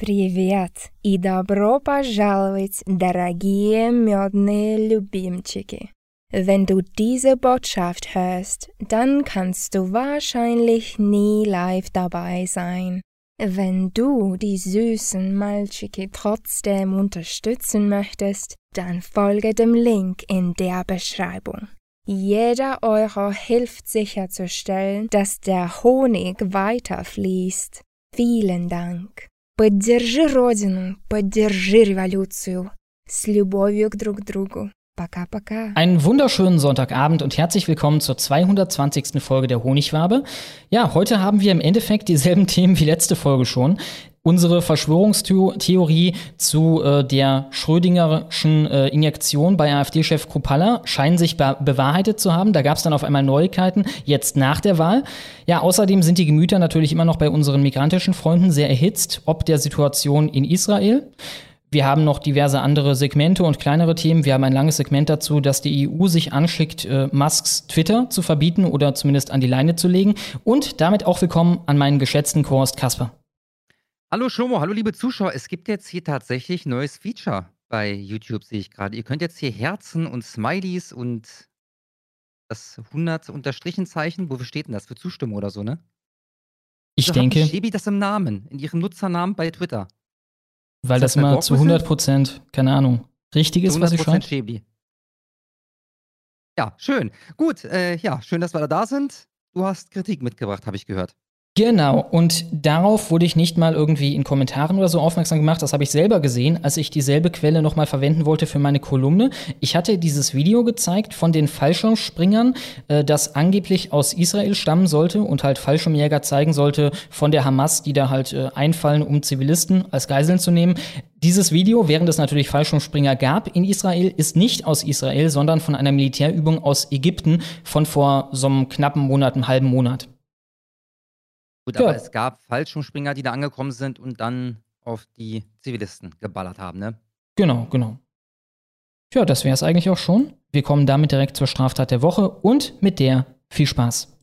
Привет и добро пожаловать, дорогие медные Любимчики. Wenn du diese Botschaft hörst, dann kannst du wahrscheinlich nie live dabei sein. Wenn du die süßen Malchiki trotzdem unterstützen möchtest, dann folge dem Link in der Beschreibung. Jeder Euro hilft sicherzustellen, dass der Honig weiterfließt. Vielen Dank. Поддержи Родину, поддержи революцию. С любовью к друг другу. Пока-пока. Einen wunderschönen Sonntagabend und herzlich willkommen zur 220. Folge der Honigwabe. Ja, heute haben wir im Endeffekt dieselben Themen wie letzte Folge schon unsere Verschwörungstheorie zu äh, der Schrödingerischen äh, Injektion bei AfD-Chef Kruppalla scheinen sich be bewahrheitet zu haben. Da gab es dann auf einmal Neuigkeiten, jetzt nach der Wahl. Ja, außerdem sind die Gemüter natürlich immer noch bei unseren migrantischen Freunden sehr erhitzt, ob der Situation in Israel. Wir haben noch diverse andere Segmente und kleinere Themen. Wir haben ein langes Segment dazu, dass die EU sich anschickt, äh, Musks Twitter zu verbieten oder zumindest an die Leine zu legen. Und damit auch willkommen an meinen geschätzten Kurs Kasper. Hallo Schlomo, hallo liebe Zuschauer. Es gibt jetzt hier tatsächlich ein neues Feature bei YouTube, sehe ich gerade. Ihr könnt jetzt hier Herzen und Smileys und das 100 unterstrichen Zeichen, wofür steht denn das? Für Zustimmung oder so, ne? Ich Wieso denke. Shebi das im Namen, in ihrem Nutzernamen bei Twitter. Weil das, das immer zu 100 Prozent, keine Ahnung, richtig ist, was ich schreibe. Shebi. Ja, schön. Gut, äh, ja, schön, dass wir da sind. Du hast Kritik mitgebracht, habe ich gehört. Genau, und darauf wurde ich nicht mal irgendwie in Kommentaren oder so aufmerksam gemacht. Das habe ich selber gesehen, als ich dieselbe Quelle nochmal verwenden wollte für meine Kolumne. Ich hatte dieses Video gezeigt von den Fallschirmspringern, äh, das angeblich aus Israel stammen sollte und halt Fallschirmjäger zeigen sollte von der Hamas, die da halt äh, einfallen, um Zivilisten als Geiseln zu nehmen. Dieses Video, während es natürlich Fallschirmspringer gab in Israel, ist nicht aus Israel, sondern von einer Militärübung aus Ägypten von vor so einem knappen Monat, einem halben Monat. Gut, aber es gab Fallschirmspringer, die da angekommen sind und dann auf die Zivilisten geballert haben, ne? Genau, genau. Ja, das wäre es eigentlich auch schon. Wir kommen damit direkt zur Straftat der Woche und mit der viel Spaß.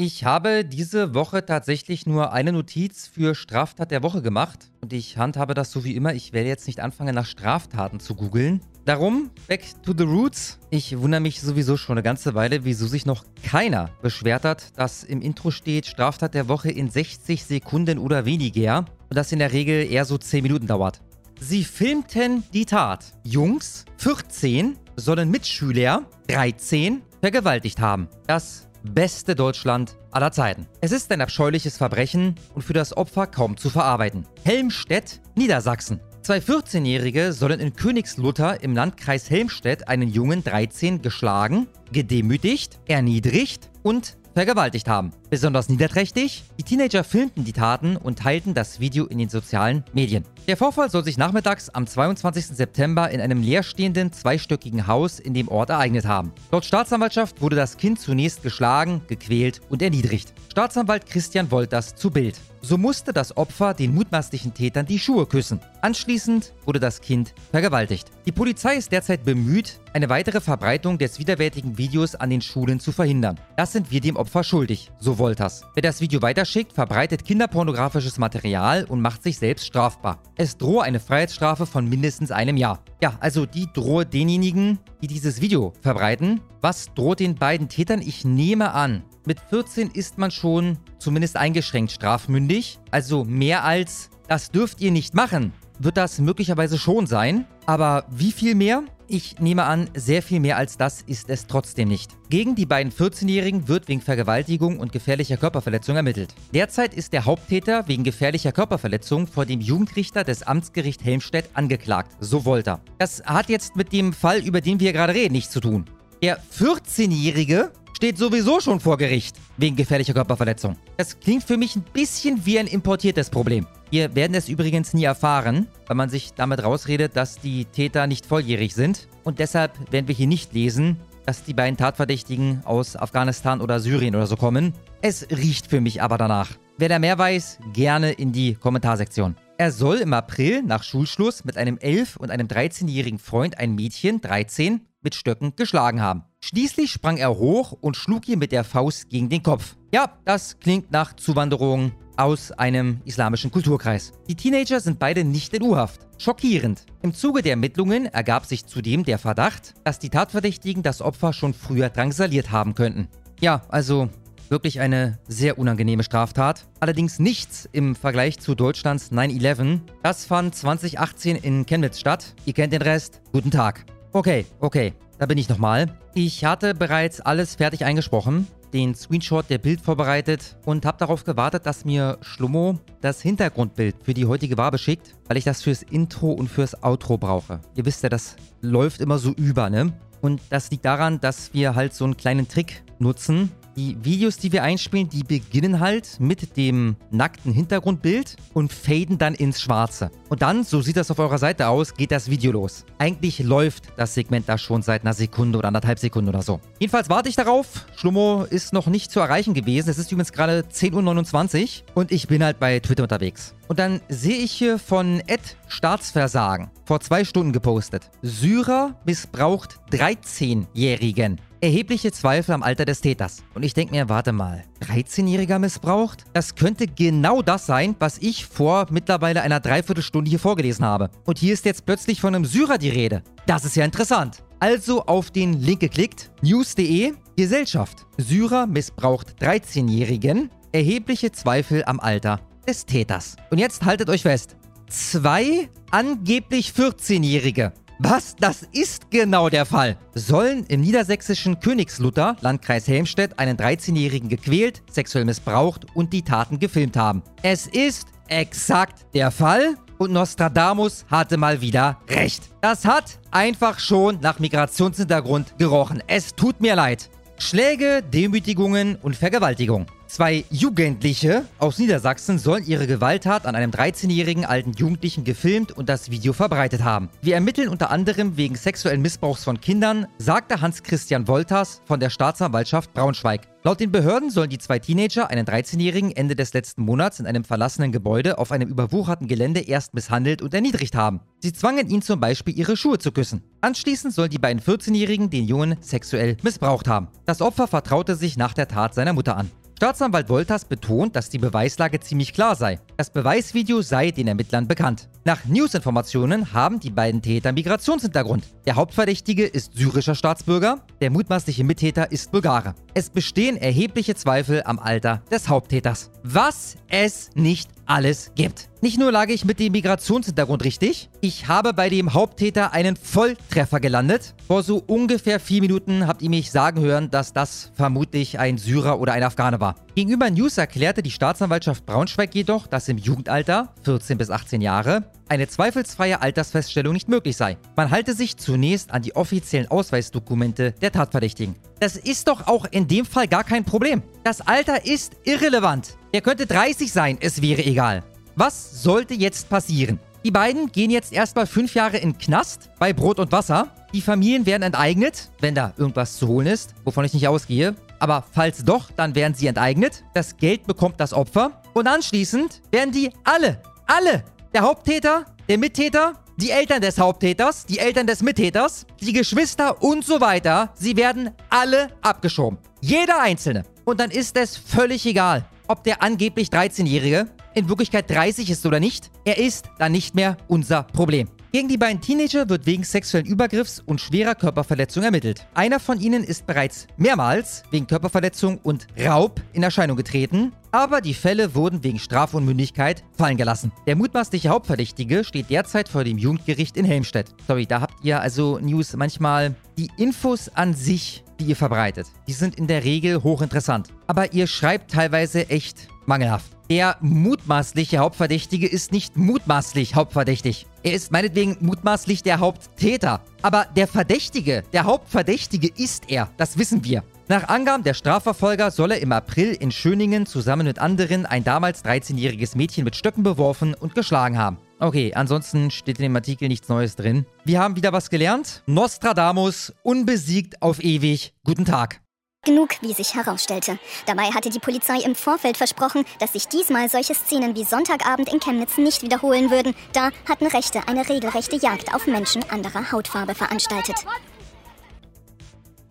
Ich habe diese Woche tatsächlich nur eine Notiz für Straftat der Woche gemacht. Und ich handhabe das so wie immer. Ich werde jetzt nicht anfangen, nach Straftaten zu googeln. Darum, back to the roots. Ich wundere mich sowieso schon eine ganze Weile, wieso sich noch keiner beschwert hat, dass im Intro steht Straftat der Woche in 60 Sekunden oder weniger. Und das in der Regel eher so 10 Minuten dauert. Sie filmten die Tat. Jungs, 14, sollen Mitschüler, 13, vergewaltigt haben. Das beste Deutschland aller Zeiten. Es ist ein abscheuliches Verbrechen und für das Opfer kaum zu verarbeiten. Helmstedt, Niedersachsen. Zwei 14-Jährige sollen in Königslutter im Landkreis Helmstedt einen Jungen 13 geschlagen, gedemütigt, erniedrigt und vergewaltigt haben. Besonders niederträchtig, die Teenager filmten die Taten und teilten das Video in den sozialen Medien. Der Vorfall soll sich nachmittags am 22. September in einem leerstehenden zweistöckigen Haus in dem Ort ereignet haben. Laut Staatsanwaltschaft wurde das Kind zunächst geschlagen, gequält und erniedrigt. Staatsanwalt Christian Wolters zu Bild. So musste das Opfer den mutmaßlichen Tätern die Schuhe küssen. Anschließend wurde das Kind vergewaltigt. Die Polizei ist derzeit bemüht, eine weitere Verbreitung des widerwärtigen Videos an den Schulen zu verhindern. Das sind wir dem Opfer schuldig, so Wolters. Wer das Video weiterschickt, verbreitet kinderpornografisches Material und macht sich selbst strafbar. Es drohe eine Freiheitsstrafe von mindestens einem Jahr. Ja, also die drohe denjenigen, die dieses Video verbreiten. Was droht den beiden Tätern? Ich nehme an, mit 14 ist man schon zumindest eingeschränkt strafmündig. Also mehr als, das dürft ihr nicht machen, wird das möglicherweise schon sein. Aber wie viel mehr? Ich nehme an, sehr viel mehr als das ist es trotzdem nicht. Gegen die beiden 14-Jährigen wird wegen Vergewaltigung und gefährlicher Körperverletzung ermittelt. Derzeit ist der Haupttäter wegen gefährlicher Körperverletzung vor dem Jugendrichter des Amtsgericht Helmstedt angeklagt. So wollte er. Das hat jetzt mit dem Fall, über den wir gerade reden, nichts zu tun. Der 14-Jährige steht sowieso schon vor Gericht wegen gefährlicher Körperverletzung. Das klingt für mich ein bisschen wie ein importiertes Problem. Wir werden es übrigens nie erfahren, weil man sich damit rausredet, dass die Täter nicht volljährig sind. Und deshalb werden wir hier nicht lesen, dass die beiden Tatverdächtigen aus Afghanistan oder Syrien oder so kommen. Es riecht für mich aber danach. Wer da mehr weiß, gerne in die Kommentarsektion. Er soll im April nach Schulschluss mit einem 11- und einem 13-jährigen Freund ein Mädchen, 13, mit Stöcken geschlagen haben. Schließlich sprang er hoch und schlug ihr mit der Faust gegen den Kopf. Ja, das klingt nach Zuwanderung aus einem islamischen Kulturkreis. Die Teenager sind beide nicht in U-Haft. Schockierend. Im Zuge der Ermittlungen ergab sich zudem der Verdacht, dass die Tatverdächtigen das Opfer schon früher drangsaliert haben könnten. Ja, also wirklich eine sehr unangenehme Straftat. Allerdings nichts im Vergleich zu Deutschlands 9-11. Das fand 2018 in Chemnitz statt. Ihr kennt den Rest. Guten Tag. Okay, okay. Da bin ich nochmal. Ich hatte bereits alles fertig eingesprochen, den Screenshot der Bild vorbereitet und habe darauf gewartet, dass mir Schlummo das Hintergrundbild für die heutige Wabe schickt, weil ich das fürs Intro und fürs Outro brauche. Ihr wisst ja, das läuft immer so über, ne? Und das liegt daran, dass wir halt so einen kleinen Trick nutzen, die Videos, die wir einspielen, die beginnen halt mit dem nackten Hintergrundbild und faden dann ins Schwarze. Und dann, so sieht das auf eurer Seite aus, geht das Video los. Eigentlich läuft das Segment da schon seit einer Sekunde oder anderthalb Sekunden oder so. Jedenfalls warte ich darauf. Schlummo ist noch nicht zu erreichen gewesen. Es ist übrigens gerade 10.29 Uhr und ich bin halt bei Twitter unterwegs. Und dann sehe ich hier von Ed Staatsversagen vor zwei Stunden gepostet. Syrer missbraucht 13-Jährigen. Erhebliche Zweifel am Alter des Täters. Und ich denke mir, warte mal, 13-Jähriger missbraucht? Das könnte genau das sein, was ich vor mittlerweile einer Dreiviertelstunde hier vorgelesen habe. Und hier ist jetzt plötzlich von einem Syrer die Rede. Das ist ja interessant. Also auf den Link geklickt, news.de, Gesellschaft. Syrer missbraucht 13-Jährigen. Erhebliche Zweifel am Alter des Täters. Und jetzt haltet euch fest. Zwei angeblich 14-Jährige was? Das ist genau der Fall. Sollen im niedersächsischen Königslutter, Landkreis Helmstedt, einen 13-Jährigen gequält, sexuell missbraucht und die Taten gefilmt haben. Es ist exakt der Fall und Nostradamus hatte mal wieder recht. Das hat einfach schon nach Migrationshintergrund gerochen. Es tut mir leid. Schläge, Demütigungen und Vergewaltigung. Zwei Jugendliche aus Niedersachsen sollen ihre Gewalttat an einem 13-jährigen alten Jugendlichen gefilmt und das Video verbreitet haben. Wir ermitteln unter anderem wegen sexuellen Missbrauchs von Kindern, sagte Hans-Christian Wolters von der Staatsanwaltschaft Braunschweig. Laut den Behörden sollen die zwei Teenager einen 13-Jährigen Ende des letzten Monats in einem verlassenen Gebäude auf einem überwucherten Gelände erst misshandelt und erniedrigt haben. Sie zwangen ihn zum Beispiel, ihre Schuhe zu küssen. Anschließend sollen die beiden 14-Jährigen den Jungen sexuell missbraucht haben. Das Opfer vertraute sich nach der Tat seiner Mutter an. Staatsanwalt Wolters betont, dass die Beweislage ziemlich klar sei. Das Beweisvideo sei den Ermittlern bekannt. Nach News-Informationen haben die beiden Täter Migrationshintergrund. Der Hauptverdächtige ist syrischer Staatsbürger, der mutmaßliche Mittäter ist Bulgare. Es bestehen erhebliche Zweifel am Alter des Haupttäters. Was es nicht alles gibt. Nicht nur lag ich mit dem Migrationshintergrund richtig, ich habe bei dem Haupttäter einen Volltreffer gelandet. Vor so ungefähr vier Minuten habt ihr mich sagen hören, dass das vermutlich ein Syrer oder ein Afghane war. Gegenüber News erklärte die Staatsanwaltschaft Braunschweig jedoch, dass im Jugendalter, 14 bis 18 Jahre, eine zweifelsfreie Altersfeststellung nicht möglich sei. Man halte sich zunächst an die offiziellen Ausweisdokumente der Tatverdächtigen. Das ist doch auch in dem Fall gar kein Problem. Das Alter ist irrelevant. Er könnte 30 sein, es wäre egal. Was sollte jetzt passieren? Die beiden gehen jetzt erstmal fünf Jahre in Knast bei Brot und Wasser. Die Familien werden enteignet, wenn da irgendwas zu holen ist, wovon ich nicht ausgehe. Aber falls doch, dann werden sie enteignet. Das Geld bekommt das Opfer. Und anschließend werden die alle, alle, der Haupttäter, der Mittäter, die Eltern des Haupttäters, die Eltern des Mittäters, die Geschwister und so weiter, sie werden alle abgeschoben. Jeder einzelne. Und dann ist es völlig egal, ob der angeblich 13-Jährige in Wirklichkeit 30 ist oder nicht. Er ist dann nicht mehr unser Problem. Gegen die beiden Teenager wird wegen sexuellen Übergriffs und schwerer Körperverletzung ermittelt. Einer von ihnen ist bereits mehrmals wegen Körperverletzung und Raub in Erscheinung getreten, aber die Fälle wurden wegen Strafunmündigkeit fallen gelassen. Der mutmaßliche Hauptverdächtige steht derzeit vor dem Jugendgericht in Helmstedt. Sorry, da habt ihr also News manchmal die Infos an sich, die ihr verbreitet. Die sind in der Regel hochinteressant, aber ihr schreibt teilweise echt mangelhaft. Der mutmaßliche Hauptverdächtige ist nicht mutmaßlich hauptverdächtig. Er ist meinetwegen mutmaßlich der Haupttäter. Aber der Verdächtige, der Hauptverdächtige ist er. Das wissen wir. Nach Angaben der Strafverfolger soll er im April in Schöningen zusammen mit anderen ein damals 13-jähriges Mädchen mit Stöcken beworfen und geschlagen haben. Okay, ansonsten steht in dem Artikel nichts Neues drin. Wir haben wieder was gelernt. Nostradamus, unbesiegt auf ewig. Guten Tag. Genug, wie sich herausstellte. Dabei hatte die Polizei im Vorfeld versprochen, dass sich diesmal solche Szenen wie Sonntagabend in Chemnitz nicht wiederholen würden. Da hatten Rechte eine regelrechte Jagd auf Menschen anderer Hautfarbe veranstaltet.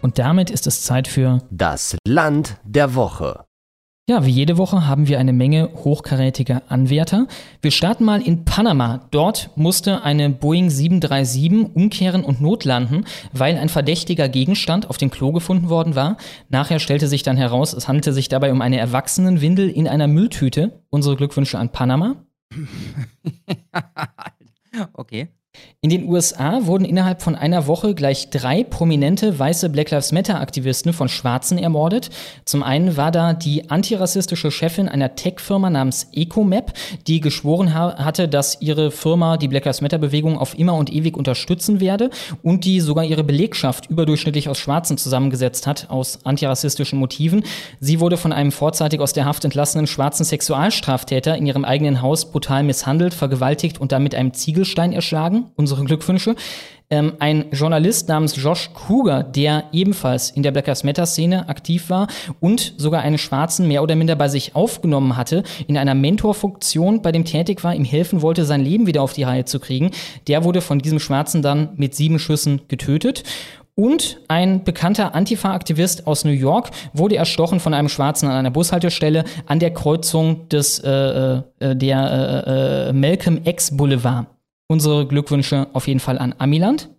Und damit ist es Zeit für Das Land der Woche. Ja, wie jede Woche haben wir eine Menge hochkarätiger Anwärter. Wir starten mal in Panama. Dort musste eine Boeing 737 umkehren und notlanden, weil ein verdächtiger Gegenstand auf dem Klo gefunden worden war. Nachher stellte sich dann heraus, es handelte sich dabei um eine Erwachsenenwindel in einer Mülltüte. Unsere Glückwünsche an Panama. okay. In den USA wurden innerhalb von einer Woche gleich drei prominente weiße Black Lives Matter-Aktivisten von Schwarzen ermordet. Zum einen war da die antirassistische Chefin einer Tech-Firma namens Ecomap, die geschworen ha hatte, dass ihre Firma die Black Lives Matter-Bewegung auf immer und ewig unterstützen werde und die sogar ihre Belegschaft überdurchschnittlich aus Schwarzen zusammengesetzt hat, aus antirassistischen Motiven. Sie wurde von einem vorzeitig aus der Haft entlassenen schwarzen Sexualstraftäter in ihrem eigenen Haus brutal misshandelt, vergewaltigt und dann mit einem Ziegelstein erschlagen unsere Glückwünsche. Ähm, ein Journalist namens Josh Kruger, der ebenfalls in der Black Lives Matter Szene aktiv war und sogar einen Schwarzen mehr oder minder bei sich aufgenommen hatte, in einer Mentorfunktion bei dem tätig war, ihm helfen wollte, sein Leben wieder auf die Reihe zu kriegen, der wurde von diesem Schwarzen dann mit sieben Schüssen getötet. Und ein bekannter Antifa-Aktivist aus New York wurde erstochen von einem Schwarzen an einer Bushaltestelle an der Kreuzung des äh, äh, der äh, äh Malcolm X Boulevard unsere Glückwünsche auf jeden Fall an Amiland.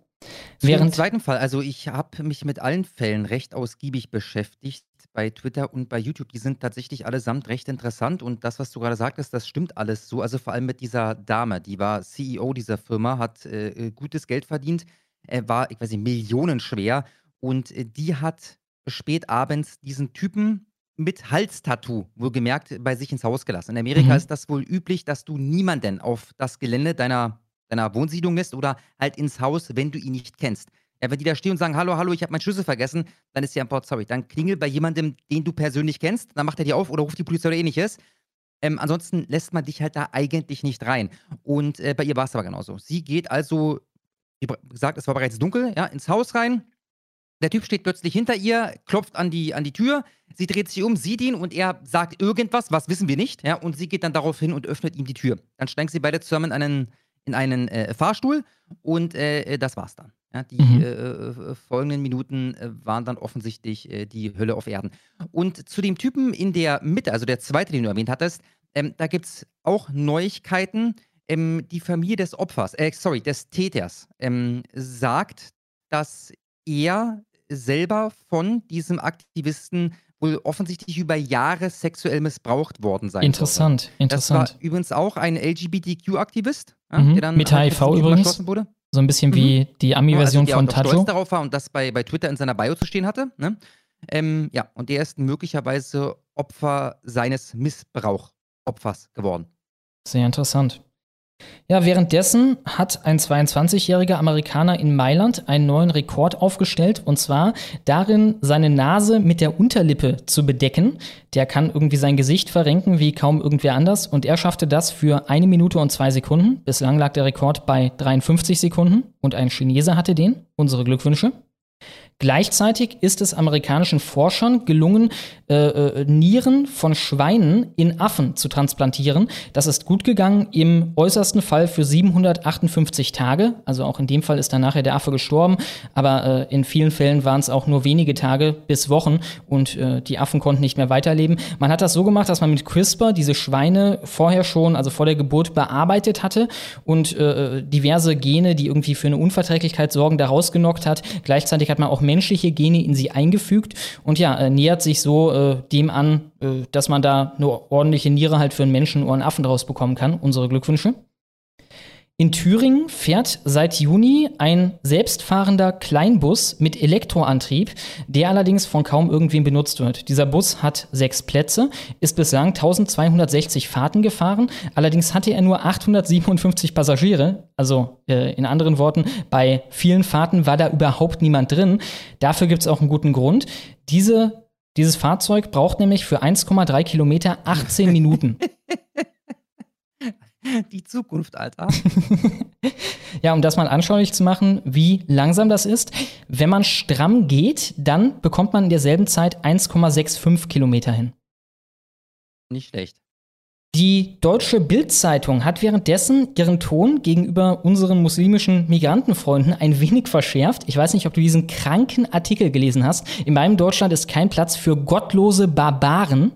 Während Im zweiten Fall, also ich habe mich mit allen Fällen recht ausgiebig beschäftigt bei Twitter und bei YouTube. Die sind tatsächlich allesamt recht interessant und das, was du gerade sagtest, das stimmt alles so. Also vor allem mit dieser Dame, die war CEO dieser Firma, hat äh, äh, gutes Geld verdient, äh, war, ich weiß nicht, millionenschwer und äh, die hat spät abends diesen Typen mit Halstattoo, wohlgemerkt, bei sich ins Haus gelassen. In Amerika mhm. ist das wohl üblich, dass du niemanden auf das Gelände deiner deiner Wohnsiedlung ist oder halt ins Haus, wenn du ihn nicht kennst. Ja, wenn die da stehen und sagen, hallo, hallo, ich habe meinen Schlüssel vergessen, dann ist ein Port, sorry. Dann klingel bei jemandem, den du persönlich kennst, dann macht er dir auf oder ruft die Polizei oder ähnliches. Ähm, ansonsten lässt man dich halt da eigentlich nicht rein. Und äh, bei ihr war es aber genauso. Sie geht also, wie gesagt, es war bereits dunkel, ja, ins Haus rein. Der Typ steht plötzlich hinter ihr, klopft an die, an die Tür, sie dreht sich um, sieht ihn und er sagt irgendwas, was wissen wir nicht, ja, und sie geht dann darauf hin und öffnet ihm die Tür. Dann steigen sie beide zusammen in einen in einen äh, Fahrstuhl und äh, das war's dann. Ja, die mhm. äh, äh folgenden Minuten äh, waren dann offensichtlich äh, die Hölle auf Erden. Und zu dem Typen in der Mitte, also der zweite, den du erwähnt hattest, ähm, da gibt es auch Neuigkeiten. Ähm, die Familie des Opfers, sorry, des Täters, ähm, sagt, dass er selber von diesem Aktivisten wohl offensichtlich über Jahre sexuell missbraucht worden sein Interessant, soll. interessant. Das war übrigens auch ein LGBTQ-Aktivist, ja, mhm. dann mit HIV halt übrigens. Wurde. So ein bisschen mhm. wie die Ami-Version also, von Tato. stolz darauf war und das bei, bei Twitter in seiner Bio zu stehen hatte. Ne? Ähm, ja, und der ist möglicherweise Opfer seines Missbrauchopfers geworden. Sehr interessant. Ja, währenddessen hat ein 22-jähriger Amerikaner in Mailand einen neuen Rekord aufgestellt und zwar darin, seine Nase mit der Unterlippe zu bedecken. Der kann irgendwie sein Gesicht verrenken wie kaum irgendwer anders und er schaffte das für eine Minute und zwei Sekunden. Bislang lag der Rekord bei 53 Sekunden und ein Chinese hatte den. Unsere Glückwünsche. Gleichzeitig ist es amerikanischen Forschern gelungen, äh, äh, Nieren von Schweinen in Affen zu transplantieren. Das ist gut gegangen, im äußersten Fall für 758 Tage. Also auch in dem Fall ist dann nachher der Affe gestorben, aber äh, in vielen Fällen waren es auch nur wenige Tage bis Wochen und äh, die Affen konnten nicht mehr weiterleben. Man hat das so gemacht, dass man mit CRISPR diese Schweine vorher schon, also vor der Geburt, bearbeitet hatte und äh, diverse Gene, die irgendwie für eine Unverträglichkeit sorgen, daraus genockt hat. Gleichzeitig hat man auch menschliche Gene in sie eingefügt und ja, äh, nähert sich so äh, dem an, äh, dass man da eine ordentliche Niere halt für einen Menschen oder einen Affen draus bekommen kann. Unsere Glückwünsche. In Thüringen fährt seit Juni ein selbstfahrender Kleinbus mit Elektroantrieb, der allerdings von kaum irgendwem benutzt wird. Dieser Bus hat sechs Plätze, ist bislang 1260 Fahrten gefahren, allerdings hatte er nur 857 Passagiere. Also äh, in anderen Worten, bei vielen Fahrten war da überhaupt niemand drin. Dafür gibt es auch einen guten Grund. Diese, dieses Fahrzeug braucht nämlich für 1,3 Kilometer 18 Minuten. Die Zukunft, Alter. ja, um das mal anschaulich zu machen, wie langsam das ist. Wenn man stramm geht, dann bekommt man in derselben Zeit 1,65 Kilometer hin. Nicht schlecht. Die deutsche Bild-Zeitung hat währenddessen ihren Ton gegenüber unseren muslimischen Migrantenfreunden ein wenig verschärft. Ich weiß nicht, ob du diesen kranken Artikel gelesen hast. In meinem Deutschland ist kein Platz für gottlose Barbaren.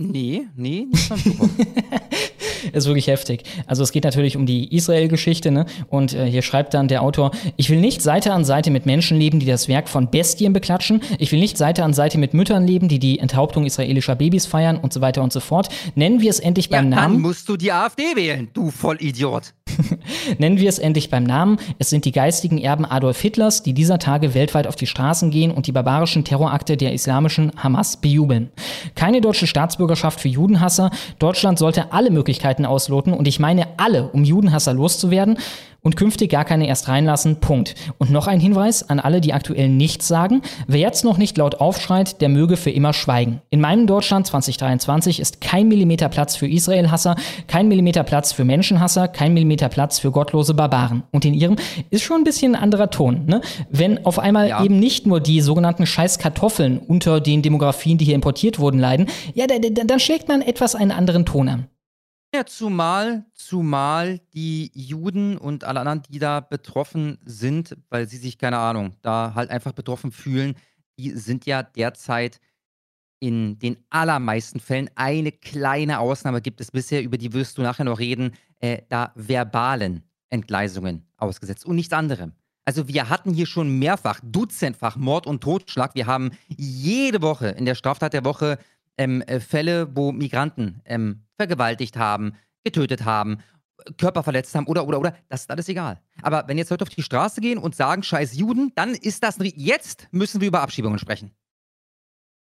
Nee, nee, nicht ist wirklich heftig. Also es geht natürlich um die Israel-Geschichte, ne? Und äh, hier schreibt dann der Autor, ich will nicht Seite an Seite mit Menschen leben, die das Werk von Bestien beklatschen. Ich will nicht Seite an Seite mit Müttern leben, die die Enthauptung israelischer Babys feiern und so weiter und so fort. Nennen wir es endlich ja, beim Namen. Dann musst du die AfD wählen, du Vollidiot. Nennen wir es endlich beim Namen. Es sind die geistigen Erben Adolf Hitlers, die dieser Tage weltweit auf die Straßen gehen und die barbarischen Terrorakte der islamischen Hamas bejubeln. Keine deutsche Staatsbürgerschaft für Judenhasser. Deutschland sollte alle Möglichkeiten ausloten und ich meine alle, um Judenhasser loszuwerden und künftig gar keine erst reinlassen. Punkt. Und noch ein Hinweis an alle, die aktuell nichts sagen. Wer jetzt noch nicht laut aufschreit, der möge für immer schweigen. In meinem Deutschland 2023 ist kein Millimeter Platz für Israel-Hasser, kein Millimeter Platz für Menschenhasser, kein Millimeter Platz für gottlose Barbaren. Und in ihrem ist schon ein bisschen ein anderer Ton. Ne? Wenn auf einmal ja. eben nicht nur die sogenannten Scheißkartoffeln unter den Demografien, die hier importiert wurden, leiden, ja, dann schlägt man etwas einen anderen Ton an. Ja, zumal, zumal die Juden und alle anderen, die da betroffen sind, weil sie sich, keine Ahnung, da halt einfach betroffen fühlen, die sind ja derzeit in den allermeisten Fällen, eine kleine Ausnahme gibt es bisher, über die wirst du nachher noch reden, äh, da verbalen Entgleisungen ausgesetzt und nichts anderem. Also wir hatten hier schon mehrfach, dutzendfach Mord und Totschlag. Wir haben jede Woche in der Straftat der Woche ähm, äh, Fälle, wo Migranten ähm, vergewaltigt haben, getötet haben, Körper verletzt haben oder, oder, oder, das ist alles egal. Aber wenn jetzt Leute auf die Straße gehen und sagen, scheiß Juden, dann ist das, jetzt müssen wir über Abschiebungen sprechen.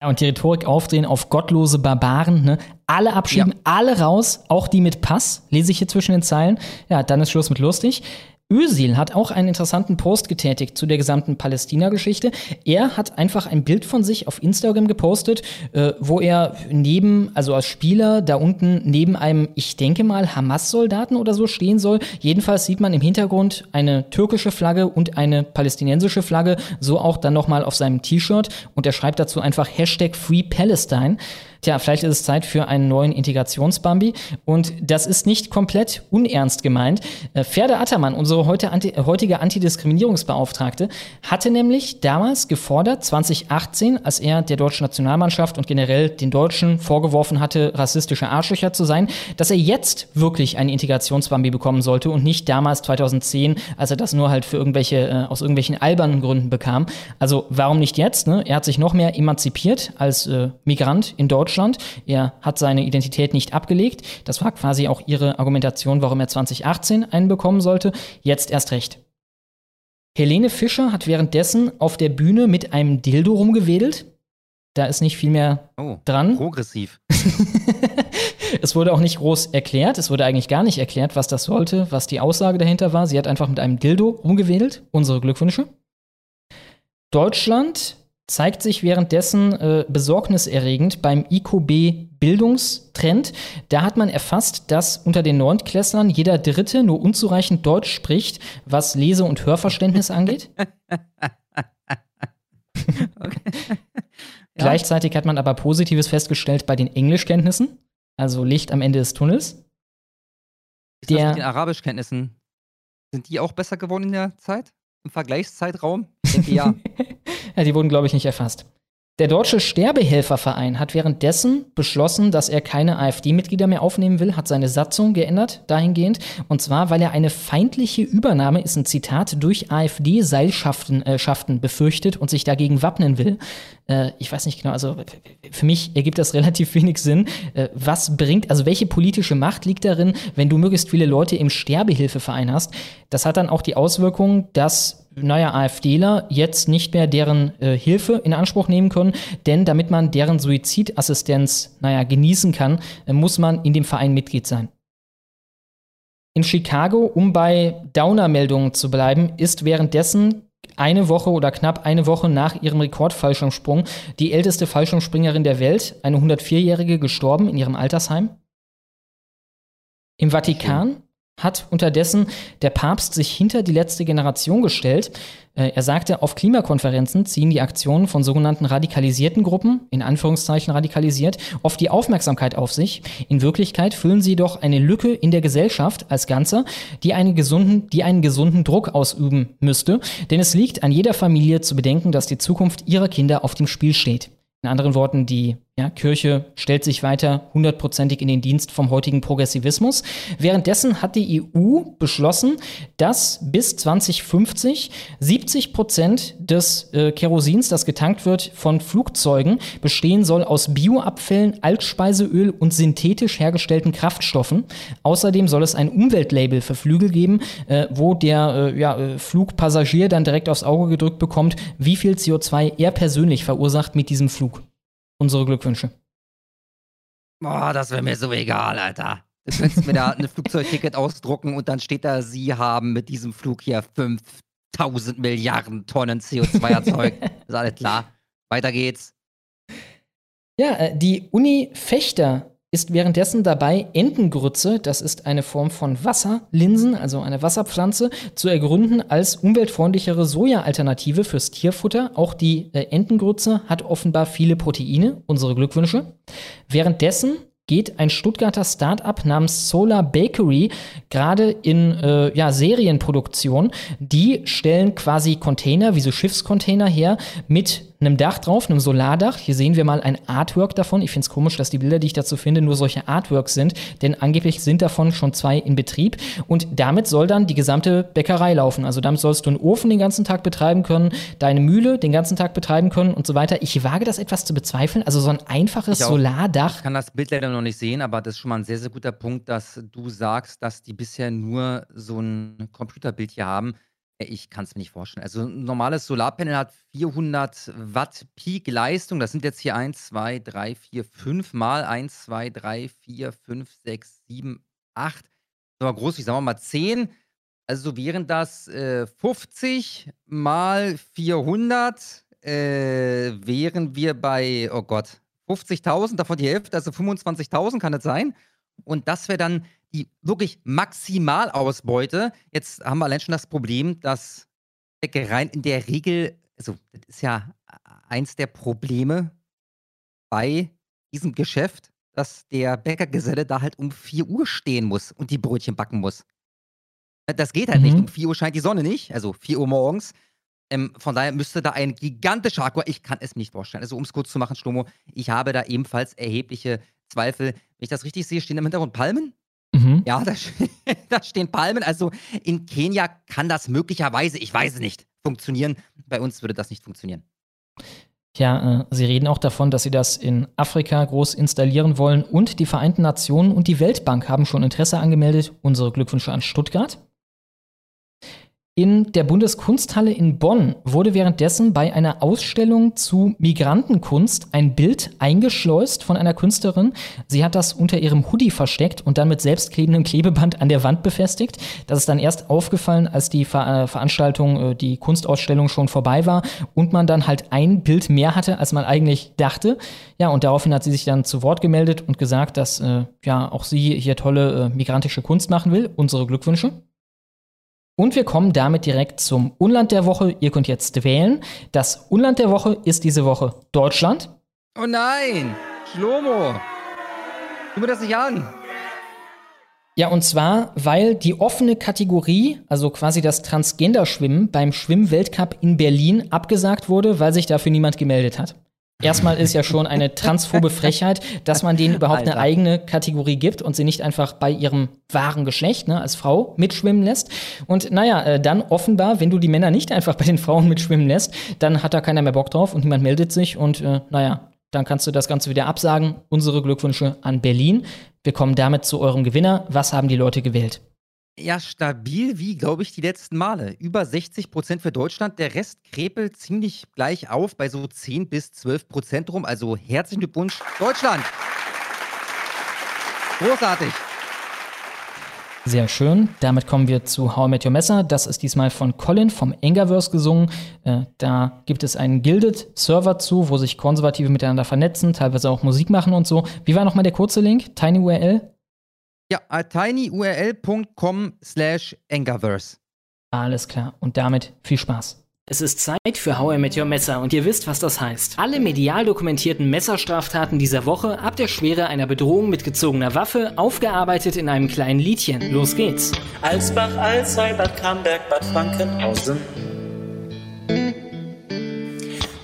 Ja, und die Rhetorik aufdrehen auf gottlose Barbaren, ne? Alle abschieben, ja. alle raus, auch die mit Pass, lese ich hier zwischen den Zeilen. Ja, dann ist Schluss mit lustig. Özil hat auch einen interessanten Post getätigt zu der gesamten Palästina-Geschichte. Er hat einfach ein Bild von sich auf Instagram gepostet, äh, wo er neben, also als Spieler da unten neben einem, ich denke mal, Hamas-Soldaten oder so stehen soll. Jedenfalls sieht man im Hintergrund eine türkische Flagge und eine palästinensische Flagge, so auch dann nochmal auf seinem T-Shirt. Und er schreibt dazu einfach Hashtag Free Palestine. Tja, vielleicht ist es Zeit für einen neuen Integrationsbambi. Und das ist nicht komplett unernst gemeint. Äh, Ferda Attermann, unsere heute anti heutige Antidiskriminierungsbeauftragte, hatte nämlich damals gefordert, 2018, als er der deutschen Nationalmannschaft und generell den Deutschen vorgeworfen hatte, rassistische Arschlöcher zu sein, dass er jetzt wirklich einen Integrationsbambi bekommen sollte und nicht damals 2010, als er das nur halt für irgendwelche, äh, aus irgendwelchen albernen Gründen bekam. Also warum nicht jetzt? Ne? Er hat sich noch mehr emanzipiert als äh, Migrant in Deutschland Deutschland. Er hat seine Identität nicht abgelegt. Das war quasi auch ihre Argumentation, warum er 2018 einen bekommen sollte. Jetzt erst recht. Helene Fischer hat währenddessen auf der Bühne mit einem Dildo rumgewedelt. Da ist nicht viel mehr oh, dran. Progressiv. es wurde auch nicht groß erklärt. Es wurde eigentlich gar nicht erklärt, was das sollte, was die Aussage dahinter war. Sie hat einfach mit einem Dildo rumgewedelt. Unsere Glückwünsche. Deutschland zeigt sich währenddessen äh, besorgniserregend beim IQB Bildungstrend. Da hat man erfasst, dass unter den Neuntklässlern jeder Dritte nur unzureichend Deutsch spricht, was Lese- und Hörverständnis angeht. Gleichzeitig hat man aber Positives festgestellt bei den Englischkenntnissen, also Licht am Ende des Tunnels. Ist der, das mit den Arabischkenntnissen? Sind die auch besser geworden in der Zeit? Im Vergleichszeitraum? Ich denke ja. Ja, die wurden, glaube ich, nicht erfasst. Der Deutsche Sterbehelferverein hat währenddessen beschlossen, dass er keine AfD-Mitglieder mehr aufnehmen will, hat seine Satzung geändert dahingehend. Und zwar, weil er eine feindliche Übernahme, ist ein Zitat, durch AfD-Seilschaften äh, befürchtet und sich dagegen wappnen will. Äh, ich weiß nicht genau, also für mich ergibt das relativ wenig Sinn. Äh, was bringt, also welche politische Macht liegt darin, wenn du möglichst viele Leute im Sterbehilfeverein hast? Das hat dann auch die Auswirkung, dass naja, AfDler jetzt nicht mehr deren äh, Hilfe in Anspruch nehmen können, denn damit man deren Suizidassistenz, naja, genießen kann, äh, muss man in dem Verein Mitglied sein. In Chicago, um bei Downer-Meldungen zu bleiben, ist währenddessen eine Woche oder knapp eine Woche nach ihrem Rekordfallschirmsprung die älteste Fallschirmspringerin der Welt, eine 104-Jährige, gestorben in ihrem Altersheim. Im Vatikan hat unterdessen der Papst sich hinter die letzte Generation gestellt. Äh, er sagte, auf Klimakonferenzen ziehen die Aktionen von sogenannten radikalisierten Gruppen, in Anführungszeichen radikalisiert, oft die Aufmerksamkeit auf sich. In Wirklichkeit füllen sie doch eine Lücke in der Gesellschaft als Ganze, die einen gesunden, die einen gesunden Druck ausüben müsste. Denn es liegt an jeder Familie zu bedenken, dass die Zukunft ihrer Kinder auf dem Spiel steht. In anderen Worten, die ja, Kirche stellt sich weiter hundertprozentig in den Dienst vom heutigen Progressivismus. Währenddessen hat die EU beschlossen, dass bis 2050 70 Prozent des äh, Kerosins, das getankt wird von Flugzeugen, bestehen soll aus Bioabfällen, Altspeiseöl und synthetisch hergestellten Kraftstoffen. Außerdem soll es ein Umweltlabel für Flügel geben, äh, wo der äh, ja, äh, Flugpassagier dann direkt aufs Auge gedrückt bekommt, wie viel CO2 er persönlich verursacht mit diesem Flug unsere Glückwünsche. Boah, das wäre mir so egal, Alter. Du könntest mir da ein Flugzeugticket ausdrucken und dann steht da, Sie haben mit diesem Flug hier 5000 Milliarden Tonnen CO2 erzeugt. ist alles klar. Weiter geht's. Ja, äh, die Uni Fechter ist währenddessen dabei, Entengrütze, das ist eine Form von Wasserlinsen, also eine Wasserpflanze, zu ergründen als umweltfreundlichere Soja-Alternative fürs Tierfutter. Auch die äh, Entengrütze hat offenbar viele Proteine, unsere Glückwünsche. Währenddessen geht ein Stuttgarter Startup namens Solar Bakery gerade in äh, ja, Serienproduktion. Die stellen quasi Container, wie so Schiffscontainer her, mit einem Dach drauf, einem Solardach. Hier sehen wir mal ein Artwork davon. Ich finde es komisch, dass die Bilder, die ich dazu finde, nur solche Artworks sind, denn angeblich sind davon schon zwei in Betrieb. Und damit soll dann die gesamte Bäckerei laufen. Also damit sollst du einen Ofen den ganzen Tag betreiben können, deine Mühle den ganzen Tag betreiben können und so weiter. Ich wage das etwas zu bezweifeln. Also so ein einfaches Solardach. Ich kann das Bild leider noch nicht sehen, aber das ist schon mal ein sehr, sehr guter Punkt, dass du sagst, dass die bisher nur so ein Computerbild hier haben. Ich kann es mir nicht vorstellen. Also ein normales Solarpanel hat 400 Watt Peak-Leistung. Das sind jetzt hier 1, 2, 3, 4, 5 mal 1, 2, 3, 4, 5, 6, 7, 8. So groß, ich sag mal 10. Also wären das äh, 50 mal 400, äh, wären wir bei, oh Gott, 50.000, davon die Hälfte, also 25.000 kann es sein. Und das wäre dann die wirklich Maximalausbeute. Jetzt haben wir allein schon das Problem, dass Bäckereien in der Regel, also das ist ja eins der Probleme bei diesem Geschäft, dass der Bäckergeselle da halt um 4 Uhr stehen muss und die Brötchen backen muss. Das geht halt mhm. nicht. Um 4 Uhr scheint die Sonne nicht, also 4 Uhr morgens. Ähm, von daher müsste da ein gigantischer Aqua, ich kann es mir nicht vorstellen. Also um es kurz zu machen, Schlomo, ich habe da ebenfalls erhebliche Zweifel. Wenn ich das richtig sehe, stehen im Hintergrund Palmen? Mhm. Ja, da, da, stehen Palmen. Also in Kenia kann das möglicherweise, ich weiß es nicht, funktionieren. Bei uns würde das nicht funktionieren. Ja, äh, Sie reden auch davon, dass Sie das in Afrika groß installieren wollen und die Vereinten Nationen und die Weltbank haben schon Interesse angemeldet. Unsere Glückwünsche an Stuttgart. In der Bundeskunsthalle in Bonn wurde währenddessen bei einer Ausstellung zu Migrantenkunst ein Bild eingeschleust von einer Künstlerin. Sie hat das unter ihrem Hoodie versteckt und dann mit selbstklebendem Klebeband an der Wand befestigt. Das ist dann erst aufgefallen, als die Ver äh, Veranstaltung, äh, die Kunstausstellung schon vorbei war und man dann halt ein Bild mehr hatte, als man eigentlich dachte. Ja, und daraufhin hat sie sich dann zu Wort gemeldet und gesagt, dass äh, ja auch sie hier tolle äh, migrantische Kunst machen will. Unsere Glückwünsche. Und wir kommen damit direkt zum Unland der Woche. Ihr könnt jetzt wählen. Das Unland der Woche ist diese Woche Deutschland. Oh nein, Schlomo. Tu mir das nicht an. Ja, und zwar, weil die offene Kategorie, also quasi das Transgender-Schwimmen beim Schwimmweltcup in Berlin abgesagt wurde, weil sich dafür niemand gemeldet hat. Erstmal ist ja schon eine transphobe Frechheit, dass man denen überhaupt Alter. eine eigene Kategorie gibt und sie nicht einfach bei ihrem wahren Geschlecht, ne, als Frau mitschwimmen lässt. Und naja, äh, dann offenbar, wenn du die Männer nicht einfach bei den Frauen mitschwimmen lässt, dann hat da keiner mehr Bock drauf und niemand meldet sich und äh, naja, dann kannst du das Ganze wieder absagen. Unsere Glückwünsche an Berlin. Wir kommen damit zu eurem Gewinner. Was haben die Leute gewählt? Ja, stabil wie, glaube ich, die letzten Male. Über 60 Prozent für Deutschland. Der Rest krepelt ziemlich gleich auf bei so 10 bis 12 Prozent rum. Also herzlichen Glückwunsch, Deutschland! Großartig! Sehr schön. Damit kommen wir zu How I Met Your Messer. Das ist diesmal von Colin vom Engaverse gesungen. Äh, da gibt es einen Gilded-Server zu, wo sich Konservative miteinander vernetzen, teilweise auch Musik machen und so. Wie war nochmal der kurze Link? TinyURL? Ja, tinyurl.com slash Angerverse. Alles klar. Und damit viel Spaß. Es ist Zeit für How I Met Your Messer und ihr wisst, was das heißt. Alle medial dokumentierten Messerstraftaten dieser Woche ab der Schwere einer Bedrohung mit gezogener Waffe, aufgearbeitet in einem kleinen Liedchen. Los geht's. Alsbach, Alzey, Bad Camberg, Bad Frankenhausen.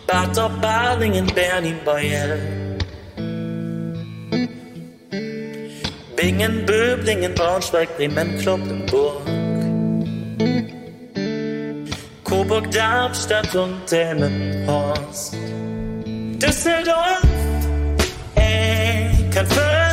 Bad Balingen, Berlin, Beuel. Bingen, Böblingen, Braunschweig, Bremen, Kloppenburg. Coburg, Darmstadt und Delmenhorst. Düsseldorf, Eckernförde,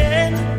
again.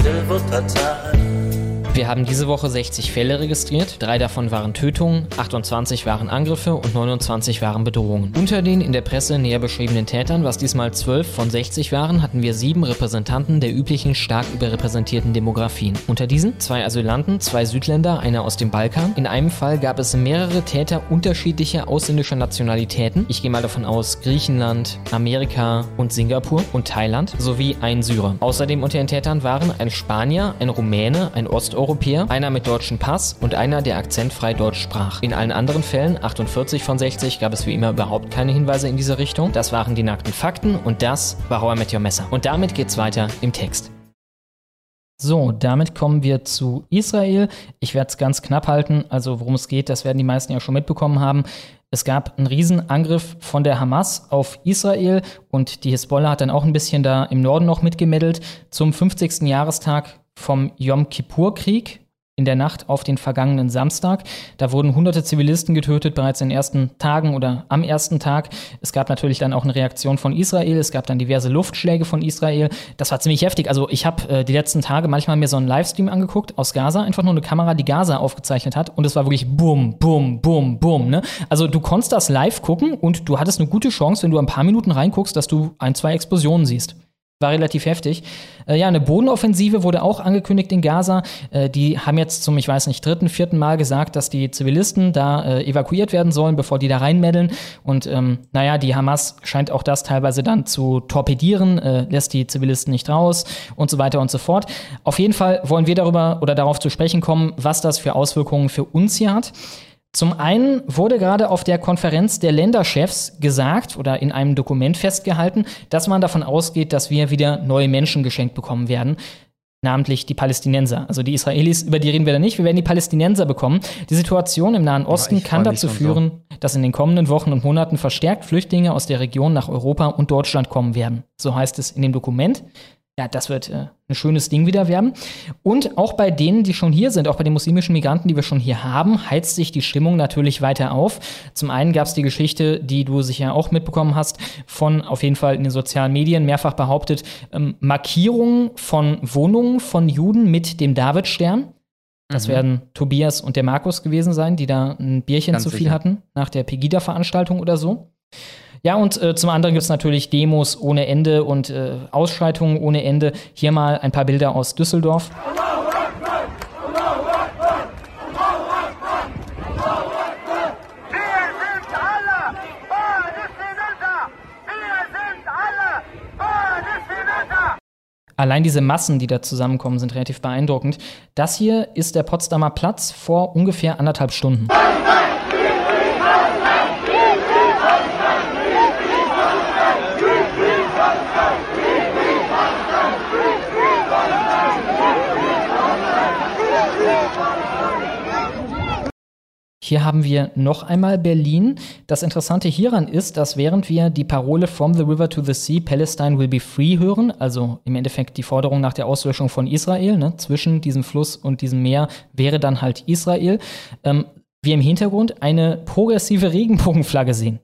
רזרבות הצד Wir haben diese Woche 60 Fälle registriert. Drei davon waren Tötungen, 28 waren Angriffe und 29 waren Bedrohungen. Unter den in der Presse näher beschriebenen Tätern, was diesmal 12 von 60 waren, hatten wir sieben Repräsentanten der üblichen stark überrepräsentierten Demografien. Unter diesen zwei Asylanten, zwei Südländer, einer aus dem Balkan. In einem Fall gab es mehrere Täter unterschiedlicher ausländischer Nationalitäten. Ich gehe mal davon aus Griechenland, Amerika und Singapur und Thailand sowie ein Syrer. Außerdem unter den Tätern waren ein Spanier, ein Rumäne, ein Osteuropäer, einer mit deutschem Pass und einer, der akzentfrei Deutsch sprach. In allen anderen Fällen, 48 von 60, gab es wie immer überhaupt keine Hinweise in diese Richtung. Das waren die nackten Fakten und das war How I Met Your Messer. Und damit geht's weiter im Text. So, damit kommen wir zu Israel. Ich werde es ganz knapp halten. Also worum es geht, das werden die meisten ja schon mitbekommen haben. Es gab einen Riesenangriff von der Hamas auf Israel und die Hisbollah hat dann auch ein bisschen da im Norden noch mitgemeddelt zum 50. Jahrestag vom Yom Kippur-Krieg in der Nacht auf den vergangenen Samstag. Da wurden hunderte Zivilisten getötet, bereits in den ersten Tagen oder am ersten Tag. Es gab natürlich dann auch eine Reaktion von Israel. Es gab dann diverse Luftschläge von Israel. Das war ziemlich heftig. Also ich habe äh, die letzten Tage manchmal mir so einen Livestream angeguckt aus Gaza. Einfach nur eine Kamera, die Gaza aufgezeichnet hat. Und es war wirklich bum, bum, bum, bum. Ne? Also du konntest das live gucken und du hattest eine gute Chance, wenn du ein paar Minuten reinguckst, dass du ein, zwei Explosionen siehst. War relativ heftig. Äh, ja, eine Bodenoffensive wurde auch angekündigt in Gaza. Äh, die haben jetzt zum, ich weiß nicht, dritten, vierten Mal gesagt, dass die Zivilisten da äh, evakuiert werden sollen, bevor die da reinmeddeln. Und ähm, naja, die Hamas scheint auch das teilweise dann zu torpedieren, äh, lässt die Zivilisten nicht raus und so weiter und so fort. Auf jeden Fall wollen wir darüber oder darauf zu sprechen kommen, was das für Auswirkungen für uns hier hat. Zum einen wurde gerade auf der Konferenz der Länderchefs gesagt oder in einem Dokument festgehalten, dass man davon ausgeht, dass wir wieder neue Menschen geschenkt bekommen werden. Namentlich die Palästinenser. Also die Israelis, über die reden wir da nicht. Wir werden die Palästinenser bekommen. Die Situation im Nahen Osten ich kann dazu führen, dass in den kommenden Wochen und Monaten verstärkt Flüchtlinge aus der Region nach Europa und Deutschland kommen werden. So heißt es in dem Dokument. Ja, das wird äh, ein schönes Ding wieder werden. Und auch bei denen, die schon hier sind, auch bei den muslimischen Migranten, die wir schon hier haben, heizt sich die Stimmung natürlich weiter auf. Zum einen gab es die Geschichte, die du sicher auch mitbekommen hast, von auf jeden Fall in den sozialen Medien mehrfach behauptet, ähm, Markierungen von Wohnungen von Juden mit dem Davidstern. Das Mhm. werden Tobias und der Markus gewesen sein, die da ein Bierchen Ganz zu viel sicher. hatten, nach der Pegida-Veranstaltung oder so. Ja, und äh, zum anderen gibt es natürlich Demos ohne Ende und äh, Ausschreitungen ohne Ende. Hier mal ein paar Bilder aus Düsseldorf. Allein diese Massen, die da zusammenkommen, sind relativ beeindruckend. Das hier ist der Potsdamer Platz vor ungefähr anderthalb Stunden. Hier haben wir noch einmal Berlin. Das Interessante hieran ist, dass während wir die Parole From the River to the Sea, Palestine will be free hören, also im Endeffekt die Forderung nach der Auslöschung von Israel, ne, zwischen diesem Fluss und diesem Meer wäre dann halt Israel, ähm, wir im Hintergrund eine progressive Regenbogenflagge sehen.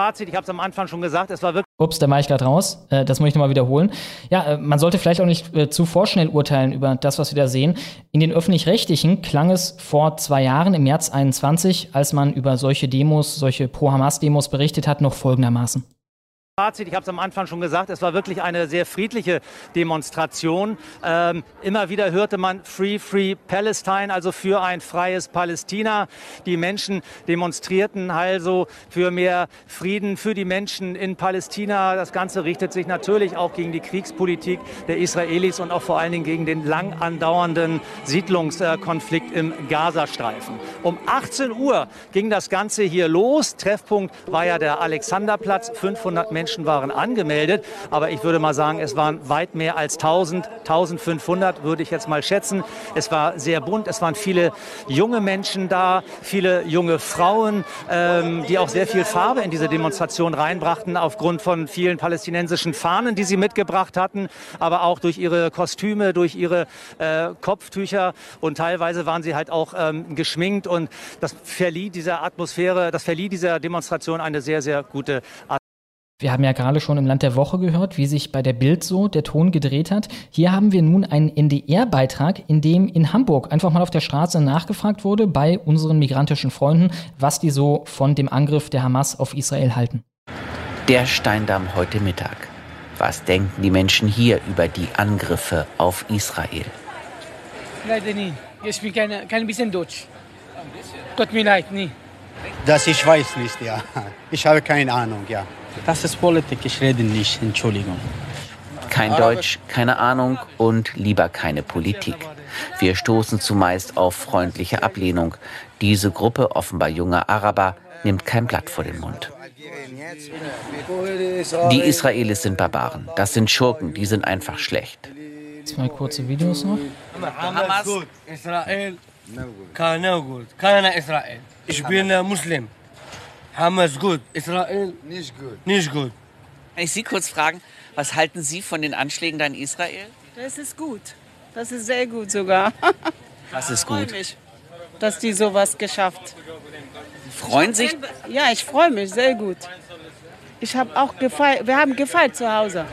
Fazit, ich habe es am Anfang schon gesagt, es war wirklich. Ups, da war ich gerade raus. Äh, das muss ich nochmal wiederholen. Ja, äh, man sollte vielleicht auch nicht äh, zu vorschnell urteilen über das, was wir da sehen. In den Öffentlich-Rechtlichen klang es vor zwei Jahren, im März 21, als man über solche Demos, solche Pro-Hamas-Demos berichtet hat, noch folgendermaßen. Fazit, ich habe es am Anfang schon gesagt, es war wirklich eine sehr friedliche Demonstration. Ähm, immer wieder hörte man Free, Free Palestine, also für ein freies Palästina. Die Menschen demonstrierten also für mehr Frieden für die Menschen in Palästina. Das Ganze richtet sich natürlich auch gegen die Kriegspolitik der Israelis und auch vor allen Dingen gegen den lang andauernden Siedlungskonflikt im Gazastreifen. Um 18 Uhr ging das Ganze hier los. Treffpunkt war ja der Alexanderplatz. 500 Menschen Menschen waren angemeldet. Aber ich würde mal sagen, es waren weit mehr als 1000, 1500 würde ich jetzt mal schätzen. Es war sehr bunt. Es waren viele junge Menschen da, viele junge Frauen, ähm, die auch sehr viel Farbe in diese Demonstration reinbrachten, aufgrund von vielen palästinensischen Fahnen, die sie mitgebracht hatten, aber auch durch ihre Kostüme, durch ihre äh, Kopftücher und teilweise waren sie halt auch ähm, geschminkt und das verlieh dieser Atmosphäre, das verlieh dieser Demonstration eine sehr, sehr gute Atmosphäre. Wir haben ja gerade schon im Land der Woche gehört, wie sich bei der Bild so der Ton gedreht hat. Hier haben wir nun einen NDR-Beitrag, in dem in Hamburg einfach mal auf der Straße nachgefragt wurde bei unseren migrantischen Freunden, was die so von dem Angriff der Hamas auf Israel halten. Der Steindamm heute Mittag. Was denken die Menschen hier über die Angriffe auf Israel? Leider nie. Ich bin kein, kein bisschen Deutsch. Tut mir leid, nie. Das ich weiß nicht, ja. Ich habe keine Ahnung, ja. Das ist Politik, ich rede nicht, Entschuldigung. Kein Deutsch, keine Ahnung und lieber keine Politik. Wir stoßen zumeist auf freundliche Ablehnung. Diese Gruppe offenbar junger Araber nimmt kein Blatt vor den Mund. Die Israelis sind Barbaren. Das sind Schurken, die sind einfach schlecht. Zwei kurze Videos noch. Hamas, Israel, gut, keiner Israel. Ich bin Muslim. Hamas gut, Israel nicht gut. Nicht gut. Kann ich Sie kurz fragen, was halten Sie von den Anschlägen da in Israel? Das ist gut. Das ist sehr gut sogar. Was ist gut? Mich, dass die sowas geschafft. Freuen sich? Ja, ich freue mich sehr gut. Ich habe auch gefeiert. Wir haben gefeiert zu Hause.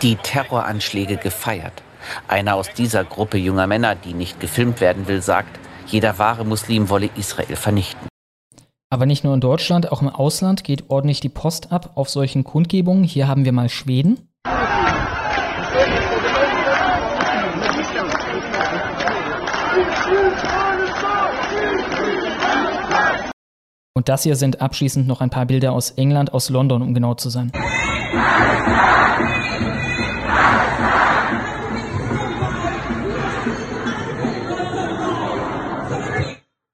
Die Terroranschläge gefeiert. Einer aus dieser Gruppe junger Männer, die nicht gefilmt werden will, sagt, jeder wahre Muslim wolle Israel vernichten. Aber nicht nur in Deutschland, auch im Ausland geht ordentlich die Post ab auf solchen Kundgebungen. Hier haben wir mal Schweden. Und das hier sind abschließend noch ein paar Bilder aus England, aus London, um genau zu sein.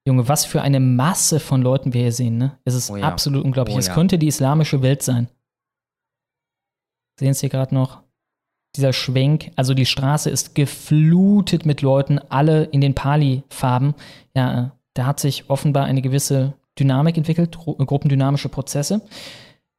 Junge, was für eine Masse von Leuten wir hier sehen, ne? Es ist Oh ja. absolut unglaublich. Oh es ja. könnte die islamische Welt sein. Sehen Sie hier gerade noch? Dieser Schwenk, also die Straße ist geflutet mit Leuten, alle in den Pali-Farben. Ja, da hat sich offenbar eine gewisse Dynamik entwickelt, gru- gruppendynamische Prozesse.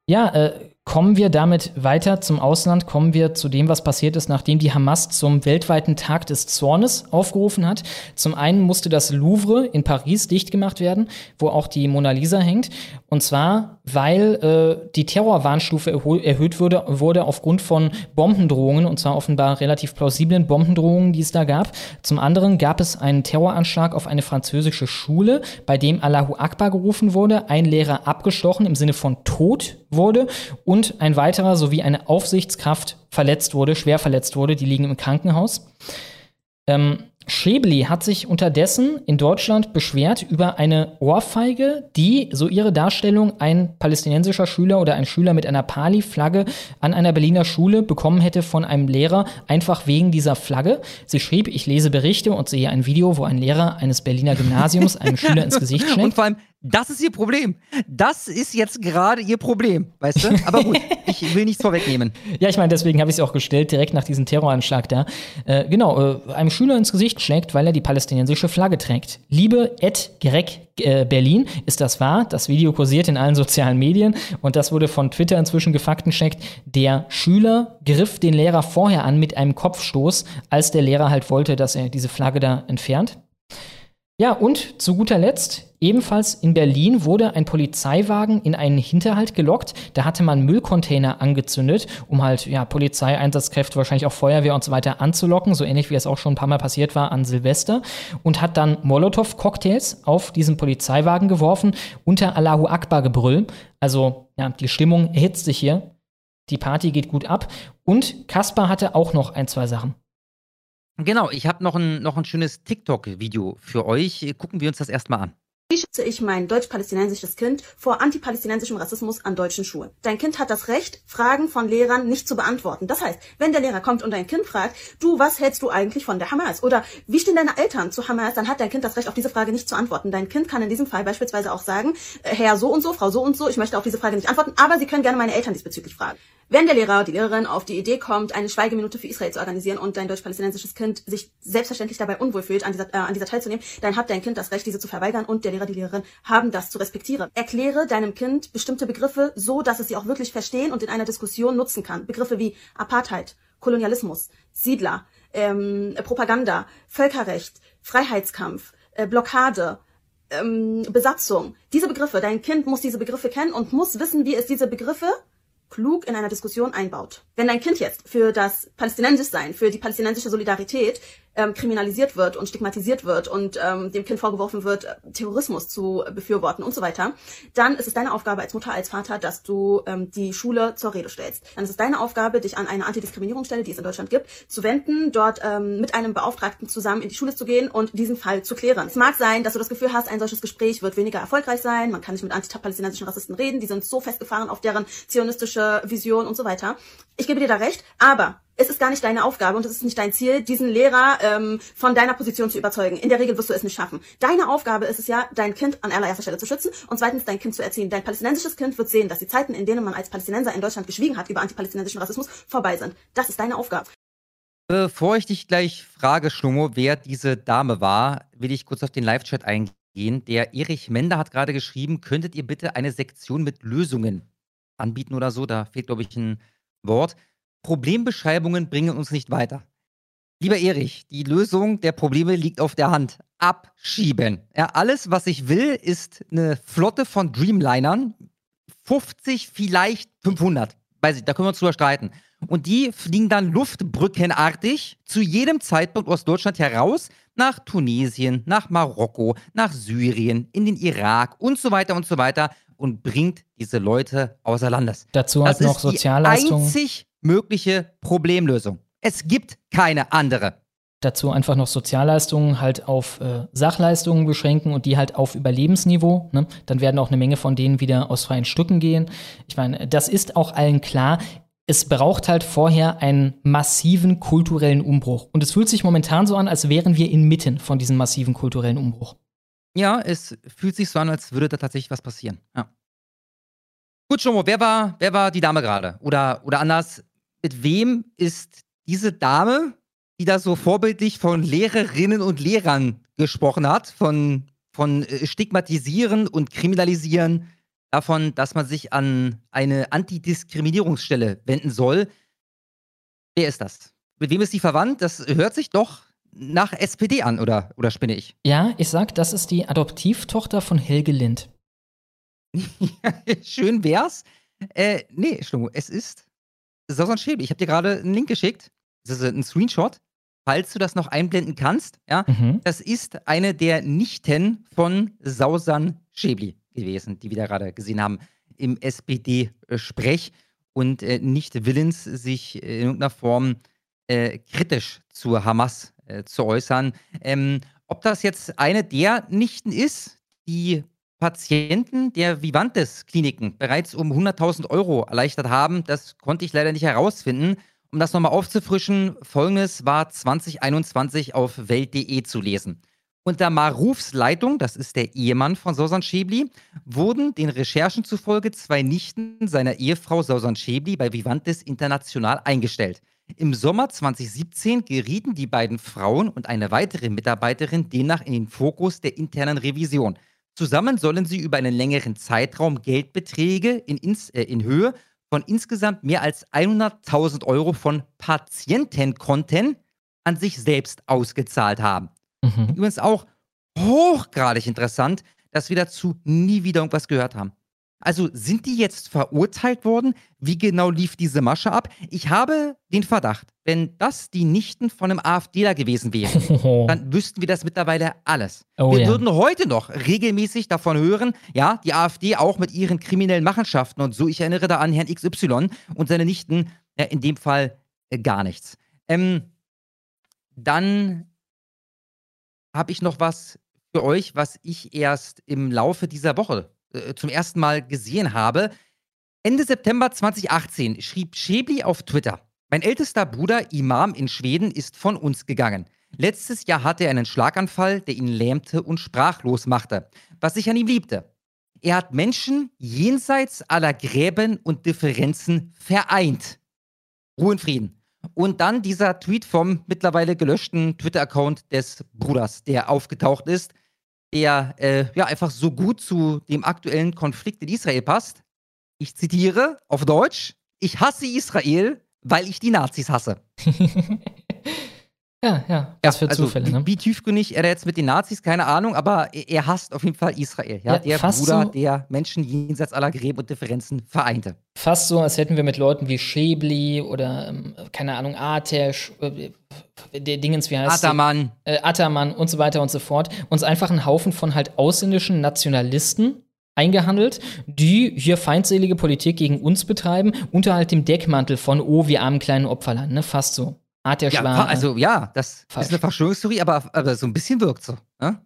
Ja, äh, kommen wir damit weiter zum Ausland, kommen wir zu dem, was passiert ist, nachdem die Hamas zum weltweiten Tag des Zornes aufgerufen hat. Zum einen musste das Louvre in Paris dicht gemacht werden, wo auch die Mona Lisa hängt. Und zwar, weil äh, die Terrorwarnstufe erhöht wurde, wurde aufgrund von Bombendrohungen, und zwar offenbar relativ plausiblen Bombendrohungen, die es da gab. Zum anderen gab es einen Terroranschlag auf eine französische Schule, bei dem Allahu Akbar gerufen wurde, ein Lehrer abgestochen im Sinne von Tod wurde und ein weiterer sowie eine Aufsichtskraft verletzt wurde, schwer verletzt wurde. Die liegen im Krankenhaus. Ähm, Schäbli hat sich unterdessen in Deutschland beschwert über eine Ohrfeige, die, so ihre Darstellung, ein palästinensischer Schüler oder ein Schüler mit einer Pali-Flagge an einer Berliner Schule bekommen hätte von einem Lehrer, einfach wegen dieser Flagge. Sie schrieb, ich lese Berichte und sehe ein Video, wo ein Lehrer eines Berliner Gymnasiums einem Schüler ins Gesicht schlägt. Und vor allem, das ist ihr Problem. Das ist jetzt gerade ihr Problem, weißt du? Aber gut, ich will nichts vorwegnehmen. Ja, ich meine, deswegen habe ich es auch gestellt, direkt nach diesem Terroranschlag da. Äh, genau, äh, einem Schüler ins Gesicht schlägt, weil er die palästinensische Flagge trägt. Liebe Ed Greg äh, Berlin, ist das wahr? Das Video kursiert in allen sozialen Medien und das wurde von Twitter inzwischen gefaktencheckt. Der Schüler griff den Lehrer vorher an mit einem Kopfstoß, als der Lehrer halt wollte, dass er diese Flagge da entfernt. Ja, und zu guter Letzt, ebenfalls in Berlin wurde ein Polizeiwagen in einen Hinterhalt gelockt. Da hatte man Müllcontainer angezündet, um halt ja, Polizeieinsatzkräfte, wahrscheinlich auch Feuerwehr und so weiter anzulocken, so ähnlich wie es auch schon ein paar Mal passiert war an Silvester. Und hat dann Molotow-Cocktails auf diesen Polizeiwagen geworfen, unter Allahu Akbar-Gebrüll. Also, ja, die Stimmung erhitzt sich hier. Die Party geht gut ab. Und Kaspar hatte auch noch ein, zwei Sachen. Genau, ich habe noch ein, noch ein schönes TikTok-Video für euch. Gucken wir uns das erstmal an. Wie schütze ich mein deutsch-palästinensisches Kind vor antipalästinensischem Rassismus an deutschen Schulen? Dein Kind hat das Recht, Fragen von Lehrern nicht zu beantworten. Das heißt, wenn der Lehrer kommt und dein Kind fragt, du, was hältst du eigentlich von der Hamas? Oder wie stehen deine Eltern zu Hamas? Dann hat dein Kind das Recht, auf diese Frage nicht zu antworten. Dein Kind kann in diesem Fall beispielsweise auch sagen, äh, Herr so und so, Frau so und so, ich möchte auf diese Frage nicht antworten, aber Sie können gerne meine Eltern diesbezüglich fragen. Wenn der Lehrer die Lehrerin auf die Idee kommt, eine Schweigeminute für Israel zu organisieren und dein deutsch-palästinensisches Kind sich selbstverständlich dabei unwohl fühlt, an dieser, äh, an dieser teilzunehmen, dann hat dein Kind das Recht, diese zu verweigern und der Lehrer, die Lehrerin haben das zu respektieren. Erkläre deinem Kind bestimmte Begriffe so, dass es sie auch wirklich verstehen und in einer Diskussion nutzen kann. Begriffe wie Apartheid, Kolonialismus, Siedler, ähm, Propaganda, Völkerrecht, Freiheitskampf, äh, Blockade, ähm, Besatzung. Diese Begriffe, dein Kind muss diese Begriffe kennen und muss wissen, wie es diese Begriffe klug in einer Diskussion einbaut. Wenn dein Kind jetzt für das Palästinensischsein, für die palästinensische Solidarität ähm, kriminalisiert wird und stigmatisiert wird und ähm, dem Kind vorgeworfen wird, äh, Terrorismus zu befürworten und so weiter, dann ist es deine Aufgabe als Mutter, als Vater, dass du ähm, die Schule zur Rede stellst. Dann ist es deine Aufgabe, dich an eine Antidiskriminierungsstelle, die es in Deutschland gibt, zu wenden, dort ähm, mit einem Beauftragten zusammen in die Schule zu gehen und diesen Fall zu klären. Es mag sein, dass du das Gefühl hast, ein solches Gespräch wird weniger erfolgreich sein, man kann nicht mit antipalästinensischen Rassisten reden, die sind so festgefahren auf deren zionistische Vision und so weiter. Ich gebe dir da recht, aber es ist gar nicht deine Aufgabe und es ist nicht dein Ziel, diesen Lehrer ähm, von deiner Position zu überzeugen. In der Regel wirst du es nicht schaffen. Deine Aufgabe ist es ja, dein Kind an allererster Stelle zu schützen und zweitens dein Kind zu erziehen. Dein palästinensisches Kind wird sehen, dass die Zeiten, in denen man als Palästinenser in Deutschland geschwiegen hat über antipalästinensischen Rassismus, vorbei sind. Das ist deine Aufgabe. Bevor ich dich gleich frage, Schlummo, wer diese Dame war, will ich kurz auf den Live-Chat eingehen. Der Erich Mender hat gerade geschrieben, könntet ihr bitte eine Sektion mit Lösungen anbieten oder so? Da fehlt, glaube ich, ein Wort. Problembeschreibungen bringen uns nicht weiter. Lieber Erich, die Lösung der Probleme liegt auf der Hand. Abschieben. Ja, alles, was ich will, ist eine Flotte von Dreamlinern. 50, vielleicht 500. Weiß ich, da können wir uns drüber streiten. Und die fliegen dann luftbrückenartig zu jedem Zeitpunkt aus Deutschland heraus nach Tunesien, nach Marokko, nach Syrien, in den Irak und so weiter und so weiter und bringt diese Leute außer Landes. Dazu halt noch Sozialleistungen. Das einzig mögliche Problemlösung. Es gibt keine andere. Dazu einfach noch Sozialleistungen halt auf äh, Sachleistungen beschränken und die halt auf Überlebensniveau. Ne? Dann werden auch eine Menge von denen wieder aus freien Stücken gehen. Ich meine, das ist auch allen klar. Es braucht halt vorher einen massiven kulturellen Umbruch. Und es fühlt sich momentan so an, als wären wir inmitten von diesem massiven kulturellen Umbruch. Ja, es fühlt sich so an, als würde da tatsächlich was passieren. Ja. Gut, Schomo, wer war, wer war die Dame gerade? Oder, oder anders, mit wem ist diese Dame, die da so vorbildlich von Lehrerinnen und Lehrern gesprochen hat, von, von äh, Stigmatisieren und Kriminalisieren, davon, dass man sich an eine Antidiskriminierungsstelle wenden soll. Wer ist das? Mit wem ist die verwandt? Das hört sich doch nach SPD an, oder, oder spinne ich? Ja, ich sag, das ist die Adoptivtochter von Helge Lind. Schön wär's. Äh, nee, Schlummo, es ist Sausan Schäbe. Ich habe dir gerade einen Link geschickt. Das ist ein Screenshot, falls du das noch einblenden kannst. Ja, Mhm. das ist eine der Nichten von Sausan Schäbli gewesen, die wir da gerade gesehen haben im SPD-Sprech und äh, nicht willens, sich in irgendeiner Form äh, kritisch zur Hamas äh, zu äußern. Ähm, ob das jetzt eine der Nichten ist, die Patienten der Vivantes-Kliniken bereits um 100.000 Euro erleichtert haben, das konnte ich leider nicht herausfinden. Um das nochmal aufzufrischen, folgendes war 2021 auf Welt.de zu lesen. Unter Marufs Leitung, das ist der Ehemann von Sausan Schäbli, wurden den Recherchen zufolge zwei Nichten seiner Ehefrau Sausan Schäbli bei Vivantes International eingestellt. Im Sommer 2017 gerieten die beiden Frauen und eine weitere Mitarbeiterin demnach in den Fokus der internen Revision. Zusammen sollen sie über einen längeren Zeitraum Geldbeträge in, ins, äh, in Höhe von insgesamt mehr als 100.000 Euro von Patientenkonten an sich selbst ausgezahlt haben. Mhm. Übrigens auch hochgradig interessant, dass wir dazu nie wieder irgendwas gehört haben. Also sind die jetzt verurteilt worden? Wie genau lief diese Masche ab? Ich habe den Verdacht, wenn das die Nichten von einem AfDler gewesen wären, dann wüssten wir das mittlerweile alles. Oh wir ja. würden heute noch regelmäßig davon hören, ja, die AfD auch mit ihren kriminellen Machenschaften und so. Ich erinnere da an Herrn XY und seine Nichten, ja, in dem Fall äh, gar nichts. Ähm, dann habe ich noch was für euch, was ich erst im Laufe dieser Woche äh, zum ersten Mal gesehen habe. Ende September 2018 schrieb Schäbli auf Twitter: Mein ältester Bruder, Imam in Schweden, ist von uns gegangen. Letztes Jahr hatte er einen Schlaganfall, der ihn lähmte und sprachlos machte, was ich an ihm liebte. Er hat Menschen jenseits aller Gräben und Differenzen vereint. Ruhe und Frieden. Und dann dieser Tweet vom mittlerweile gelöschten Twitter-Account des Bruders, der aufgetaucht ist, der äh, ja einfach so gut zu dem aktuellen Konflikt in Israel passt. Ich zitiere auf Deutsch: Ich hasse Israel, weil ich die Nazis hasse. Ja, ja, was für also, Zufälle, wie, ne? wie tiefgründig er jetzt mit den Nazis, keine Ahnung, aber er, hasst auf jeden Fall Israel. Ja, Ja, der Bruder, so- der Menschen jenseits aller Gräben und Differenzen vereinte. Fast so, als hätten wir mit Leuten wie Schäbli oder, ähm, keine Ahnung, Atesh, äh, der Dingens, wie heißt? Ataman. Äh, Ataman und so weiter und so fort, uns einfach einen Haufen von halt ausländischen Nationalisten eingehandelt, die hier feindselige Politik gegen uns betreiben, unter halt dem Deckmantel von, oh, wir armen kleinen Opferland, ne? Fast so. Atesh Ja, war, fa- also ja, das falsch. ist eine Verschwörungstheorie, aber, aber so ein bisschen wirkt so. Ne?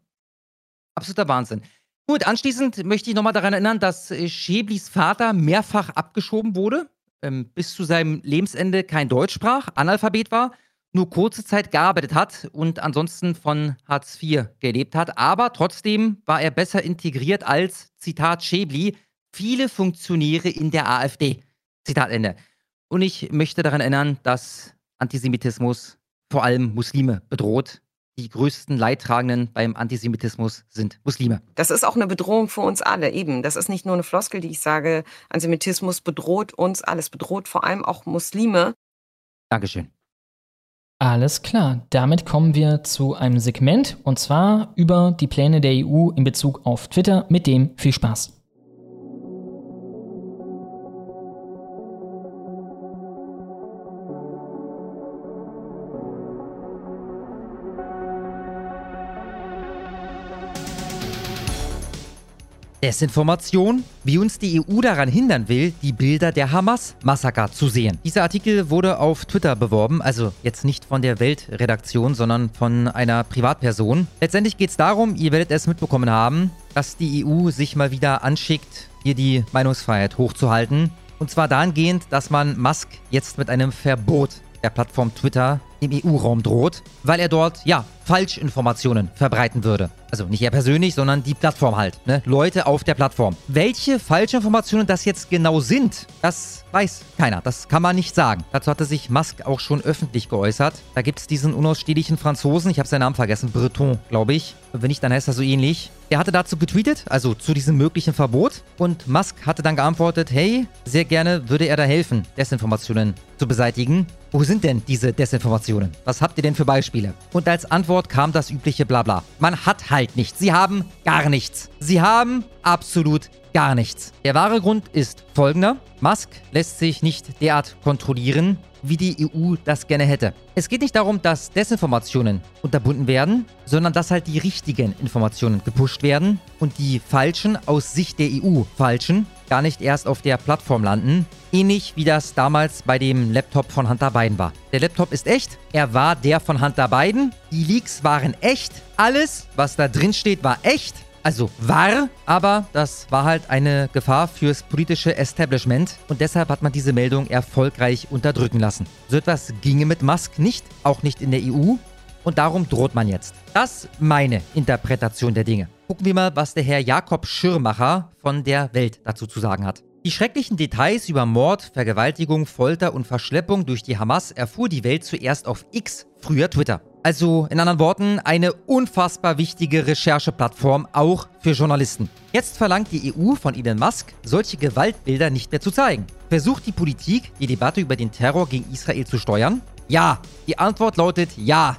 Absoluter Wahnsinn. Gut, anschließend möchte ich nochmal daran erinnern, dass äh, Schäblis Vater mehrfach abgeschoben wurde, ähm, bis zu seinem Lebensende kein Deutsch sprach, Analphabet war, nur kurze Zeit gearbeitet hat und ansonsten von Hartz IV gelebt hat. Aber trotzdem war er besser integriert als, Zitat Schäbli, viele Funktionäre in der AfD. Zitat Ende. Und ich möchte daran erinnern, dass Antisemitismus vor allem Muslime bedroht. Die größten Leidtragenden beim Antisemitismus sind Muslime. Das ist auch eine Bedrohung für uns alle, eben. Das ist nicht nur eine Floskel, die ich sage. Antisemitismus bedroht uns alles, bedroht vor allem auch Muslime. Dankeschön. Alles klar, damit kommen wir zu einem Segment und zwar über die Pläne der EU in Bezug auf Twitter. Mit dem viel Spaß. Desinformation, wie uns die EU daran hindern will, die Bilder der Hamas-Massaker zu sehen. Dieser Artikel wurde auf Twitter beworben, also jetzt nicht von der Weltredaktion, sondern von einer Privatperson. Letztendlich geht es darum, ihr werdet es mitbekommen haben, dass die EU sich mal wieder anschickt, hier die Meinungsfreiheit hochzuhalten. Und zwar dahingehend, dass man Musk jetzt mit einem Verbot der Plattform Twitter im EU-Raum droht, weil er dort, ja, Falschinformationen verbreiten würde. Also nicht er persönlich, sondern die Plattform halt. Ne? Leute auf der Plattform. Welche Falschinformationen das jetzt genau sind, das weiß keiner. Das kann man nicht sagen. Dazu hatte sich Musk auch schon öffentlich geäußert. Da gibt es diesen unausstehlichen Franzosen, ich habe seinen Namen vergessen, Breton, glaube ich. Wenn nicht, dann heißt er so ähnlich. Der hatte dazu getweetet, also zu diesem möglichen Verbot. Und Musk hatte dann geantwortet, hey, sehr gerne würde er da helfen, Desinformationen zu beseitigen. Wo sind denn diese Desinformationen? Was habt ihr denn für Beispiele? Und als Antwort kam das übliche Blabla. Man hat halt nichts. Sie haben gar nichts. Sie haben absolut gar nichts. Der wahre Grund ist folgender. Musk lässt sich nicht derart kontrollieren, wie die EU das gerne hätte. Es geht nicht darum, dass Desinformationen unterbunden werden, sondern dass halt die richtigen Informationen gepusht werden und die falschen, aus Sicht der EU falschen, gar nicht erst auf der Plattform landen. Ähnlich wie das damals bei dem Laptop von Hunter Biden war. Der Laptop ist echt, er war der von Hunter Biden, die Leaks waren echt, alles, was da drin steht, war echt also war, aber das war halt eine Gefahr fürs politische Establishment und deshalb hat man diese Meldung erfolgreich unterdrücken lassen. So etwas ginge mit Musk nicht, auch nicht in der EU und darum droht man jetzt. Das meine Interpretation der Dinge. Gucken wir mal, was der Herr Jakob Schirmacher von der Welt dazu zu sagen hat. Die schrecklichen Details über Mord, Vergewaltigung, Folter und Verschleppung durch die Hamas erfuhr die Welt zuerst auf X, früher Twitter. Also in anderen Worten, eine unfassbar wichtige Rechercheplattform auch für Journalisten. Jetzt verlangt die EU von Elon Musk, solche Gewaltbilder nicht mehr zu zeigen. Versucht die Politik, die Debatte über den Terror gegen Israel zu steuern? Ja, die Antwort lautet ja.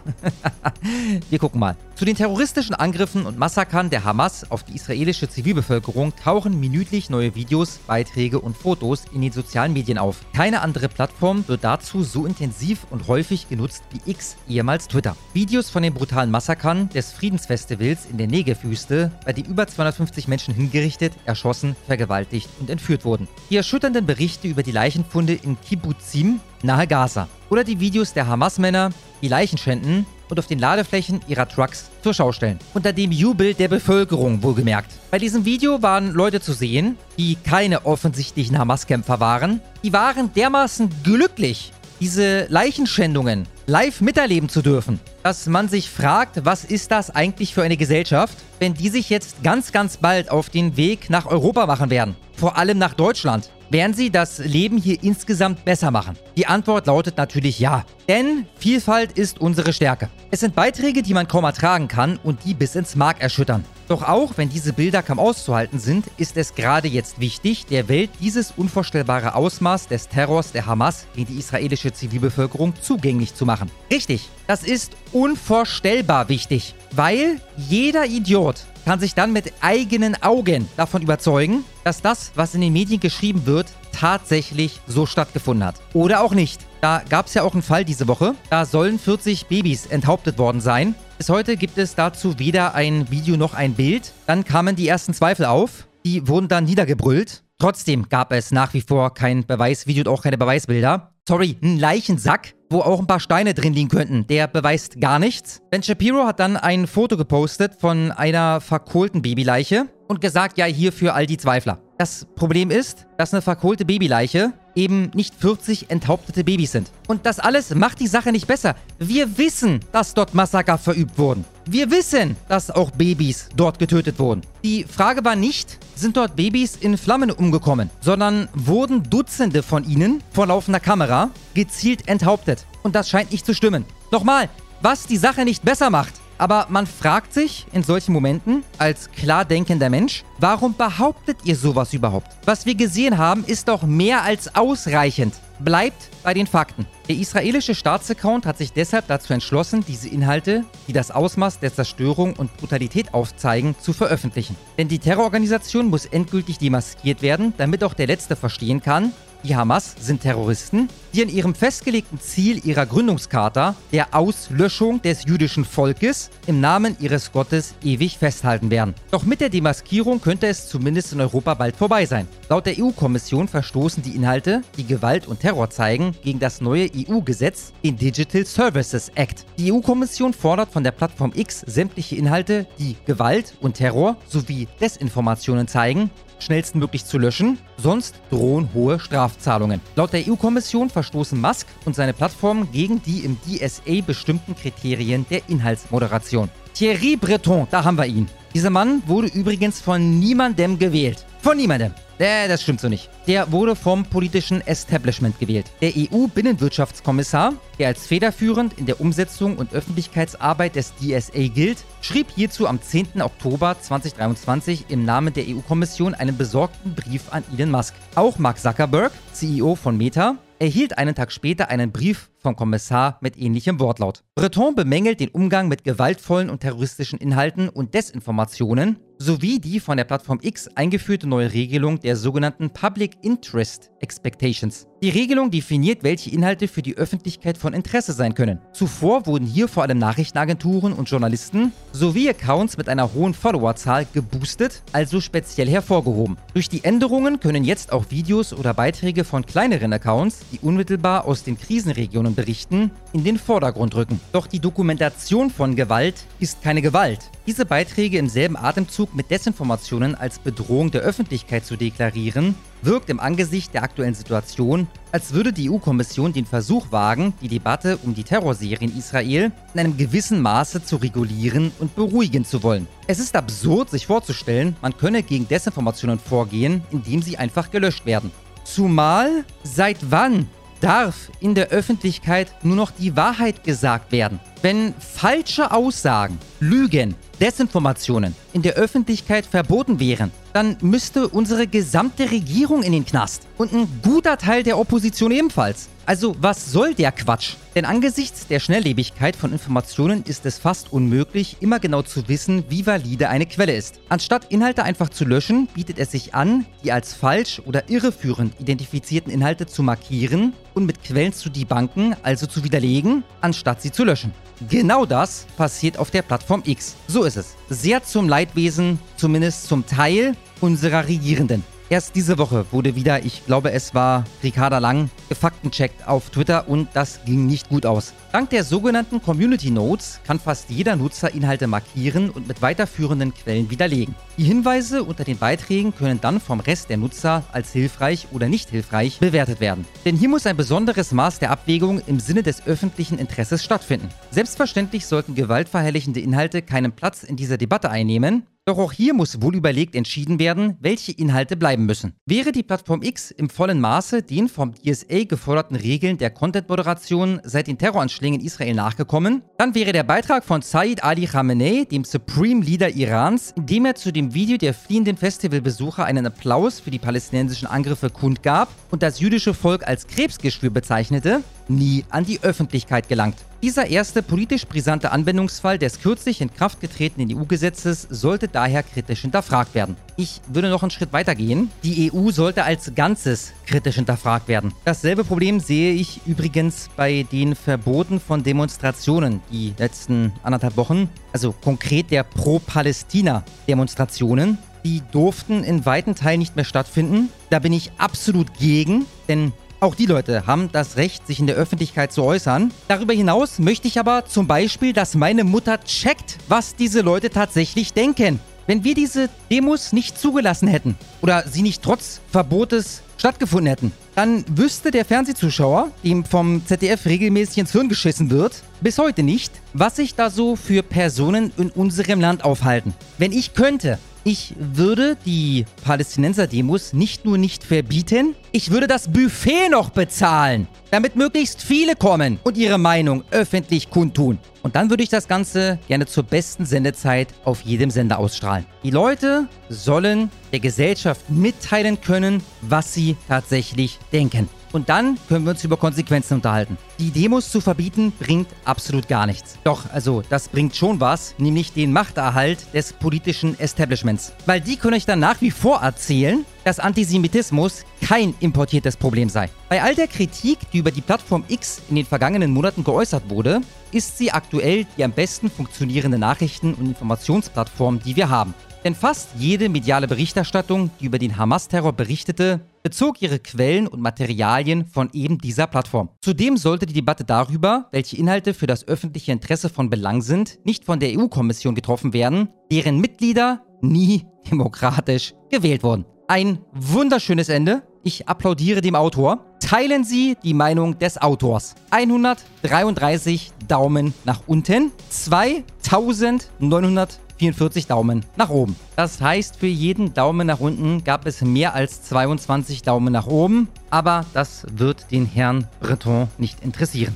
Wir gucken mal. Zu den terroristischen Angriffen und Massakern der Hamas auf die israelische Zivilbevölkerung tauchen minütlich neue Videos, Beiträge und Fotos in den sozialen Medien auf. Keine andere Plattform wird dazu so intensiv und häufig genutzt wie X, ehemals Twitter. Videos von den brutalen Massakern des Friedensfestivals in der Negev-Wüste, bei dem über 250 Menschen hingerichtet, erschossen, vergewaltigt und entführt wurden. Die erschütternden Berichte über die Leichenfunde in Kibbutzim nahe Gaza. Oder die Videos der Hamas-Männer, die Leichen schänden und auf den Ladeflächen ihrer Trucks zur Schau stellen. Unter dem Jubel der Bevölkerung wohlgemerkt. Bei diesem Video waren Leute zu sehen, die keine offensichtlichen Hamas-Kämpfer waren. Die waren dermaßen glücklich, diese Leichenschändungen live miterleben zu dürfen, dass man sich fragt, was ist das eigentlich für eine Gesellschaft, wenn die sich jetzt ganz, ganz bald auf den Weg nach Europa machen werden. Vor allem nach Deutschland. Werden sie das Leben hier insgesamt besser machen? Die Antwort lautet natürlich ja. Denn Vielfalt ist unsere Stärke. Es sind Beiträge, die man kaum ertragen kann und die bis ins Mark erschüttern. Doch auch wenn diese Bilder kaum auszuhalten sind, ist es gerade jetzt wichtig, der Welt dieses unvorstellbare Ausmaß des Terrors der Hamas gegen die israelische Zivilbevölkerung zugänglich zu machen. Richtig, das ist unvorstellbar wichtig, weil jeder Idiot kann sich dann mit eigenen Augen davon überzeugen, dass das, was in den Medien geschrieben wird, tatsächlich so stattgefunden hat. Oder auch nicht. Da gab es ja auch einen Fall diese Woche. Da sollen 40 Babys enthauptet worden sein. Bis heute gibt es dazu weder ein Video noch ein Bild. Dann kamen die ersten Zweifel auf. Die wurden dann niedergebrüllt. Trotzdem gab es nach wie vor kein Beweisvideo und auch keine Beweisbilder. Sorry, ein Leichensack, wo auch ein paar Steine drin liegen könnten. Der beweist gar nichts. Ben Shapiro hat dann ein Foto gepostet von einer verkohlten Babyleiche und gesagt, ja, hier für all die Zweifler. Das Problem ist, dass eine verkohlte Babyleiche eben nicht 40 enthauptete Babys sind. Und das alles macht die Sache nicht besser. Wir wissen, dass dort Massaker verübt wurden. Wir wissen, dass auch Babys dort getötet wurden. Die Frage war nicht, sind dort Babys in Flammen umgekommen, sondern wurden Dutzende von ihnen vor laufender Kamera gezielt enthauptet. Und das scheint nicht zu stimmen. Nochmal, was die Sache nicht besser macht, aber man fragt sich in solchen Momenten als klar denkender Mensch, warum behauptet ihr sowas überhaupt? Was wir gesehen haben, ist doch mehr als ausreichend. Bleibt bei den Fakten. Der israelische Staatsaccount hat sich deshalb dazu entschlossen, diese Inhalte, die das Ausmaß der Zerstörung und Brutalität aufzeigen, zu veröffentlichen. Denn die Terrororganisation muss endgültig demaskiert werden, damit auch der Letzte verstehen kann, die Hamas sind Terroristen, die an ihrem festgelegten Ziel ihrer Gründungscharta, der Auslöschung des jüdischen Volkes, im Namen ihres Gottes ewig festhalten werden. Doch mit der Demaskierung könnte es zumindest in Europa bald vorbei sein. Laut der EU-Kommission verstoßen die Inhalte, die Gewalt und Terror zeigen, gegen das neue EU-Gesetz, den Digital Services Act. Die EU-Kommission fordert von der Plattform X sämtliche Inhalte, die Gewalt und Terror sowie Desinformationen zeigen, schnellstmöglich zu löschen, sonst drohen hohe Strafzahlungen. Laut der EU-Kommission verstoßen Musk und seine Plattform gegen die im DSA bestimmten Kriterien der Inhaltsmoderation. Thierry Breton, da haben wir ihn. Dieser Mann wurde übrigens von niemandem gewählt. Von niemandem. Äh, das stimmt so nicht. Der wurde vom politischen Establishment gewählt. Der EU-Binnenwirtschaftskommissar, der als federführend in der Umsetzung und Öffentlichkeitsarbeit des DSA gilt, schrieb hierzu am 10. Oktober 2023 im Namen der EU-Kommission einen besorgten Brief an Elon Musk. Auch Mark Zuckerberg, CEO von Meta, erhielt einen Tag später einen Brief vom Kommissar mit ähnlichem Wortlaut. Breton bemängelt den Umgang mit gewaltvollen und terroristischen Inhalten und Desinformationen sowie die von der Plattform X eingeführte neue Regelung der sogenannten Public Interest Expectations. Die Regelung definiert, welche Inhalte für die Öffentlichkeit von Interesse sein können. Zuvor wurden hier vor allem Nachrichtenagenturen und Journalisten sowie Accounts mit einer hohen Followerzahl geboostet, also speziell hervorgehoben. Durch die Änderungen können jetzt auch Videos oder Beiträge von kleineren Accounts, die unmittelbar aus den Krisenregionen berichten, in den Vordergrund rücken. Doch die Dokumentation von Gewalt ist keine Gewalt. Diese Beiträge im selben Atemzug mit Desinformationen als Bedrohung der Öffentlichkeit zu deklarieren, wirkt im Angesicht der aktuellen Situation, als würde die EU-Kommission den Versuch wagen, die Debatte um die Terrorserie in Israel in einem gewissen Maße zu regulieren und beruhigen zu wollen. Es ist absurd, sich vorzustellen, man könne gegen Desinformationen vorgehen, indem sie einfach gelöscht werden. Zumal, seit wann darf in der Öffentlichkeit nur noch die Wahrheit gesagt werden? Wenn falsche Aussagen, Lügen, Desinformationen in der Öffentlichkeit verboten wären, dann müsste unsere gesamte Regierung in den Knast und ein guter Teil der Opposition ebenfalls. Also was soll der Quatsch? Denn angesichts der Schnelllebigkeit von Informationen ist es fast unmöglich, immer genau zu wissen, wie valide eine Quelle ist. Anstatt Inhalte einfach zu löschen, bietet es sich an, die als falsch oder irreführend identifizierten Inhalte zu markieren und mit Quellen zu debunken, also zu widerlegen, anstatt sie zu löschen. Genau das passiert auf der Plattform X. So ist es. Sehr zum Leidwesen, zumindest zum Teil, unserer Regierenden. Erst diese Woche wurde wieder, ich glaube es war Ricarda Lang, gefaktencheckt auf Twitter und das ging nicht gut aus. Dank der sogenannten Community Notes kann fast jeder Nutzer Inhalte markieren und mit weiterführenden Quellen widerlegen. Die Hinweise unter den Beiträgen können dann vom Rest der Nutzer als hilfreich oder nicht hilfreich bewertet werden. Denn hier muss ein besonderes Maß der Abwägung im Sinne des öffentlichen Interesses stattfinden. Selbstverständlich sollten gewaltverherrlichende Inhalte keinen Platz in dieser Debatte einnehmen, doch auch hier muss wohl überlegt entschieden werden, welche Inhalte bleiben müssen. Wäre die Plattform X im vollen Maße den vom DSA geforderten Regeln der Content-Moderation seit den Terroranschlägen in Israel nachgekommen, dann wäre der Beitrag von Said Ali Khamenei, dem Supreme Leader Irans, in dem er zu dem Video der fliehenden Festivalbesucher einen Applaus für die palästinensischen Angriffe kundgab und das jüdische Volk als Krebsgeschwür bezeichnete, nie an die Öffentlichkeit gelangt. Dieser erste politisch brisante Anwendungsfall des kürzlich in Kraft getretenen EU-Gesetzes sollte daher kritisch hinterfragt werden. Ich würde noch einen Schritt weiter gehen. Die EU sollte als Ganzes kritisch hinterfragt werden. Dasselbe Problem sehe ich übrigens bei den Verboten von Demonstrationen die letzten anderthalb Wochen. Also konkret der Pro-Palästina-Demonstrationen. Die durften in weiten Teilen nicht mehr stattfinden. Da bin ich absolut gegen, denn auch die Leute haben das Recht, sich in der Öffentlichkeit zu äußern. Darüber hinaus möchte ich aber zum Beispiel, dass meine Mutter checkt, was diese Leute tatsächlich denken. Wenn wir diese Demos nicht zugelassen hätten oder sie nicht trotz Verbotes stattgefunden hätten, dann wüsste der Fernsehzuschauer, dem vom ZDF regelmäßig ins Hirn geschissen wird, bis heute nicht, was sich da so für Personen in unserem Land aufhalten. Wenn ich könnte, ich würde die Palästinenser-Demos nicht nur nicht verbieten, ich würde das Buffet noch bezahlen, damit möglichst viele kommen und ihre Meinung öffentlich kundtun. Und dann würde ich das Ganze gerne zur besten Sendezeit auf jedem Sender ausstrahlen. Die Leute sollen der Gesellschaft mitteilen können, was sie tatsächlich denken. Und dann können wir uns über Konsequenzen unterhalten. Die Demos zu verbieten bringt absolut gar nichts. Doch, also, das bringt schon was, nämlich den Machterhalt des politischen Establishments. Weil die können euch dann nach wie vor erzählen, dass Antisemitismus kein importiertes Problem sei. Bei all der Kritik, die über die Plattform X in den vergangenen Monaten geäußert wurde, ist sie aktuell die am besten funktionierende Nachrichten- und Informationsplattform, die wir haben. Denn fast jede mediale Berichterstattung, die über den Hamas-Terror berichtete, bezog ihre Quellen und Materialien von eben dieser Plattform. Zudem sollte die Debatte darüber, welche Inhalte für das öffentliche Interesse von Belang sind, nicht von der EU-Kommission getroffen werden, deren Mitglieder nie demokratisch gewählt wurden. Ein wunderschönes Ende. Ich applaudiere dem Autor. Teilen Sie die Meinung des Autors. 133 Daumen nach unten. 2900 44 Daumen nach oben. Das heißt, für jeden Daumen nach unten gab es mehr als 22 Daumen nach oben, aber das wird den Herrn Breton nicht interessieren.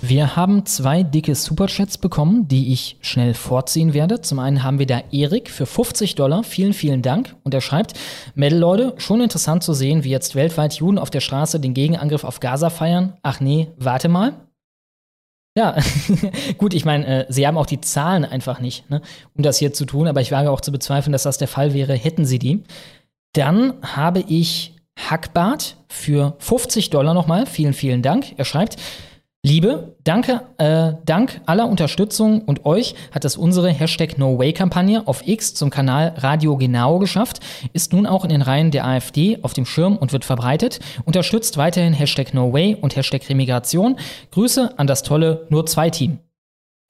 Wir haben zwei dicke Superchats bekommen, die ich schnell vorziehen werde. Zum einen haben wir da Erik für 50 Dollar. Vielen, vielen Dank. Und er schreibt, Mädel Leute, schon interessant zu sehen, wie jetzt weltweit Juden auf der Straße den Gegenangriff auf Gaza feiern. Ach nee, warte mal. Ja, gut, ich meine, äh, sie haben auch die Zahlen einfach nicht, ne, um das hier zu tun, aber ich wage auch zu bezweifeln, dass das der Fall wäre, hätten sie die. Dann habe ich Hackbart für 50 Dollar nochmal. Vielen, vielen Dank. Er schreibt, Liebe, danke, äh, dank aller Unterstützung und euch hat es unsere Hashtag NoWay-Kampagne auf X zum Kanal Radio Genau geschafft, ist nun auch in den Reihen der AfD auf dem Schirm und wird verbreitet. Unterstützt weiterhin Hashtag NoWay und Hashtag Remigration. Grüße an das tolle Nur 2 Team.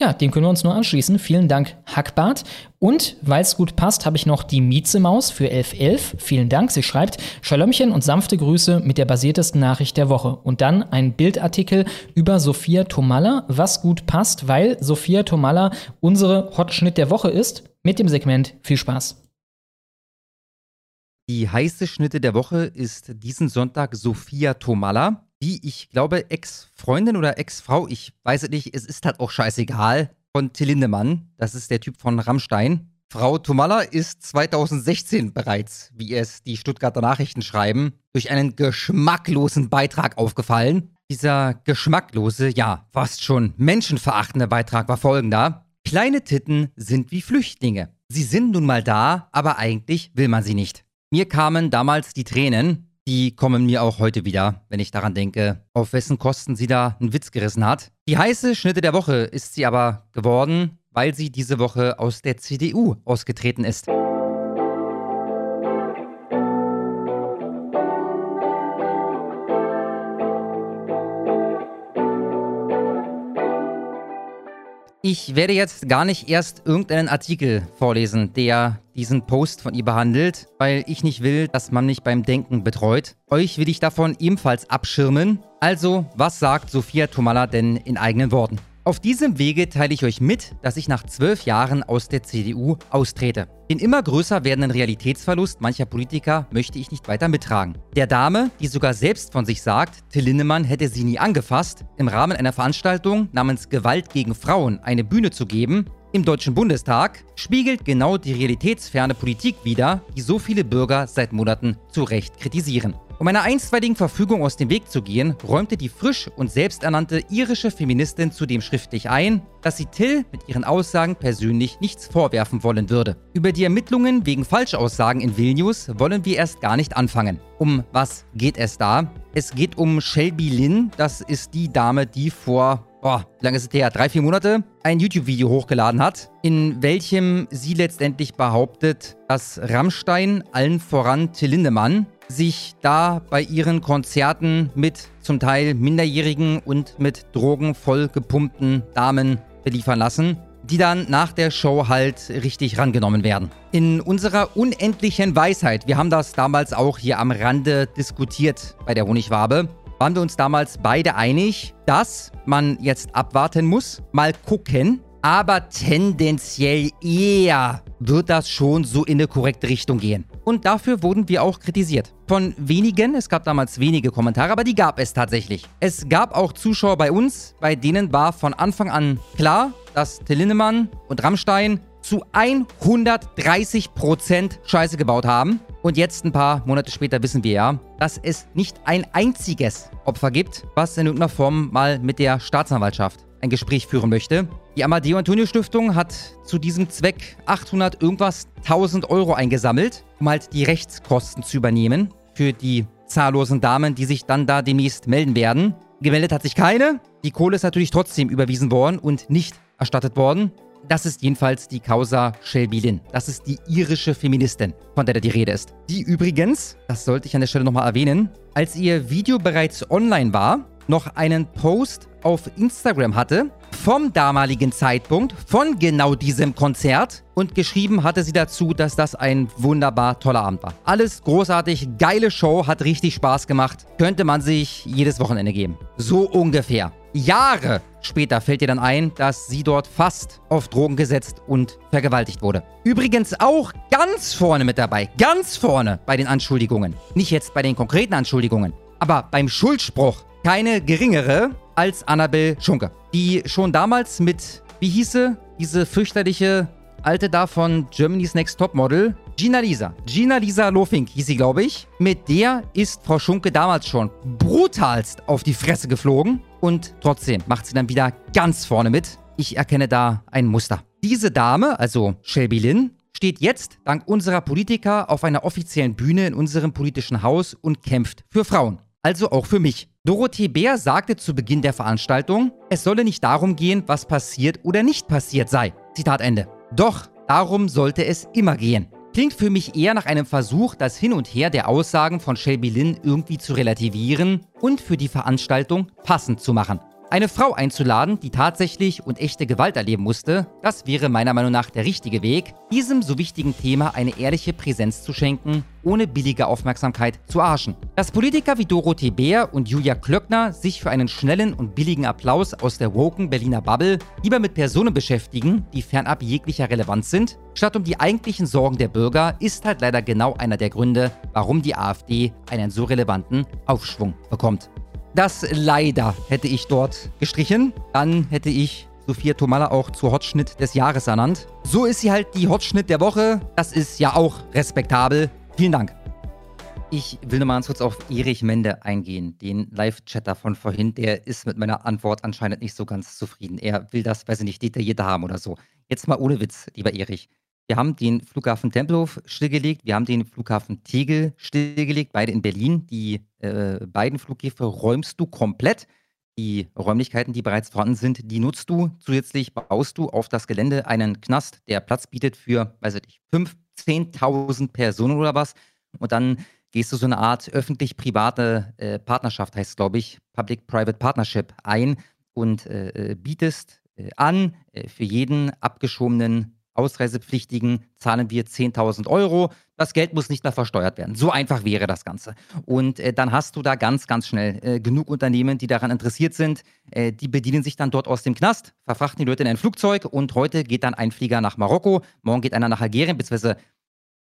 Ja, dem können wir uns nur anschließen. Vielen Dank, Hackbart. Und weil es gut passt, habe ich noch die Mieze-Maus für 1111. Vielen Dank. Sie schreibt Schalömchen und sanfte Grüße mit der basiertesten Nachricht der Woche. Und dann ein Bildartikel über Sophia Tomalla, was gut passt, weil Sophia Tomalla unsere Hotschnitt der Woche ist. Mit dem Segment viel Spaß. Die heiße Schnitte der Woche ist diesen Sonntag Sophia Tomalla die, ich glaube, Ex-Freundin oder Ex-Frau, ich weiß es nicht, es ist halt auch scheißegal, von Till Lindemann. Das ist der Typ von Rammstein. Frau Tomalla ist 2016 bereits, wie es die Stuttgarter Nachrichten schreiben, durch einen geschmacklosen Beitrag aufgefallen. Dieser geschmacklose, ja, fast schon menschenverachtende Beitrag war folgender. Kleine Titten sind wie Flüchtlinge. Sie sind nun mal da, aber eigentlich will man sie nicht. Mir kamen damals die Tränen, die kommen mir auch heute wieder, wenn ich daran denke, auf wessen Kosten sie da einen Witz gerissen hat. Die heiße Schnitte der Woche ist sie aber geworden, weil sie diese Woche aus der CDU ausgetreten ist. Ich werde jetzt gar nicht erst irgendeinen Artikel vorlesen, der diesen Post von ihr behandelt, weil ich nicht will, dass man mich beim Denken betreut. Euch will ich davon ebenfalls abschirmen. Also, was sagt Sophia Tomalla denn in eigenen Worten? Auf diesem Wege teile ich euch mit, dass ich nach zwölf Jahren aus der CDU austrete. Den immer größer werdenden Realitätsverlust mancher Politiker möchte ich nicht weiter mittragen. Der Dame, die sogar selbst von sich sagt, Till Lindemann hätte sie nie angefasst, im Rahmen einer Veranstaltung namens Gewalt gegen Frauen eine Bühne zu geben, im Deutschen Bundestag spiegelt genau die realitätsferne Politik wider, die so viele Bürger seit Monaten zu Recht kritisieren. Um einer einstweiligen Verfügung aus dem Weg zu gehen, räumte die frisch und selbsternannte irische Feministin zudem schriftlich ein, dass sie Till mit ihren Aussagen persönlich nichts vorwerfen wollen würde. Über die Ermittlungen wegen Falschaussagen in Vilnius wollen wir erst gar nicht anfangen. Um was geht es da? Es geht um Shelby Lynn, das ist die Dame, die vor boah, wie lange ist es her? Drei, vier Monate, ein YouTube-Video hochgeladen hat, in welchem sie letztendlich behauptet, dass Rammstein, allen voran Till Lindemann, sich da bei ihren Konzerten mit zum Teil minderjährigen und mit Drogen vollgepumpten Damen beliefern lassen, die dann nach der Show halt richtig rangenommen werden. In unserer unendlichen Weisheit, wir haben das damals auch hier am Rande diskutiert bei der Honigwabe, waren wir uns damals beide einig, dass man jetzt abwarten muss, mal gucken, aber tendenziell eher wird das schon so in eine korrekte Richtung gehen. Und dafür wurden wir auch kritisiert. Von wenigen, es gab damals wenige Kommentare, aber die gab es tatsächlich. Es gab auch Zuschauer bei uns, bei denen war von Anfang an klar, dass Till Lindemann und Rammstein zu 130% Scheiße gebaut haben. Und jetzt, ein paar Monate später, wissen wir ja, dass es nicht ein einziges Opfer gibt, was in irgendeiner Form mal mit der Staatsanwaltschaft ein Gespräch führen möchte. Die Amadeo Antonio Stiftung hat zu diesem Zweck 800 irgendwas 1000 Euro eingesammelt, um halt die Rechtskosten zu übernehmen für die zahllosen Damen, die sich dann da demnächst melden werden. Gemeldet hat sich keine. Die Kohle ist natürlich trotzdem überwiesen worden und nicht erstattet worden. Das ist jedenfalls die Causa Shelby Lynn. Das ist die irische Feministin, von der da die Rede ist. Die übrigens, das sollte ich an der Stelle nochmal erwähnen, als ihr Video bereits online war, noch einen Post auf Instagram hatte, vom damaligen Zeitpunkt, von genau diesem Konzert. Und geschrieben hatte sie dazu, dass das ein wunderbar toller Abend war. Alles großartig, geile Show, hat richtig Spaß gemacht. Könnte man sich jedes Wochenende geben. So ungefähr. Jahre später fällt ihr dann ein, dass sie dort fast auf Drogen gesetzt und vergewaltigt wurde. Übrigens auch ganz vorne mit dabei, ganz vorne bei den Anschuldigungen. Nicht jetzt bei den konkreten Anschuldigungen, aber beim Schuldspruch. Keine geringere als Annabel Schunke, die schon damals mit, wie hieße, diese fürchterliche alte da von Germany's Next Topmodel, Gina Lisa. Gina Lisa Lofink hieß sie, glaube ich. Mit der ist Frau Schunke damals schon brutalst auf die Fresse geflogen. Und trotzdem macht sie dann wieder ganz vorne mit. Ich erkenne da ein Muster. Diese Dame, also Shelby Lynn, steht jetzt dank unserer Politiker auf einer offiziellen Bühne in unserem politischen Haus und kämpft für Frauen. Also auch für mich. Dorothee Bär sagte zu Beginn der Veranstaltung, es solle nicht darum gehen, was passiert oder nicht passiert sei. Zitat Ende. Doch darum sollte es immer gehen. Klingt für mich eher nach einem Versuch, das Hin und Her der Aussagen von Shelby Lynn irgendwie zu relativieren und für die Veranstaltung passend zu machen. Eine Frau einzuladen, die tatsächlich und echte Gewalt erleben musste, das wäre meiner Meinung nach der richtige Weg, diesem so wichtigen Thema eine ehrliche Präsenz zu schenken, ohne billige Aufmerksamkeit zu arschen. Dass Politiker wie Dorothee Bär und Julia Klöckner sich für einen schnellen und billigen Applaus aus der woken Berliner Bubble lieber mit Personen beschäftigen, die fernab jeglicher Relevanz sind, statt um die eigentlichen Sorgen der Bürger, ist halt leider genau einer der Gründe, warum die AfD einen so relevanten Aufschwung bekommt. Das leider hätte ich dort gestrichen. Dann hätte ich Sophia Tomalla auch zur Hotschnitt des Jahres ernannt. So ist sie halt die Hotschnitt der Woche. Das ist ja auch respektabel. Vielen Dank. Ich will nochmal ganz kurz auf Erich Mende eingehen, den Live-Chatter von vorhin. Der ist mit meiner Antwort anscheinend nicht so ganz zufrieden. Er will das, weiß ich nicht, detaillierter haben oder so. Jetzt mal ohne Witz, lieber Erich. Wir haben den Flughafen Tempelhof stillgelegt, wir haben den Flughafen Tegel stillgelegt, beide in Berlin. Die äh, beiden Flughäfen räumst du komplett. Die Räumlichkeiten, die bereits vorhanden sind, die nutzt du. Zusätzlich baust du auf das Gelände einen Knast, der Platz bietet für, weiß ich nicht, 5.000, 10.000 Personen oder was. Und dann gehst du so eine Art öffentlich-private äh, Partnerschaft, heißt es, glaube ich, Public-Private Partnership ein und äh, äh bietest äh, an, äh, für jeden abgeschobenen Ausreisepflichtigen zahlen wir 10.000 Euro. Das Geld muss nicht mehr versteuert werden. So einfach wäre das Ganze. Und äh, dann hast du da ganz, ganz schnell äh, genug Unternehmen, die daran interessiert sind. Äh, die bedienen sich dann dort aus dem Knast, verfrachten die Leute in ein Flugzeug und heute geht dann ein Flieger nach Marokko, morgen geht einer nach Algerien, beziehungsweise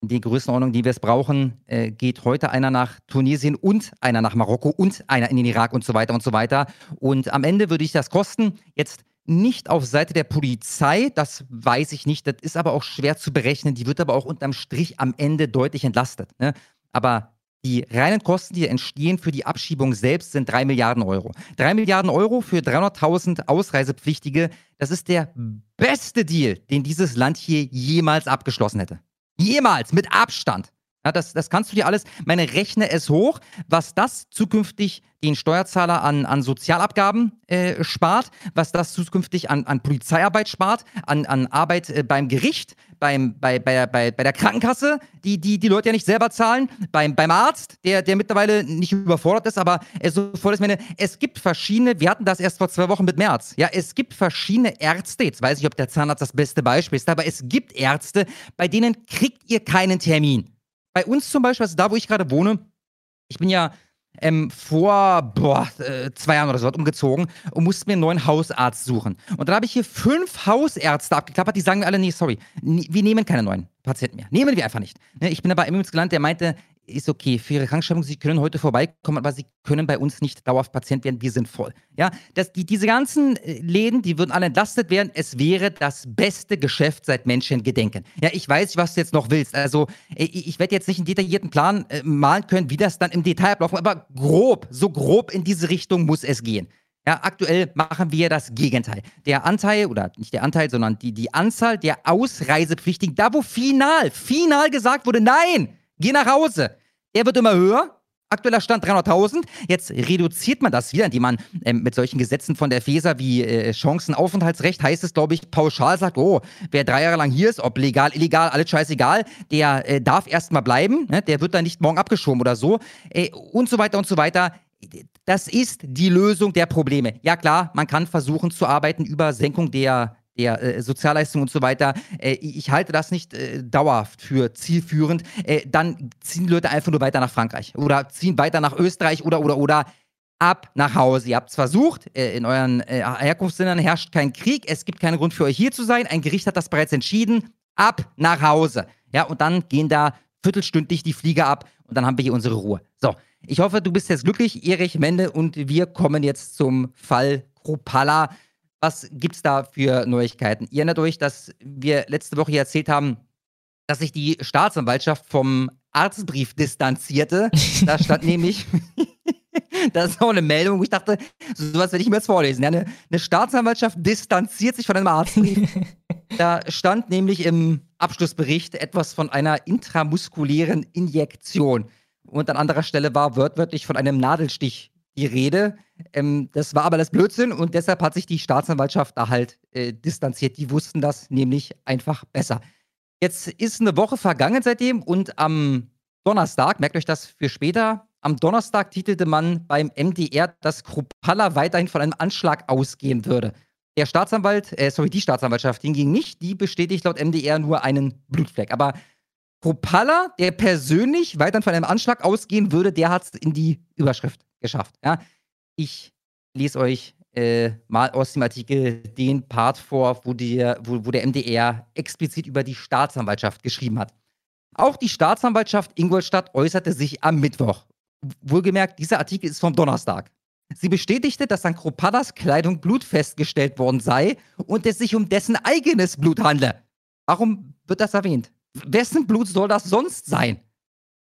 in die Größenordnung, die wir es brauchen, äh, geht heute einer nach Tunesien und einer nach Marokko und einer in den Irak und so weiter und so weiter. Und am Ende würde ich das kosten. Jetzt nicht auf Seite der Polizei, das weiß ich nicht, das ist aber auch schwer zu berechnen, die wird aber auch unterm Strich am Ende deutlich entlastet. Ne? Aber die reinen Kosten, die entstehen für die Abschiebung selbst, sind 3 Milliarden Euro. 3 Milliarden Euro für 300.000 Ausreisepflichtige, das ist der beste Deal, den dieses Land hier jemals abgeschlossen hätte. Jemals, mit Abstand. Ja, das, das kannst du dir alles, meine rechne es hoch, was das zukünftig den Steuerzahler an, an Sozialabgaben äh, spart, was das zukünftig an, an Polizeiarbeit spart, an, an Arbeit äh, beim Gericht, beim, bei, bei, bei, bei der Krankenkasse, die, die die Leute ja nicht selber zahlen, beim, beim Arzt, der, der mittlerweile nicht überfordert ist, aber er so voll ist. Meine, es gibt verschiedene, wir hatten das erst vor zwei Wochen mit März, ja, es gibt verschiedene Ärzte, jetzt weiß ich, ob der Zahnarzt das beste Beispiel ist, aber es gibt Ärzte, bei denen kriegt ihr keinen Termin. Bei uns zum Beispiel, also da, wo ich gerade wohne, ich bin ja ähm, vor boah, äh, zwei Jahren oder so umgezogen und musste mir einen neuen Hausarzt suchen. Und dann habe ich hier fünf Hausärzte abgeklappert, die sagen mir alle, nee, sorry, wir nehmen keine neuen Patienten mehr. Nehmen wir einfach nicht. Ne, ich bin aber bei gelandet, der meinte, ist okay, für Ihre Krankschreibung, Sie können heute vorbeikommen, aber Sie können bei uns nicht dauerhaft Patient werden, wir sind voll. Ja, das, die, diese ganzen äh, Läden, die würden alle entlastet werden. Es wäre das beste Geschäft seit Menschengedenken. Ja, ich weiß, was du jetzt noch willst. Also, äh, ich, ich werde jetzt nicht einen detaillierten Plan äh, malen können, wie das dann im Detail abläuft, aber grob, so grob in diese Richtung muss es gehen. Ja, aktuell machen wir das Gegenteil. Der Anteil, oder nicht der Anteil, sondern die, die Anzahl der Ausreisepflichtigen, da wo final, final gesagt wurde, nein, Geh nach Hause. Der wird immer höher. Aktueller Stand 300.000. Jetzt reduziert man das wieder, indem man ähm, mit solchen Gesetzen von der FESA wie äh, Chancenaufenthaltsrecht heißt es, glaube ich, pauschal sagt, oh, wer drei Jahre lang hier ist, ob legal, illegal, alles scheißegal, der äh, darf erstmal bleiben, ne? der wird dann nicht morgen abgeschoben oder so äh, und so weiter und so weiter. Das ist die Lösung der Probleme. Ja klar, man kann versuchen zu arbeiten über Senkung der der äh, Sozialleistungen und so weiter, äh, ich halte das nicht äh, dauerhaft für zielführend, äh, dann ziehen Leute einfach nur weiter nach Frankreich oder ziehen weiter nach Österreich oder, oder, oder. ab nach Hause. Ihr habt es versucht, äh, in euren äh, Herkunftsländern herrscht kein Krieg, es gibt keinen Grund für euch hier zu sein, ein Gericht hat das bereits entschieden, ab nach Hause. Ja, und dann gehen da viertelstündlich die Flieger ab und dann haben wir hier unsere Ruhe. So, ich hoffe, du bist jetzt glücklich, Erich Mende, und wir kommen jetzt zum Fall Kropala. Was gibt's da für Neuigkeiten? Ihr erinnert euch, dass wir letzte Woche hier erzählt haben, dass sich die Staatsanwaltschaft vom Arztbrief distanzierte. Da stand nämlich, das ist auch eine Meldung, wo ich dachte, sowas werde ich mir jetzt vorlesen. Ja, eine, eine Staatsanwaltschaft distanziert sich von einem Arztbrief. da stand nämlich im Abschlussbericht etwas von einer intramuskulären Injektion. Und an anderer Stelle war wörtlich von einem Nadelstich die Rede. Ähm, das war aber das Blödsinn und deshalb hat sich die Staatsanwaltschaft da halt äh, distanziert. Die wussten das nämlich einfach besser. Jetzt ist eine Woche vergangen seitdem und am Donnerstag, merkt euch das für später, am Donnerstag titelte man beim MDR, dass Kruppalla weiterhin von einem Anschlag ausgehen würde. Der Staatsanwalt, äh, sorry, die Staatsanwaltschaft hingegen nicht, die bestätigt laut MDR nur einen Blutfleck. Aber Kruppalla, der persönlich weiterhin von einem Anschlag ausgehen würde, der hat es in die Überschrift geschafft. Ja? Ich lese euch äh, mal aus dem Artikel den Part vor, wo, der, wo, wo der MDR explizit über die Staatsanwaltschaft geschrieben hat. Auch die Staatsanwaltschaft Ingolstadt äußerte sich am Mittwoch. Wohlgemerkt, dieser Artikel ist vom Donnerstag. Sie bestätigte, dass an Kropadas Kleidung Blut festgestellt worden sei und es sich um dessen eigenes Blut handle. Warum wird das erwähnt? Wessen Blut soll das sonst sein?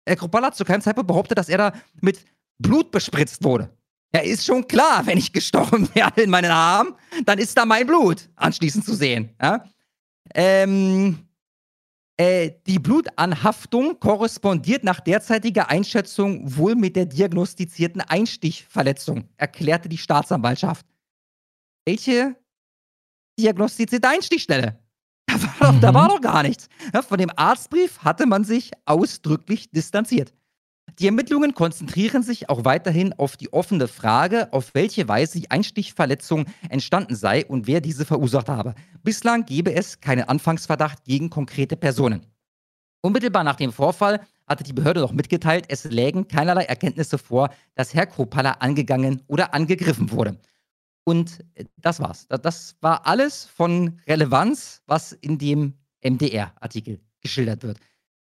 Herr Kropala hat zu keinem Zeitpunkt behauptet, dass er da mit Blut bespritzt wurde. Ja, ist schon klar, wenn ich gestochen werde in meinen Arm, dann ist da mein Blut anschließend zu sehen. Ja? Ähm, äh, die Blutanhaftung korrespondiert nach derzeitiger Einschätzung wohl mit der diagnostizierten Einstichverletzung, erklärte die Staatsanwaltschaft. Welche diagnostizierte Einstichstelle? Da war, doch, mhm. da war doch gar nichts. Ja, von dem Arztbrief hatte man sich ausdrücklich distanziert. Die Ermittlungen konzentrieren sich auch weiterhin auf die offene Frage, auf welche Weise die Einstichverletzung entstanden sei und wer diese verursacht habe. Bislang gebe es keinen Anfangsverdacht gegen konkrete Personen. Unmittelbar nach dem Vorfall hatte die Behörde noch mitgeteilt, es lägen keinerlei Erkenntnisse vor, dass Herr Kropala angegangen oder angegriffen wurde. Und äh, das war's. Das war alles von Relevanz, was in dem MDR-Artikel geschildert wird.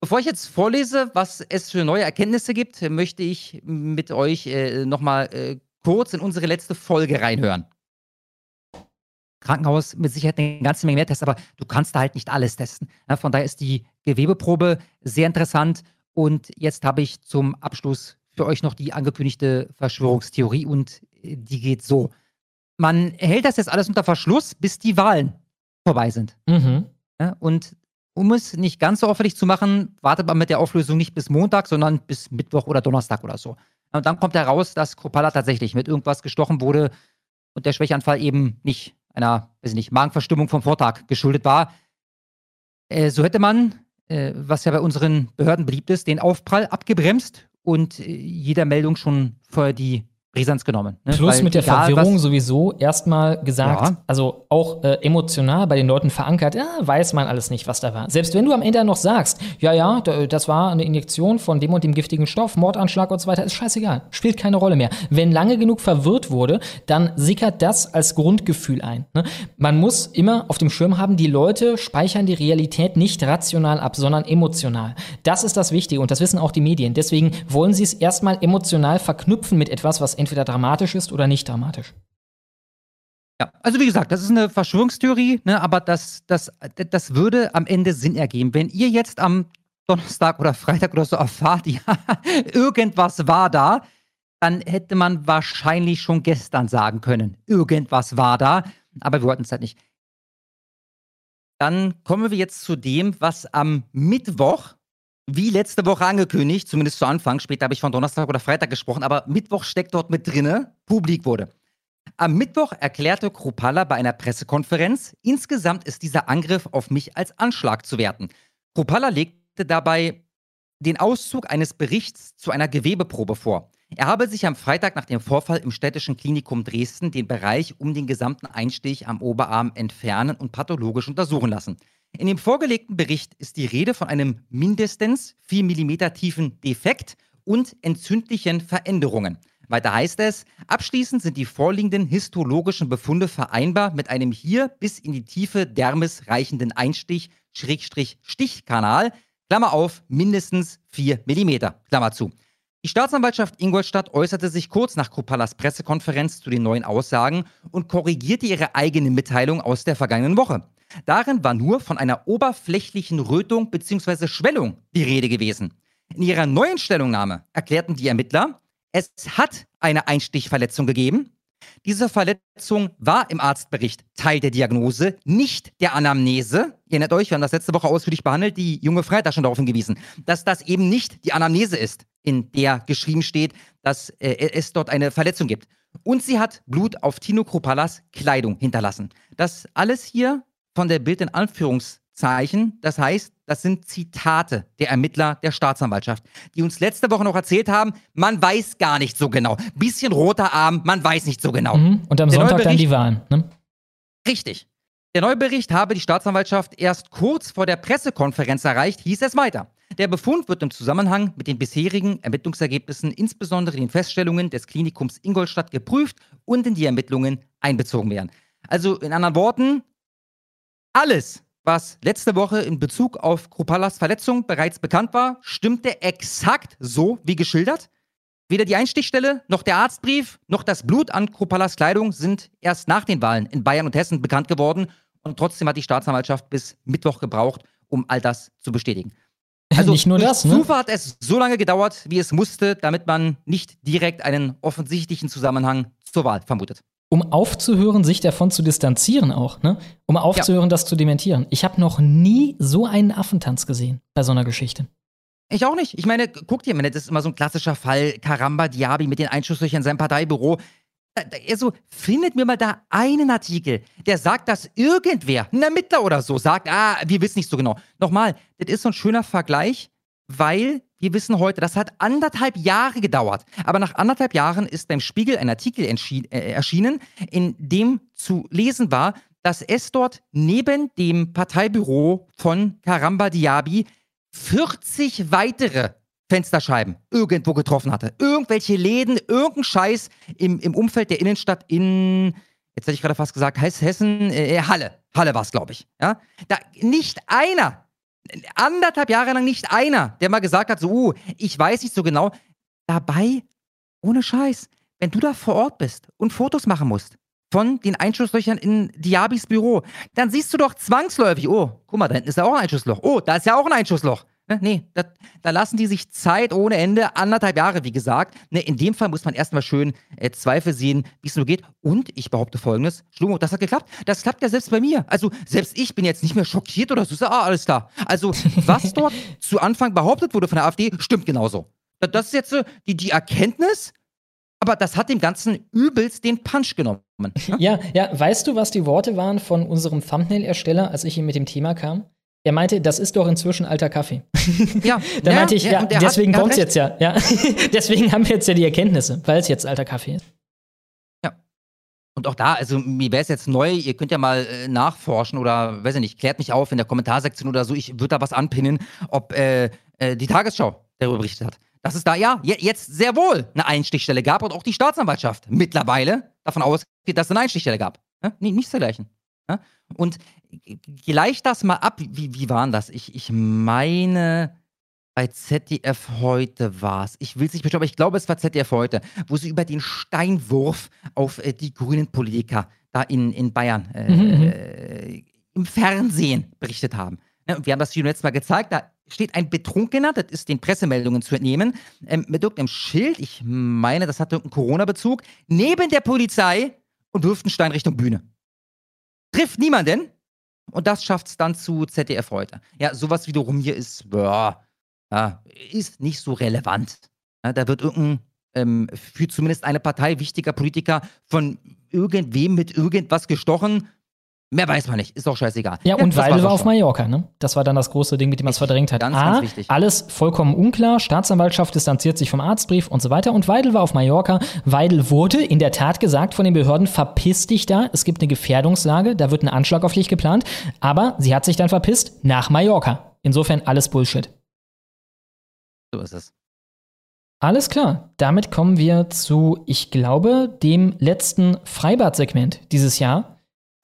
Bevor ich jetzt vorlese, was es für neue Erkenntnisse gibt, möchte ich mit euch äh, nochmal äh, kurz in unsere letzte Folge reinhören. Krankenhaus mit Sicherheit eine ganze Menge mehr Tests, aber du kannst da halt nicht alles testen. Ja, von daher ist die Gewebeprobe sehr interessant. Und jetzt habe ich zum Abschluss für euch noch die angekündigte Verschwörungstheorie und äh, die geht so. Man hält das jetzt alles unter Verschluss, bis die Wahlen vorbei sind. Mhm. Ja, und um es nicht ganz so auffällig zu machen, wartet man mit der Auflösung nicht bis Montag, sondern bis Mittwoch oder Donnerstag oder so. Und dann kommt heraus, dass Kropala tatsächlich mit irgendwas gestochen wurde und der Schwächeanfall eben nicht einer, weiß ich nicht, Magenverstimmung vom Vortag geschuldet war. Äh, so hätte man, äh, was ja bei unseren Behörden beliebt ist, den Aufprall abgebremst und äh, jeder Meldung schon vorher die Brisanz genommen. Ne? Plus Weil mit der Verwirrung sowieso erstmal gesagt, ja. also auch äh, emotional bei den Leuten verankert, ja, weiß man alles nicht, was da war. Selbst wenn du am Ende noch sagst, ja, ja, das war eine Injektion von dem und dem giftigen Stoff, Mordanschlag und so weiter, ist scheißegal, spielt keine Rolle mehr. Wenn lange genug verwirrt wurde, dann sickert das als Grundgefühl ein. Ne? Man muss immer auf dem Schirm haben, die Leute speichern die Realität nicht rational ab, sondern emotional. Das ist das Wichtige und das wissen auch die Medien. Deswegen wollen sie es erstmal emotional verknüpfen mit etwas, was entweder dramatisch ist oder nicht dramatisch. Ja, also wie gesagt, das ist eine Verschwörungstheorie, ne, aber das, das, das würde am Ende Sinn ergeben. Wenn ihr jetzt am Donnerstag oder Freitag oder so erfahrt, ja, irgendwas war da, dann hätte man wahrscheinlich schon gestern sagen können, irgendwas war da, aber wir wollten es halt nicht. Dann kommen wir jetzt zu dem, was am Mittwoch wie letzte Woche angekündigt, zumindest zu Anfang, später habe ich von Donnerstag oder Freitag gesprochen, aber Mittwoch steckt dort mit drinne, publik wurde. Am Mittwoch erklärte Kropala bei einer Pressekonferenz, insgesamt ist dieser Angriff auf mich als Anschlag zu werten. Kropala legte dabei den Auszug eines Berichts zu einer Gewebeprobe vor. Er habe sich am Freitag nach dem Vorfall im städtischen Klinikum Dresden den Bereich um den gesamten Einstich am Oberarm entfernen und pathologisch untersuchen lassen. In dem vorgelegten Bericht ist die Rede von einem mindestens 4 mm tiefen Defekt und entzündlichen Veränderungen. Weiter heißt es, abschließend sind die vorliegenden histologischen Befunde vereinbar mit einem hier bis in die Tiefe Dermis reichenden Einstich, Schrägstrich, Stichkanal, Klammer auf, mindestens 4 mm, Klammer zu. Die Staatsanwaltschaft Ingolstadt äußerte sich kurz nach Kruppallas Pressekonferenz zu den neuen Aussagen und korrigierte ihre eigene Mitteilung aus der vergangenen Woche. Darin war nur von einer oberflächlichen Rötung bzw. Schwellung die Rede gewesen. In ihrer neuen Stellungnahme erklärten die Ermittler, es hat eine Einstichverletzung gegeben. Diese Verletzung war im Arztbericht Teil der Diagnose, nicht der Anamnese. Ihr erinnert euch, wir haben das letzte Woche ausführlich behandelt, die junge Freitag schon darauf hingewiesen, dass das eben nicht die Anamnese ist, in der geschrieben steht, dass äh, es dort eine Verletzung gibt. Und sie hat Blut auf Tino Krupalas Kleidung hinterlassen. Das alles hier von der Bild in Anführungszeichen, das heißt, das sind Zitate der Ermittler der Staatsanwaltschaft, die uns letzte Woche noch erzählt haben, man weiß gar nicht so genau. Bisschen roter Arm, man weiß nicht so genau. Mhm. Und am Der Sonntag dann die Wahlen. Ne? Richtig. Der neue Bericht habe die Staatsanwaltschaft erst kurz vor der Pressekonferenz erreicht, hieß es weiter. Der Befund wird im Zusammenhang mit den bisherigen Ermittlungsergebnissen, insbesondere den Feststellungen des Klinikums Ingolstadt, geprüft und in die Ermittlungen einbezogen werden. Also in anderen Worten, alles, was letzte Woche in Bezug auf Krupalas Verletzung bereits bekannt war, stimmte exakt so wie geschildert. Weder die Einstichstelle, noch der Arztbrief, noch das Blut an Krupalas Kleidung sind erst nach den Wahlen in Bayern und Hessen bekannt geworden. Und trotzdem hat die Staatsanwaltschaft bis Mittwoch gebraucht, um all das zu bestätigen. Also Nicht nur das, ne? Zufall hat es so lange gedauert, wie es musste, damit man nicht direkt einen offensichtlichen Zusammenhang zur Wahl vermutet. Um aufzuhören, sich davon zu distanzieren auch, ne? Um aufzuhören, das zu dementieren. Ich habe noch nie so einen Affentanz gesehen bei so einer Geschichte. Ich auch nicht. Ich meine, guck dir, das ist immer so ein klassischer Fall. Karamba Diaby mit den Einschusslöchern in seinem Parteibüro. Also, findet mir mal da einen Artikel, der sagt, dass irgendwer, ein Ermittler oder so, sagt, ah, wir wissen nicht so genau. Nochmal, das ist so ein schöner Vergleich, weil wir wissen heute, das hat anderthalb Jahre gedauert. Aber nach anderthalb Jahren ist beim Spiegel ein Artikel äh, erschienen, in dem zu lesen war, dass es dort neben dem Parteibüro von Karamba Diaby 40 weitere Fensterscheiben irgendwo getroffen hatte. Irgendwelche Läden, irgendein Scheiß im, im Umfeld der Innenstadt in, jetzt hätte ich gerade fast gesagt, heißt Hessen, äh, Halle. Halle war es, glaube ich. Ja? Da nicht einer, anderthalb Jahre lang nicht einer, der mal gesagt hat, so, uh, ich weiß nicht so genau. Dabei, ohne Scheiß, wenn du da vor Ort bist und Fotos machen musst von den Einschusslöchern in Diabis Büro, dann siehst du doch zwangsläufig, oh, guck mal, da hinten ist ja auch ein Einschussloch. Oh, da ist ja auch ein Einschussloch. Ne, Nee, da, da lassen die sich Zeit ohne Ende, anderthalb Jahre, wie gesagt. Ne, in dem Fall muss man erstmal schön äh, Zweifel sehen, wie es nur geht. Und ich behaupte folgendes: Schlumo, das hat geklappt. Das klappt ja selbst bei mir. Also, selbst ich bin jetzt nicht mehr schockiert oder so. Ah, alles klar. Also, was dort zu Anfang behauptet wurde von der AfD, stimmt genauso. Da- Das ist jetzt so die, die Erkenntnis, aber das hat dem Ganzen übelst den Punch genommen. Ja, ja, weißt du, was die Worte waren von unserem Thumbnail-Ersteller, als ich ihm mit dem Thema kam? Er meinte, das ist doch inzwischen alter Kaffee. Ja, Da ja, meinte ich, ja, hat- deswegen kommt's recht. jetzt ja. ja. deswegen haben wir jetzt ja die Erkenntnisse, weil es jetzt alter Kaffee ist. Und auch da, also mir wäre es jetzt neu, ihr könnt ja mal äh, nachforschen oder, weiß ich nicht, klärt mich auf in der Kommentarsektion oder so, ich würde da was anpinnen, ob äh, äh, die Tagesschau darüber berichtet hat. Dass es da ja je, jetzt sehr wohl eine Einstichstelle gab und auch die Staatsanwaltschaft mittlerweile davon ausgeht, dass es eine Einstichstelle gab. Ja? Nee, nichts dergleichen. Ja? Und gleich das mal ab, wie, wie waren das? Ich, ich meine, bei ZDF heute war es. Ich will es nicht bestimmen, aber ich glaube, es war ZDF heute, wo sie über den Steinwurf auf äh, die grünen Politiker da in, in Bayern äh, Mhm, mhm. äh, im Fernsehen berichtet haben. Ne, und wir haben das Video letztes Mal gezeigt, da steht ein Betrunkener, das ist den Pressemeldungen zu entnehmen, ähm, mit irgendeinem Schild, ich meine, das hat irgendeinen Corona-Bezug, neben der Polizei und wirft einen Stein Richtung Bühne. Trifft niemanden und das schafft es dann zu ZDF heute. Ja, sowas wiederum hier ist, boah, ja, ist nicht so relevant. Ja, da wird irgendein, ähm, für zumindest eine Partei wichtiger Politiker von irgendwem mit irgendwas gestochen. Mehr weiß man nicht, ist auch scheißegal. Ja, und das war's Weidel war auf schon. Mallorca, ne? Das war dann das große Ding, mit dem man es verdrängt hat. Ganz, A, ganz wichtig. alles vollkommen unklar, Staatsanwaltschaft distanziert sich vom Arztbrief und so weiter. Und Weidel war auf Mallorca. Weidel wurde in der Tat gesagt von den Behörden, verpiss dich da, es gibt eine Gefährdungslage, da wird ein Anschlag auf dich geplant. Aber sie hat sich dann verpisst nach Mallorca. Insofern alles Bullshit. So ist es. Alles klar, damit kommen wir zu, ich glaube, dem letzten Freibad-Segment dieses Jahr.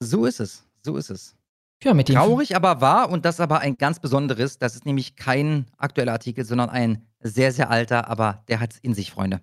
So ist es, so ist es. Ja, mit dem Traurig, aber wahr und das aber ein ganz besonderes. Das ist nämlich kein aktueller Artikel, sondern ein sehr, sehr alter, aber der hat's in sich, Freunde.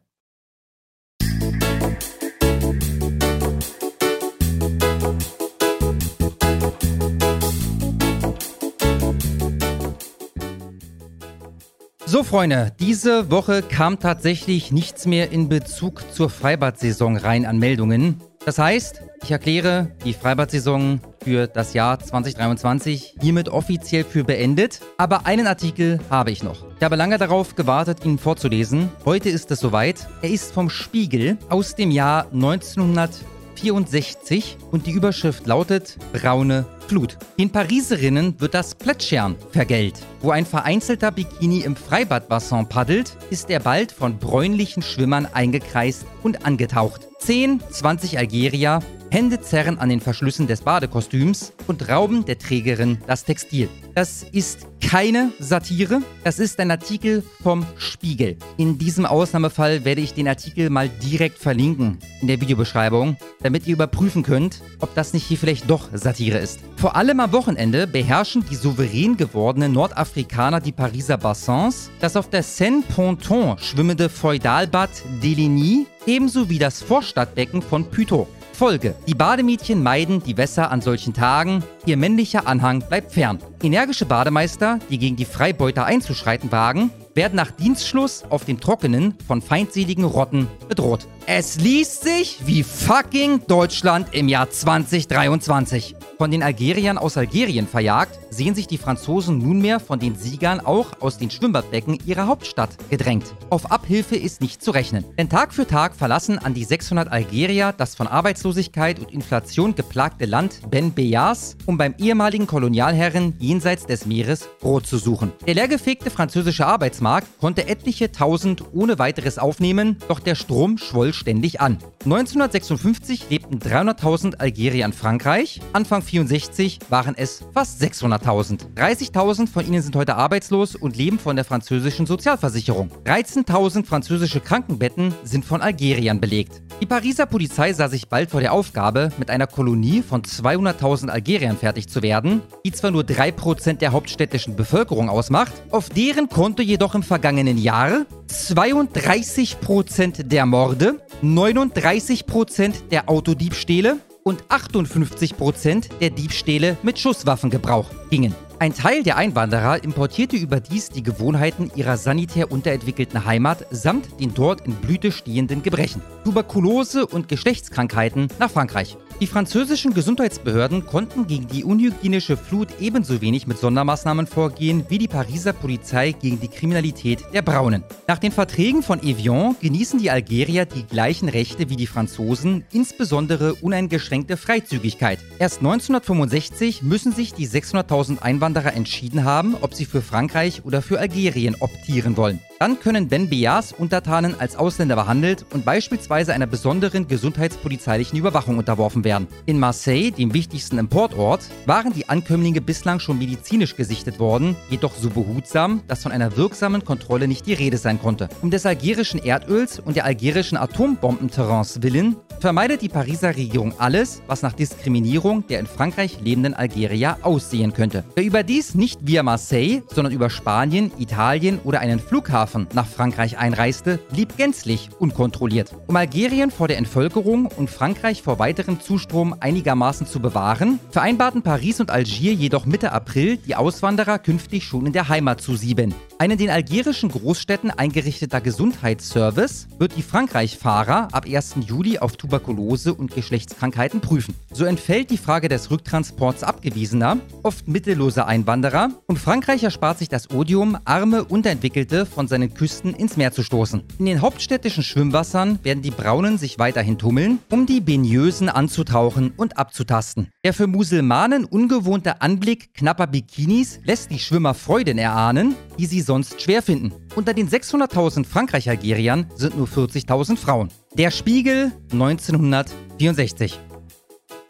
So, Freunde, diese Woche kam tatsächlich nichts mehr in Bezug zur Freibad-Saison rein an Meldungen. Das heißt, ich erkläre die Freibad-Saison für das Jahr 2023 hiermit offiziell für beendet. Aber einen Artikel habe ich noch. Ich habe lange darauf gewartet, ihn vorzulesen. Heute ist es soweit. Er ist vom Spiegel aus dem Jahr 1964 und die Überschrift lautet Braune Flut. Den Pariserinnen wird das Plätschern vergällt. Wo ein vereinzelter Bikini im Freibadbassin paddelt, ist er bald von bräunlichen Schwimmern eingekreist und angetaucht. 10, 20 Algerier, Hände zerren an den Verschlüssen des Badekostüms und rauben der Trägerin das Textil. Das ist keine Satire, das ist ein Artikel vom Spiegel. In diesem Ausnahmefall werde ich den Artikel mal direkt verlinken in der Videobeschreibung, damit ihr überprüfen könnt, ob das nicht hier vielleicht doch Satire ist. Vor allem am Wochenende beherrschen die souverän gewordenen Nordafrikaner die Pariser Bassins, das auf der Seine-Ponton schwimmende Feudalbad Deligny ebenso wie das Vorstadtbecken von Python. Folge. Die Bademädchen meiden die Wässer an solchen Tagen, ihr männlicher Anhang bleibt fern. Energische Bademeister, die gegen die Freibeuter einzuschreiten wagen, werden nach Dienstschluss auf dem Trockenen von feindseligen Rotten bedroht. Es liest sich wie fucking Deutschland im Jahr 2023. Von den Algeriern aus Algerien verjagt, sehen sich die Franzosen nunmehr von den Siegern auch aus den Schwimmbadbecken ihrer Hauptstadt gedrängt. Auf Abhilfe ist nicht zu rechnen. Denn Tag für Tag verlassen an die 600 Algerier das von Arbeitslosigkeit und Inflation geplagte Land Ben Beyaz, um beim ehemaligen Kolonialherren jenseits des Meeres Brot zu suchen. Der leergefegte französische Arbeitsmarkt konnte etliche tausend ohne weiteres aufnehmen, doch der Strom schwoll ständig an. 1956 lebten 300.000 Algerier in Frankreich, Anfang 64 waren es fast 600.000. 30.000 von ihnen sind heute arbeitslos und leben von der französischen Sozialversicherung. 13.000 französische Krankenbetten sind von Algeriern belegt. Die Pariser Polizei sah sich bald vor der Aufgabe, mit einer Kolonie von 200.000 Algeriern fertig zu werden, die zwar nur 3% der hauptstädtischen Bevölkerung ausmacht, auf deren Konto jedoch im vergangenen Jahr 32% der Morde, 39% der Autodiebstähle und 58% der Diebstähle mit Schusswaffengebrauch gingen. Ein Teil der Einwanderer importierte überdies die Gewohnheiten ihrer sanitär unterentwickelten Heimat samt den dort in Blüte stehenden Gebrechen, Tuberkulose und Geschlechtskrankheiten nach Frankreich. Die französischen Gesundheitsbehörden konnten gegen die unhygienische Flut ebenso wenig mit Sondermaßnahmen vorgehen wie die Pariser Polizei gegen die Kriminalität der Braunen. Nach den Verträgen von Evian genießen die Algerier die gleichen Rechte wie die Franzosen, insbesondere uneingeschränkte Freizügigkeit. Erst 1965 müssen sich die 600.000 Einwanderer entschieden haben, ob sie für Frankreich oder für Algerien optieren wollen. Dann können Ben Beyas Untertanen als Ausländer behandelt und beispielsweise einer besonderen gesundheitspolizeilichen Überwachung unterworfen werden. In Marseille, dem wichtigsten Importort, waren die Ankömmlinge bislang schon medizinisch gesichtet worden, jedoch so behutsam, dass von einer wirksamen Kontrolle nicht die Rede sein konnte. Um des algerischen Erdöls und der algerischen Atombombenterrains willen vermeidet die Pariser Regierung alles, was nach Diskriminierung der in Frankreich lebenden Algerier aussehen könnte. Wer überdies nicht via Marseille, sondern über Spanien, Italien oder einen Flughafen nach Frankreich einreiste, blieb gänzlich unkontrolliert. Um Algerien vor der Entvölkerung und Frankreich vor weiterem Zustrom einigermaßen zu bewahren, vereinbarten Paris und Algier jedoch Mitte April, die Auswanderer künftig schon in der Heimat zu sieben. Ein in den algerischen Großstädten eingerichteter Gesundheitsservice wird die Frankreich-Fahrer ab 1. Juli auf Tuberkulose und Geschlechtskrankheiten prüfen. So entfällt die Frage des Rücktransports abgewiesener, oft mittelloser Einwanderer und Frankreich erspart sich das Odium, arme Unterentwickelte von seinen Küsten ins Meer zu stoßen. In den hauptstädtischen Schwimmwassern werden die Braunen sich weiterhin tummeln, um die Baigneusen anzutauchen und abzutasten. Der für Musulmanen ungewohnte Anblick knapper Bikinis lässt die Schwimmer Freuden erahnen, die sie sonst schwer finden. Unter den 600.000 Frankreich-Algeriern sind nur 40.000 Frauen. Der Spiegel 1964.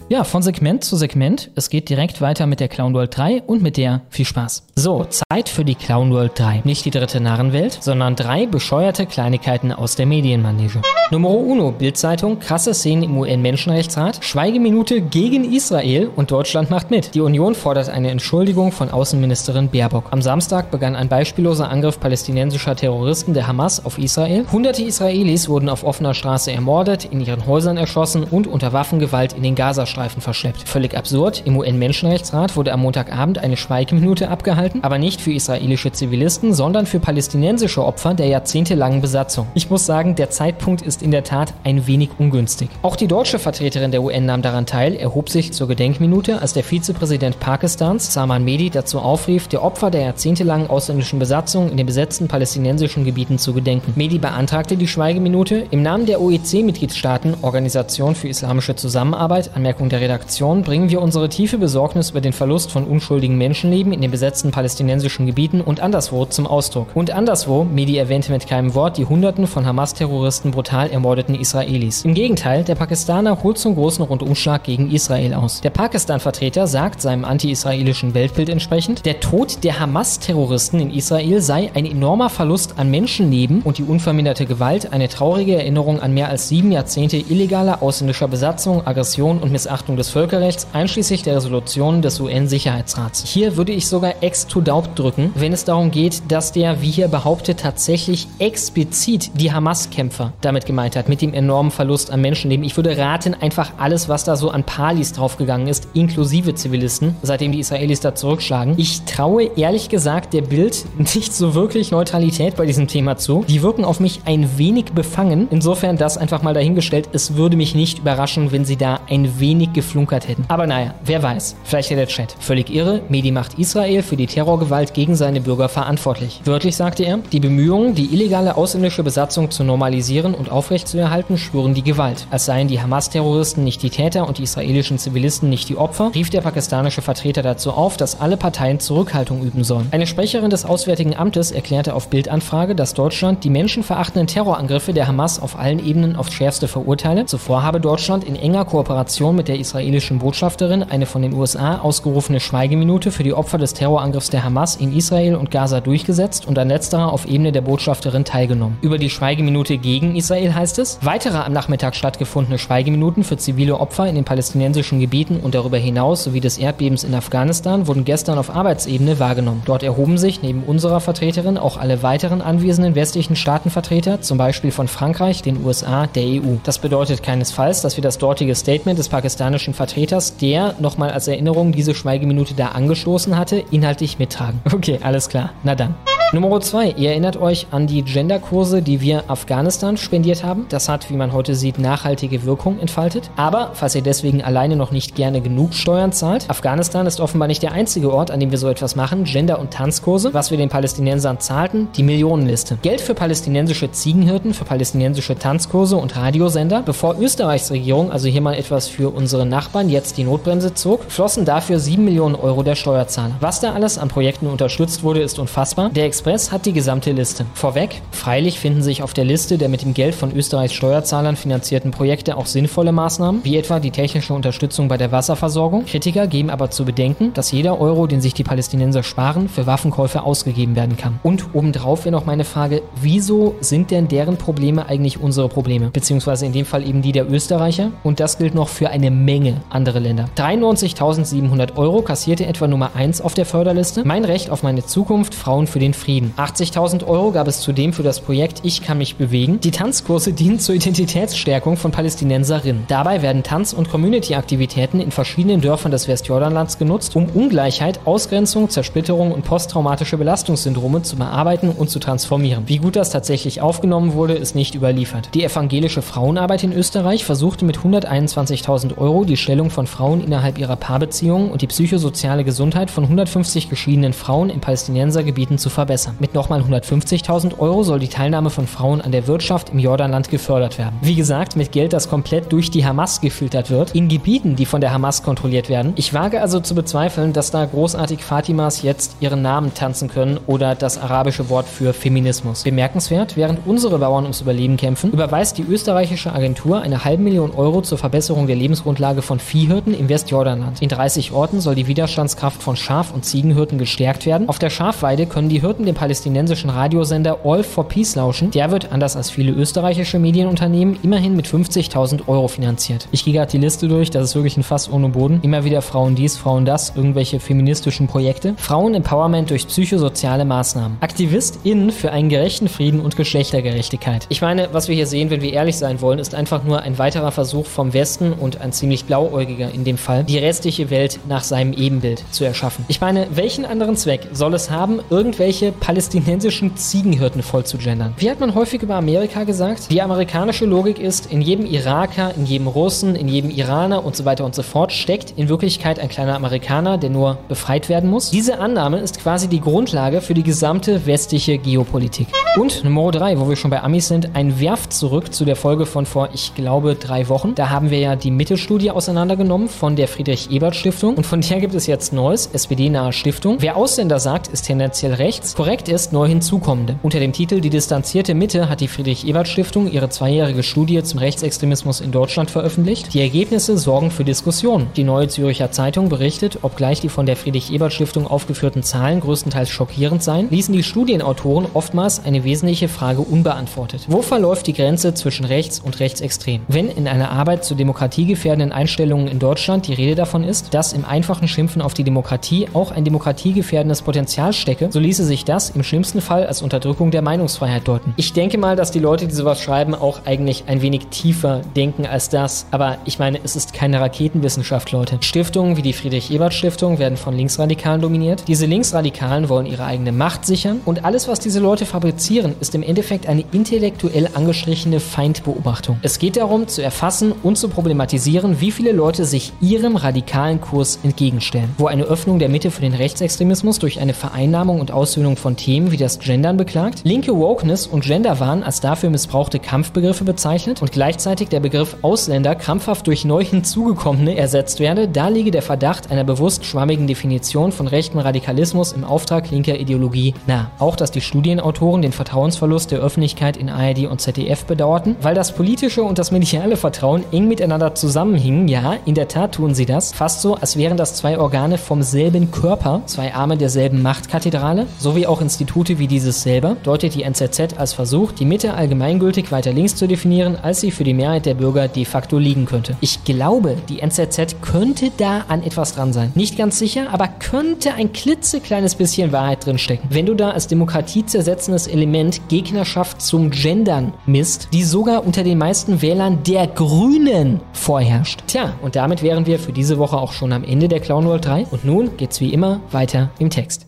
Ja, von Segment zu Segment. Es geht direkt weiter mit der Clown World 3 und mit der viel Spaß. So, Zeit für die Clown World 3. Nicht die dritte Narrenwelt, sondern drei bescheuerte Kleinigkeiten aus der Medienmanege. Numero uno, Bildzeitung, krasse Szenen im UN-Menschenrechtsrat, Schweigeminute gegen Israel und Deutschland macht mit. Die Union fordert eine Entschuldigung von Außenministerin Baerbock. Am Samstag begann ein beispielloser Angriff palästinensischer Terroristen der Hamas auf Israel. Hunderte Israelis wurden auf offener Straße ermordet, in ihren Häusern erschossen und unter Waffengewalt in den Gazastreifen verschleppt. Völlig absurd. Im UN-Menschenrechtsrat wurde am Montagabend eine Schweigeminute abgehalten, aber nicht für israelische Zivilisten, sondern für palästinensische Opfer der jahrzehntelangen Besatzung. Ich muss sagen, der Zeitpunkt ist in der Tat ein wenig ungünstig. Auch die deutsche Vertreterin der UN nahm daran teil, erhob sich zur Gedenkminute, als der Vizepräsident Pakistans, Salman Mehdi, dazu aufrief, der Opfer der jahrzehntelangen ausländischen Besatzung in den besetzten palästinensischen Gebieten zu gedenken. Mehdi beantragte die Schweigeminute im Namen der OEC-Mitgliedstaaten, Organisation für Islamische Zusammenarbeit, Anmerkung der Redaktion, bringen wir unsere tiefe Besorgnis über den Verlust von unschuldigen Menschenleben in den besetzten palästinensischen Gebieten und anderswo zum Ausdruck. Und anderswo, Mehdi erwähnte mit keinem Wort die Hunderten von Hamas-Terroristen brutal ermordeten Israelis. Im Gegenteil, der Pakistaner holt zum großen Rundumschlag gegen Israel aus. Der Pakistan-Vertreter sagt seinem anti-israelischen Weltbild entsprechend, der Tod der Hamas-Terroristen in Israel sei ein enormer Verlust an Menschenleben und die unverminderte Gewalt eine traurige Erinnerung an mehr als sieben Jahrzehnte illegaler ausländischer Besatzung, Aggression und Missachtung des Völkerrechts, einschließlich der Resolutionen des UN-Sicherheitsrats. Hier würde ich sogar ex to Daubt drücken, wenn es darum geht, dass der, wie hier behauptet, tatsächlich explizit die Hamas-Kämpfer damit gemeint hat, mit dem enormen Verlust an Menschenleben. Ich würde raten, einfach alles, was da so an Palis draufgegangen ist, inklusive Zivilisten, seitdem die Israelis da zurückschlagen. Ich traue ehrlich gesagt der Bild nicht so wirklich Neutralität bei diesem Thema zu. Die wirken auf mich ein wenig befangen. Insofern das einfach mal dahingestellt. Es würde mich nicht überraschen, wenn sie da ein wenig geflunkert hätten. Aber naja, wer weiß. Vielleicht der Chat. Völlig irre. Medi macht Israel für die Terrorgewalt gegen seine Bürger verantwortlich. Wörtlich sagte er, die Bemühungen, die illegale ausländische Besatzung zu normalisieren und aufrechtzuerhalten, schwören die Gewalt. Als seien die Hamas-Terroristen nicht die Täter und die israelischen Zivilisten nicht die Opfer, rief der pakistanische Vertreter dazu auf, dass alle Parteien Zurückhaltung üben sollen. Eine Sprecherin des Auswärtigen Amtes erklärte auf Bildanfrage, dass Deutschland die menschenverachtenden Terrorangriffe der Hamas auf allen Ebenen aufs schärfste verurteile. Zuvor habe Deutschland in enger Kooperation mit der israelischen Botschafterin eine von den USA ausgerufene Schweigeminute für die Opfer des Terrorangriffs der Hamas in Israel und Gaza durchgesetzt und an letzterer auf Ebene der Botschafterin teilgenommen. Über die Schweigeminute gegen Israel heißt es, weitere am Nachmittag stattgefundene Schweigeminuten für zivile Opfer in den palästinensischen Gebieten und darüber hinaus sowie des Erdbebens in Afghanistan wurden gestern auf Arbeitsebene wahrgenommen. Dort erhoben sich neben unserer Vertreterin auch alle weiteren anwesenden westlichen Staatenvertreter, zum Beispiel von Frankreich, den USA, der EU. Das bedeutet keinesfalls, dass wir das dortige Statement des pakistanischen Vertreters, der nochmal als Erinnerung diese Schweigeminute da angestoßen hatte, inhaltlich mittragen. Okay, alles klar. Na dann. Nummer 2. Ihr erinnert euch an die Genderkurse, die wir Afghanistan spendiert haben. Das hat, wie man heute sieht, nachhaltige Wirkung entfaltet. Aber, falls ihr deswegen alleine noch nicht gerne genug Steuern zahlt, Afghanistan ist offenbar nicht der einzige Ort, an dem wir so etwas machen. Gender- und Tanzkurse, was wir den Palästinensern zahlten, die Millionenliste. Geld für palästinensische Ziegenhirten, für palästinensische Tanzkurse und Radiosender. Bevor Österreichs Regierung, also hier mal etwas für unsere Nachbarn, jetzt die Notbremse zog, flossen dafür 7 Millionen Euro der Steuerzahler. Was da alles an Projekten unterstützt wurde, ist unfassbar. Der Express hat die gesamte Liste. Vorweg, freilich finden sich auf der Liste der mit dem Geld von Österreichs Steuerzahlern finanzierten Projekte auch sinnvolle Maßnahmen, wie etwa die technische Unterstützung bei der Wasserversorgung. Kritiker geben aber zu bedenken, dass jeder Euro, den sich die Palästinenser sparen, für Waffenkäufe ausgegeben werden kann. Und obendrauf wäre noch meine Frage, wieso sind denn deren Probleme eigentlich unsere Probleme? Beziehungsweise in dem Fall eben die der Österreicher. Und das gilt noch für eine Menge andere Länder. 93.700 Euro kassierte etwa Nummer 1 auf der Förderliste. Mein Recht auf meine Zukunft, Frauen für den Frieden. 80.000 Euro gab es zudem für das Projekt Ich kann mich bewegen. Die Tanzkurse dienen zur Identitätsstärkung von Palästinenserinnen. Dabei werden Tanz- und Community-Aktivitäten in verschiedenen Dörfern des Westjordanlands genutzt, um Ungleichheit, Ausgrenzung, Zersplitterung und posttraumatische Belastungssyndrome zu bearbeiten und zu transformieren. Wie gut das tatsächlich aufgenommen wurde, ist nicht überliefert. Die evangelische Frauenarbeit in Österreich versuchte mit 121.000 Euro die Stellung von Frauen innerhalb ihrer Paarbeziehungen und die psychosoziale Gesundheit von 150 geschiedenen Frauen in Palästinensergebieten zu verbessern. Mit nochmal 150.000 Euro soll die Teilnahme von Frauen an der Wirtschaft im Jordanland gefördert werden. Wie gesagt, mit Geld, das komplett durch die Hamas gefiltert wird, in Gebieten, die von der Hamas kontrolliert werden. Ich wage also zu bezweifeln, dass da großartig Fatimas jetzt ihren Namen tanzen können oder das arabische Wort für Feminismus. Bemerkenswert, während unsere Bauern ums Überleben kämpfen, überweist die österreichische Agentur eine halbe Million Euro zur Verbesserung der Lebensgrundlage von Viehhirten im Westjordanland. In 30 Orten soll die Widerstandskraft von Schaf- und Ziegenhirten gestärkt werden. Auf der Schafweide können die Hirten dem palästinensischen Radiosender All for Peace lauschen. Der wird, anders als viele österreichische Medienunternehmen, immerhin mit 50.000 Euro finanziert. Ich gehe gerade die Liste durch, das ist wirklich ein Fass ohne Boden. Immer wieder Frauen dies, Frauen das, irgendwelche feministischen Projekte. Frauen-Empowerment durch psychosoziale Maßnahmen. AktivistInnen für einen gerechten Frieden und Geschlechtergerechtigkeit. Ich meine, was wir hier sehen, wenn wir ehrlich sein wollen, ist einfach nur ein weiterer Versuch vom Westen und ein ziemlich blauäugiger in dem Fall, die restliche Welt nach seinem Ebenbild zu erschaffen. Ich meine, welchen anderen Zweck soll es haben, irgendwelche palästinensischen Ziegenhirten voll zu gendern? Wie hat man häufig über Amerika gesagt? Die amerikanische Logik ist, in jedem Iraker, in jedem Russen, in jedem Iraner und so weiter und so fort steckt in Wirklichkeit ein kleiner Amerikaner, der nur befreit werden muss. Diese Annahme ist quasi die Grundlage für die gesamte westliche Geopolitik. Und Nummer 3, wo wir schon bei Amis sind, ein Werft zurück zu der Folge von vor, ich glaube, drei Wochen. Da haben wir ja die Mittelstudie auseinandergenommen von der Friedrich-Ebert-Stiftung und von der gibt es jetzt Neues, SPD-nahe Stiftung. Wer Ausländer sagt, ist tendenziell rechts. Korrekt ist neu hinzukommende. Unter dem Titel Die distanzierte Mitte hat die Friedrich-Ebert-Stiftung ihre zweijährige Studie zum Rechtsextremismus in Deutschland veröffentlicht. Die Ergebnisse sorgen für Diskussionen. Die Neue Züricher Zeitung berichtet, obgleich die von der Friedrich-Ebert-Stiftung aufgeführten Zahlen größtenteils schockierend seien, ließen die Studienautoren oftmals eine wesentliche Frage unbeantwortet. Wo verläuft die Grenze zwischen rechts und rechtsextrem? Wenn in einer Arbeit zu demokratiegefährdenden Einstellungen in Deutschland die Rede davon ist, dass im einfachen Schimpfen auf die Demokratie auch ein demokratiegefährdendes Potenzial stecke, so ließe sich das im schlimmsten Fall als Unterdrückung der Meinungsfreiheit deuten. Ich denke mal, dass die Leute, die sowas schreiben, auch eigentlich ein wenig tiefer denken als das. Aber ich meine, es ist keine Raketenwissenschaft, Leute. Stiftungen wie die Friedrich-Ebert-Stiftung werden von Linksradikalen dominiert. Diese Linksradikalen wollen ihre eigene Macht sichern und alles, was diese Leute fabrizieren, ist im Endeffekt eine intellektuell angestrichene Feindbeobachtung. Es geht darum, zu erfassen und zu problematisieren, wie viele Leute sich ihrem radikalen Kurs entgegenstellen. Wo eine Öffnung der Mitte für den Rechtsextremismus durch eine Vereinnahmung und Aushöhlung von Themen wie das Gendern beklagt, linke Wokeness und Genderwahn als dafür missbrauchte Kampfbegriffe bezeichnet und gleichzeitig der Begriff Ausländer krampfhaft durch neu hinzugekommene ersetzt werde, da liege der Verdacht einer bewusst schwammigen Definition von rechten Radikalismus im Auftrag linker Ideologie nah. Auch, dass die Studienautoren den Vertrauensverlust der Öffentlichkeit in ARD und ZDF bedauerten, weil das politische und das mediale Vertrauen eng miteinander zusammenhingen, ja, in der Tat tun sie das, fast so, als wären das zwei Organe vom selben Körper, zwei Arme derselben Machtkathedrale, sowie auch Institute wie dieses selber, deutet die NZZ als Versuch, die Mitte allgemeingültig weiter links zu definieren, als sie für die Mehrheit der Bürger de facto liegen könnte. Ich glaube, die NZZ könnte da an etwas dran sein. Nicht ganz sicher, aber könnte ein klitzekleines bisschen Wahrheit drinstecken. Wenn du da als demokratiezersetzendes Element Gegnerschaft zum Gendern misst, die sogar unter den meisten Wählern der Grünen vorherrscht Tja, und damit wären wir für diese Woche auch schon am Ende der Clown World 3 und nun geht's wie immer weiter im Text.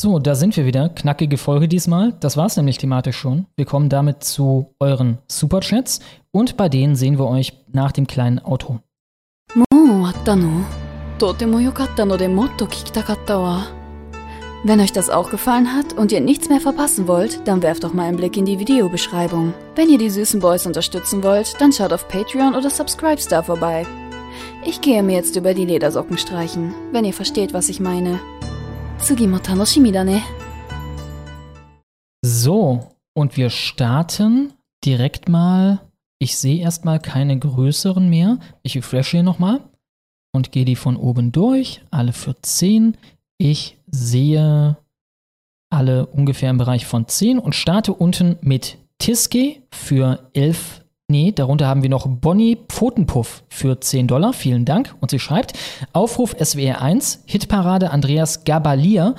So, da sind wir wieder. Knackige Folge diesmal. Das war's nämlich thematisch schon. Wir kommen damit zu euren Superchats und bei denen sehen wir euch nach dem kleinen Auto. もう終わったのとても良かったのでもっと聞きたかったわ。 wenn euch das auch gefallen hat und ihr nichts mehr verpassen wollt, dann werft doch mal einen Blick in die Videobeschreibung. Wenn ihr die süßen Boys unterstützen wollt, dann schaut auf Patreon oder Subscribestar vorbei. Ich gehe mir jetzt über die Ledersocken streichen, wenn ihr versteht, was ich meine. Tsugimo tanoshimi. Ne? So, und wir starten direkt mal. Ich sehe erstmal keine größeren mehr. Ich refresh hier nochmal und gehe die von oben durch, alle für 10. Ich sehe alle ungefähr im Bereich von 10 und starte unten mit Tiske für 11. Nee, darunter haben wir noch Bonnie Pfotenpuff für 10 Dollar. Vielen Dank. Und sie schreibt: Aufruf SWR 1, Hitparade Andreas Gabalier,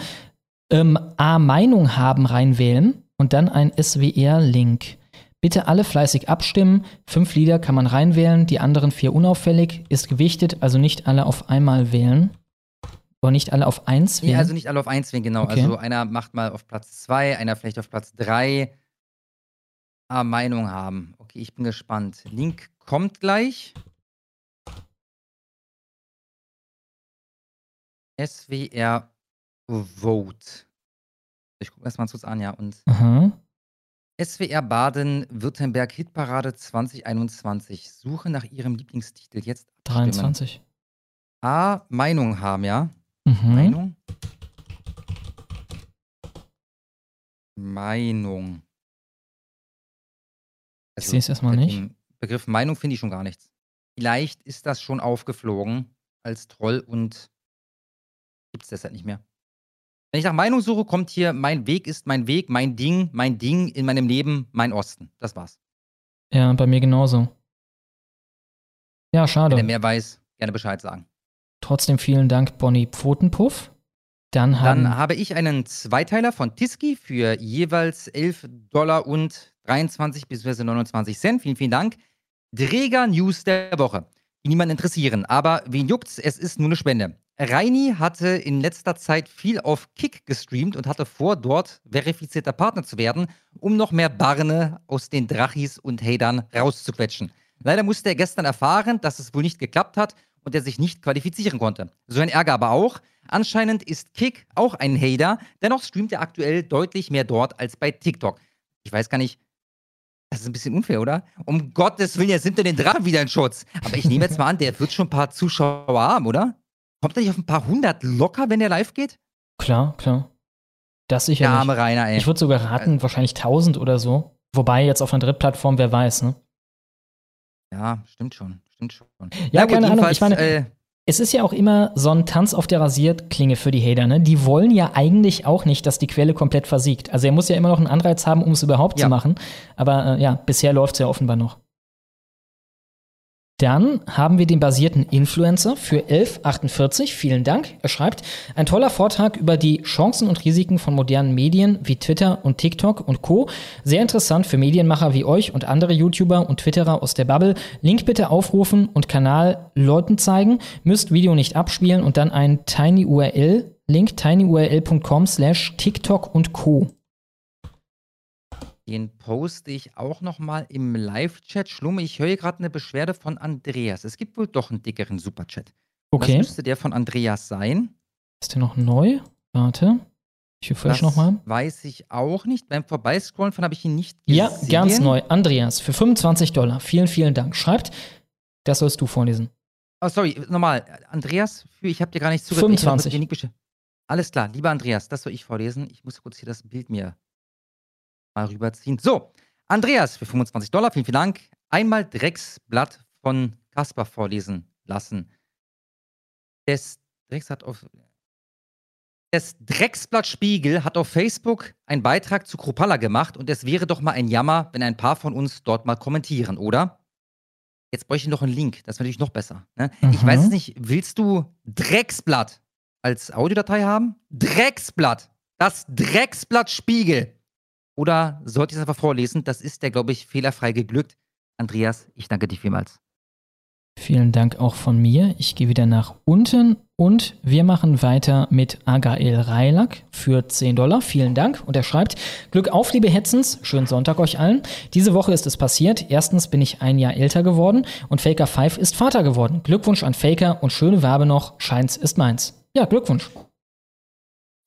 ähm, A-Meinung haben reinwählen und dann ein SWR-Link. Bitte alle fleißig abstimmen. Fünf Lieder kann man reinwählen, die anderen vier unauffällig. Ist gewichtet, also nicht alle auf einmal wählen. Oder nicht alle auf eins wählen. Nee, also nicht alle auf eins wählen, genau. Okay. Also einer macht mal auf Platz zwei, einer vielleicht auf Platz drei. Ah, Meinung haben. Okay, ich bin gespannt. Link kommt gleich. SWR Vote. Ich gucke erstmal kurz an, ja. Und Aha. SWR Baden-Württemberg Hitparade 2021. Suche nach ihrem Lieblingstitel. Jetzt abstimmen. 23. A. Meinung haben, ja? Mhm. Meinung? Meinung. Ich sehe es erstmal nicht. Begriff Meinung finde ich schon gar nichts. Vielleicht ist das schon aufgeflogen als Troll und gibt es deshalb nicht mehr. Wenn ich nach Meinung suche, kommt hier, mein Weg ist mein Weg, mein Ding, mein Ding in meinem Leben, mein Osten. Das war's. Ja, bei mir genauso. Ja, Wenn schade. er mehr weiß, gerne Bescheid sagen. Trotzdem vielen Dank, Bonnie Pfotenpuff. Dann Dann habe ich einen Zweiteiler von Tiski für jeweils 11 Dollar und 23 bzw. 29 Cent. Vielen, vielen Dank. Träger News der Woche, die niemanden interessieren. Aber wen juckt's? Es ist nur eine Spende. Reini hatte in letzter Zeit viel auf Kick gestreamt und hatte vor, dort verifizierter Partner zu werden, um noch mehr Barne aus den Drachis und Hatern rauszuquetschen. Leider musste er gestern erfahren, dass es wohl nicht geklappt hat und er sich nicht qualifizieren konnte. So ein Ärger aber auch. Anscheinend ist Kick auch ein Hater, dennoch streamt er aktuell deutlich mehr dort als bei TikTok. Ich weiß gar nicht, das ist ein bisschen unfair, oder? Um Gottes Willen, jetzt nimmt er den Drachen wieder in Schutz. Aber ich nehme jetzt mal an, der wird schon ein paar Zuschauer haben, oder? Kommt er nicht auf ein paar hundert locker, wenn der live geht? Klar, klar. Das sicher Der nicht. arme Rainer, ey. Ich würde sogar raten, wahrscheinlich 1000 oder so. Wobei jetzt auf einer Drittplattform, wer weiß, ne? Ja, stimmt schon. Stimmt schon. Ja, gut, keine Ahnung. Ich meine, äh, es ist ja auch immer so ein Tanz auf der Rasierklinge für die Hater, ne? Die wollen ja eigentlich auch nicht, dass die Quelle komplett versiegt. Also er muss ja immer noch einen Anreiz haben, um es überhaupt Ja. zu machen. Aber äh, ja, bisher läuft es ja offenbar noch. Dann haben wir den basierten Influencer für 1148. Vielen Dank. Er schreibt, ein toller Vortrag über die Chancen und Risiken von modernen Medien wie Twitter und TikTok und Co. Sehr interessant für Medienmacher wie euch und andere YouTuber und Twitterer aus der Bubble. Link bitte aufrufen und Kanal Leuten zeigen. Müsst Video nicht abspielen und dann ein Tiny URL, Link tinyurl.com slash TikTok und Co. Den poste ich auch noch mal im Live-Chat. Schlumme, ich höre gerade eine Beschwerde von Andreas. Es gibt wohl doch einen dickeren Superchat. Okay. Das müsste der von Andreas sein. Ist der noch neu? Warte. Ich refresh nochmal. weiß ich auch nicht. Beim Vorbeiscrollen von habe ich ihn nicht gesehen. Ja, ganz neu. Andreas für 25 Dollar. Vielen, vielen Dank. Schreibt, das sollst du vorlesen. Oh, sorry, nochmal. Andreas, für, ich habe dir gar nicht zugehört. 25. Ich hab dir nicht besch- Alles klar, lieber Andreas, das soll ich vorlesen. Ich muss kurz hier das Bild mir mal rüberziehen. So, Andreas für 25 Dollar, vielen, vielen Dank. Einmal Drecksblatt von Kaspar vorlesen lassen. Das Drecks hat auf. Das Drecksblatt Spiegel hat auf Facebook einen Beitrag zu Kropala gemacht und es wäre doch mal ein Jammer, wenn ein paar von uns dort mal kommentieren, oder? Jetzt bräuchte ich noch einen Link, das wäre natürlich noch besser. Ne? Ich Mhm. weiß es nicht, willst du Drecksblatt als Audiodatei haben? Drecksblatt! Das Drecksblatt Spiegel! Oder sollte ich es einfach vorlesen? Das ist der, glaube ich, fehlerfrei geglückt. Andreas, ich danke dir vielmals. Vielen Dank auch von mir. Ich gehe wieder nach unten und wir machen weiter mit Agael Reilak für 10 Dollar. Vielen Dank. Und er schreibt, Glück auf, liebe Hetzens. Schönen Sonntag euch allen. Diese Woche ist es passiert. Erstens bin ich ein Jahr älter geworden und Faker 5 ist Vater geworden. Glückwunsch an Faker und schöne Werbe noch. Scheins ist meins. Ja, Glückwunsch.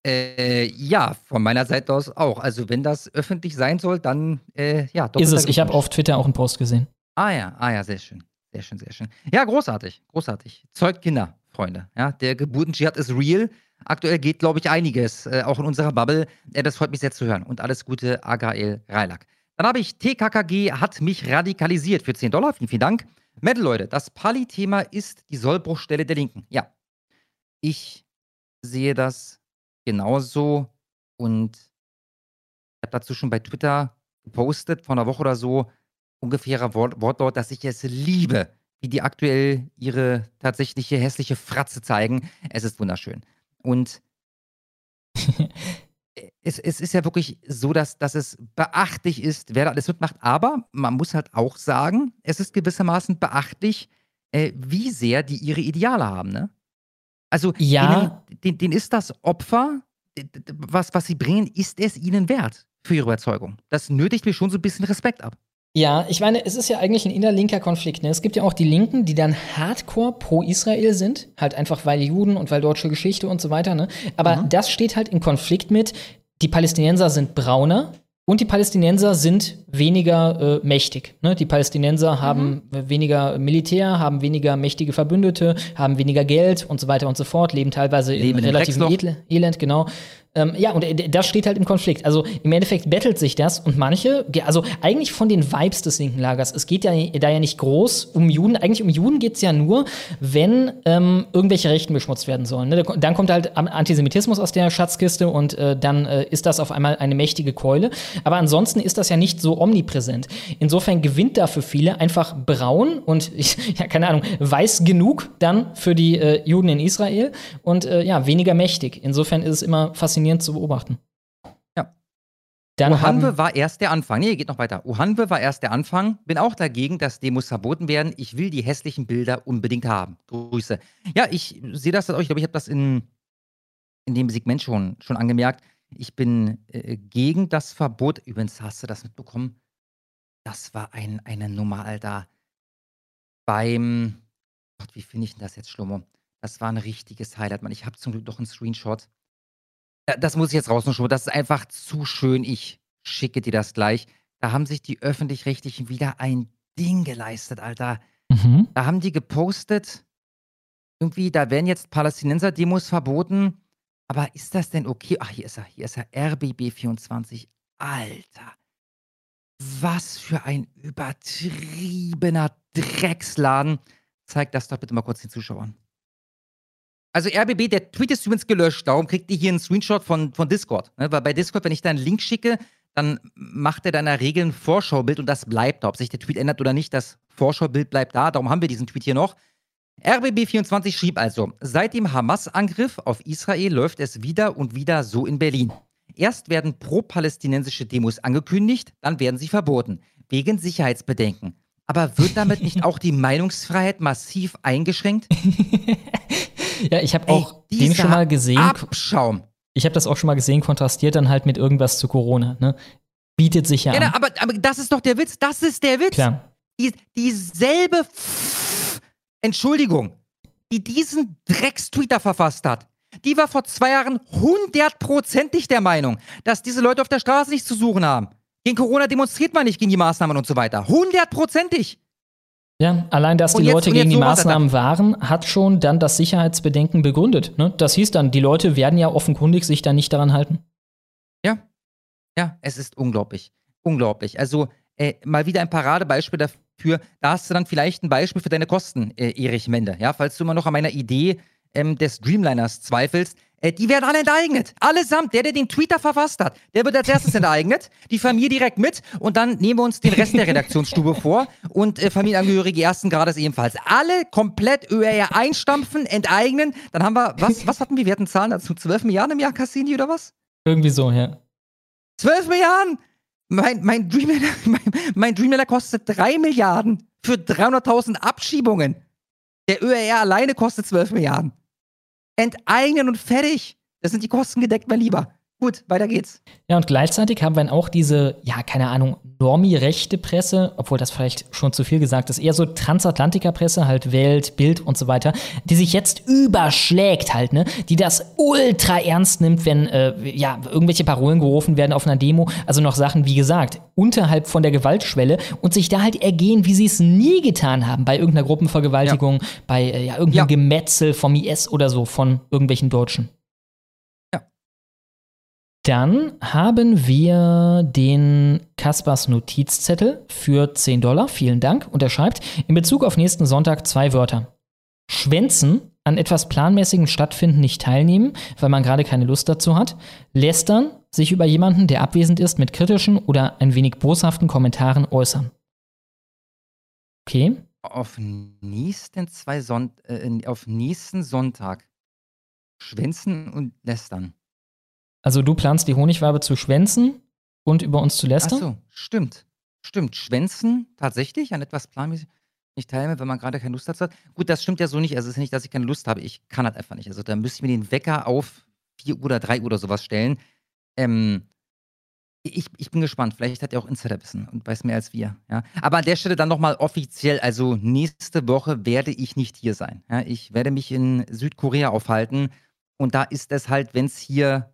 Äh, ja, von meiner Seite aus auch. Also, wenn das öffentlich sein soll, dann, äh, ja, Ist es. Ich habe auf Twitter auch einen Post gesehen. Ah ja, ah ja, sehr schön. Sehr schön, sehr schön. Ja, großartig, großartig. Zeugt Kinder, Freunde. Ja, der Geburtendschihad ist real. Aktuell geht, glaube ich, einiges, äh, auch in unserer Bubble. Das freut mich sehr zu hören. Und alles Gute, Agael Reilak. Dann habe ich TKKG hat mich radikalisiert für 10 Dollar. Vielen, vielen Dank. Metal, Leute, das Pali-Thema ist die Sollbruchstelle der Linken. Ja. Ich sehe das genauso und ich habe dazu schon bei Twitter gepostet, vor einer Woche oder so, ungefährer Wort Wortlaut, dass ich es liebe, wie die aktuell ihre tatsächliche hässliche Fratze zeigen. Es ist wunderschön. Und es, es ist ja wirklich so, dass, dass es beachtlich ist, wer da alles mitmacht. Aber man muss halt auch sagen, es ist gewissermaßen beachtlich, äh, wie sehr die ihre Ideale haben. Ne? Also, Ja. denen, denen, denen ist das Opfer, was, was sie bringen, ist es ihnen wert für ihre Überzeugung. Das nötigt mir schon so ein bisschen Respekt ab. Ja, ich meine, es ist ja eigentlich ein innerlinker Konflikt. Ne? Es gibt ja auch die Linken, die dann hardcore pro Israel sind, halt einfach weil Juden und weil deutsche Geschichte und so weiter. Ne? Aber mhm. das steht halt in Konflikt mit, die Palästinenser sind brauner, und die Palästinenser sind weniger äh, mächtig. Ne? Die Palästinenser mhm. haben weniger Militär, haben weniger mächtige Verbündete, haben weniger Geld und so weiter und so fort, leben teilweise leben in relativem Elend, genau. Ähm, ja, und äh, das steht halt im Konflikt. Also im Endeffekt bettelt sich das und manche, also eigentlich von den Vibes des linken Lagers, es geht ja da ja nicht groß um Juden, eigentlich um Juden geht es ja nur, wenn ähm, irgendwelche Rechten beschmutzt werden sollen. Ne? Dann kommt halt Antisemitismus aus der Schatzkiste und äh, dann äh, ist das auf einmal eine mächtige Keule. Aber ansonsten ist das ja nicht so omnipräsent. Insofern gewinnt da für viele einfach braun und, ich, ja, keine Ahnung, weiß genug dann für die äh, Juden in Israel und äh, ja, weniger mächtig. Insofern ist es immer faszinierend faszinierend zu beobachten. Ja. Dann Uhanwe war erst der Anfang. Nee, geht noch weiter. Uhanwe war erst der Anfang. Bin auch dagegen, dass Demos verboten werden. Ich will die hässlichen Bilder unbedingt haben. Grüße. Ja, ich sehe das auch. Ich glaube, ich habe das in, in dem Segment schon, schon angemerkt. Ich bin äh, gegen das Verbot. Übrigens hast du das mitbekommen. Das war ein, eine Nummer, Alter. Beim. Gott, wie finde ich denn das jetzt, Schlummer? Das war ein richtiges Highlight, Mann. Ich habe zum Glück noch einen Screenshot. Das muss ich jetzt rausnehmen. Das ist einfach zu schön. Ich schicke dir das gleich. Da haben sich die Öffentlich-Rechtlichen wieder ein Ding geleistet, Alter. Mhm. Da haben die gepostet, irgendwie, da werden jetzt Palästinenser-Demos verboten. Aber ist das denn okay? Ach, hier ist er, hier ist er, RBB24. Alter. Was für ein übertriebener Drecksladen. Zeig das doch bitte mal kurz den Zuschauern. Also RBB, der Tweet ist übrigens gelöscht, darum kriegt ihr hier einen Screenshot von, von Discord. Ne? Weil bei Discord, wenn ich da einen Link schicke, dann macht er da in der Regel ein Vorschaubild und das bleibt da. Ob sich der Tweet ändert oder nicht, das Vorschaubild bleibt da. Darum haben wir diesen Tweet hier noch. RBB24 schrieb also, seit dem Hamas-Angriff auf Israel läuft es wieder und wieder so in Berlin. Erst werden pro-palästinensische Demos angekündigt, dann werden sie verboten, wegen Sicherheitsbedenken. Aber wird damit nicht auch die Meinungsfreiheit massiv eingeschränkt? Ja, ich habe auch Ey, den schon mal gesehen. Abschaum. Ich habe das auch schon mal gesehen, kontrastiert dann halt mit irgendwas zu Corona. Ne? Bietet sich ja, ja an. Aber, aber das ist doch der Witz. Das ist der Witz. Klar. Die, dieselbe Entschuldigung, die diesen Dreckstweeter verfasst hat, die war vor zwei Jahren hundertprozentig der Meinung, dass diese Leute auf der Straße nichts zu suchen haben. Gegen Corona demonstriert man nicht gegen die Maßnahmen und so weiter. Hundertprozentig. Ja, allein, dass die jetzt, Leute gegen die Maßnahmen waren, hat schon dann das Sicherheitsbedenken begründet. Ne? Das hieß dann, die Leute werden ja offenkundig sich da nicht daran halten. Ja. Ja, es ist unglaublich. Unglaublich. Also, äh, mal wieder ein Paradebeispiel dafür. Da hast du dann vielleicht ein Beispiel für deine Kosten, äh, Erich Mende. Ja, falls du immer noch an meiner Idee ähm, des Dreamliners zweifelst. Äh, die werden alle enteignet. Allesamt. Der, der den Tweeter verfasst hat, der wird als erstes enteignet. Die Familie direkt mit. Und dann nehmen wir uns den Rest der Redaktionsstube vor. Und äh, Familienangehörige ersten Grades ebenfalls. Alle komplett ÖR einstampfen, enteignen. Dann haben wir, was, was hatten wir? Wir hatten Zahlen dazu. 12 Milliarden im Jahr Cassini oder was? Irgendwie so, ja. 12 Milliarden! Mein, mein, Dreamliner, mein, mein Dreamliner kostet 3 Milliarden für 300.000 Abschiebungen. Der ÖR alleine kostet 12 Milliarden enteignen und fertig. Das sind die Kosten gedeckt, mein Lieber. Gut, weiter geht's. Ja, und gleichzeitig haben wir dann auch diese, ja, keine Ahnung, normi-rechte Presse, obwohl das vielleicht schon zu viel gesagt ist, eher so Transatlantiker-Presse, halt Welt, Bild und so weiter, die sich jetzt überschlägt halt, ne? Die das ultra ernst nimmt, wenn, äh, ja, irgendwelche Parolen gerufen werden auf einer Demo. Also noch Sachen, wie gesagt, unterhalb von der Gewaltschwelle und sich da halt ergehen, wie sie es nie getan haben, bei irgendeiner Gruppenvergewaltigung, ja. bei, äh, ja, irgendeinem ja. Gemetzel vom IS oder so von irgendwelchen Deutschen. Dann haben wir den Kaspers Notizzettel für 10 Dollar. Vielen Dank. Und er schreibt, in Bezug auf nächsten Sonntag zwei Wörter. Schwänzen, an etwas planmäßigen Stattfinden nicht teilnehmen, weil man gerade keine Lust dazu hat. Lästern, sich über jemanden, der abwesend ist, mit kritischen oder ein wenig boshaften Kommentaren äußern. Okay. Auf nächsten, zwei Son äh, auf nächsten Sonntag. Schwänzen und lästern. Also du planst die Honigwabe zu schwänzen und über uns zu lästern? Ach so, stimmt. Stimmt. Schwänzen tatsächlich an etwas planmäßig nicht teilnehmen, wenn man gerade keine Lust hat. Gut, das stimmt ja so nicht. Also es ist nicht, dass ich keine Lust habe. Ich kann halt einfach nicht. Also da müsste ich mir den Wecker auf 4 Uhr oder 3 Uhr oder sowas stellen. Ähm, Ich, ich bin gespannt. Vielleicht hat er auch Insiderwissen und weiß mehr als wir. Ja. Aber an der Stelle dann nochmal offiziell. Also nächste Woche werde ich nicht hier sein. Ja. Ich werde mich in Südkorea aufhalten. Und da ist es halt, wenn es hier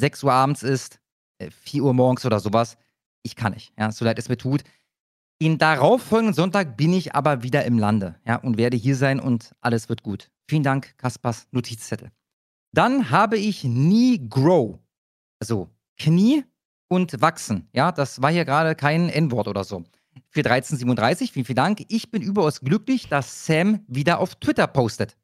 6 Uhr abends ist, 4 äh, Uhr morgens oder sowas, ich kann nicht. Ja. So leid es mir tut. Den darauffolgenden Sonntag bin ich aber wieder im Lande ja, und werde hier sein und alles wird gut. Vielen Dank, Kaspers Notizzettel. Dann habe ich nie Grow. Also Knie und wachsen. Ja, das war hier gerade kein N-Wort oder so. Für 1337, vielen, vielen Dank. Ich bin überaus glücklich, dass Sam wieder auf Twitter postet.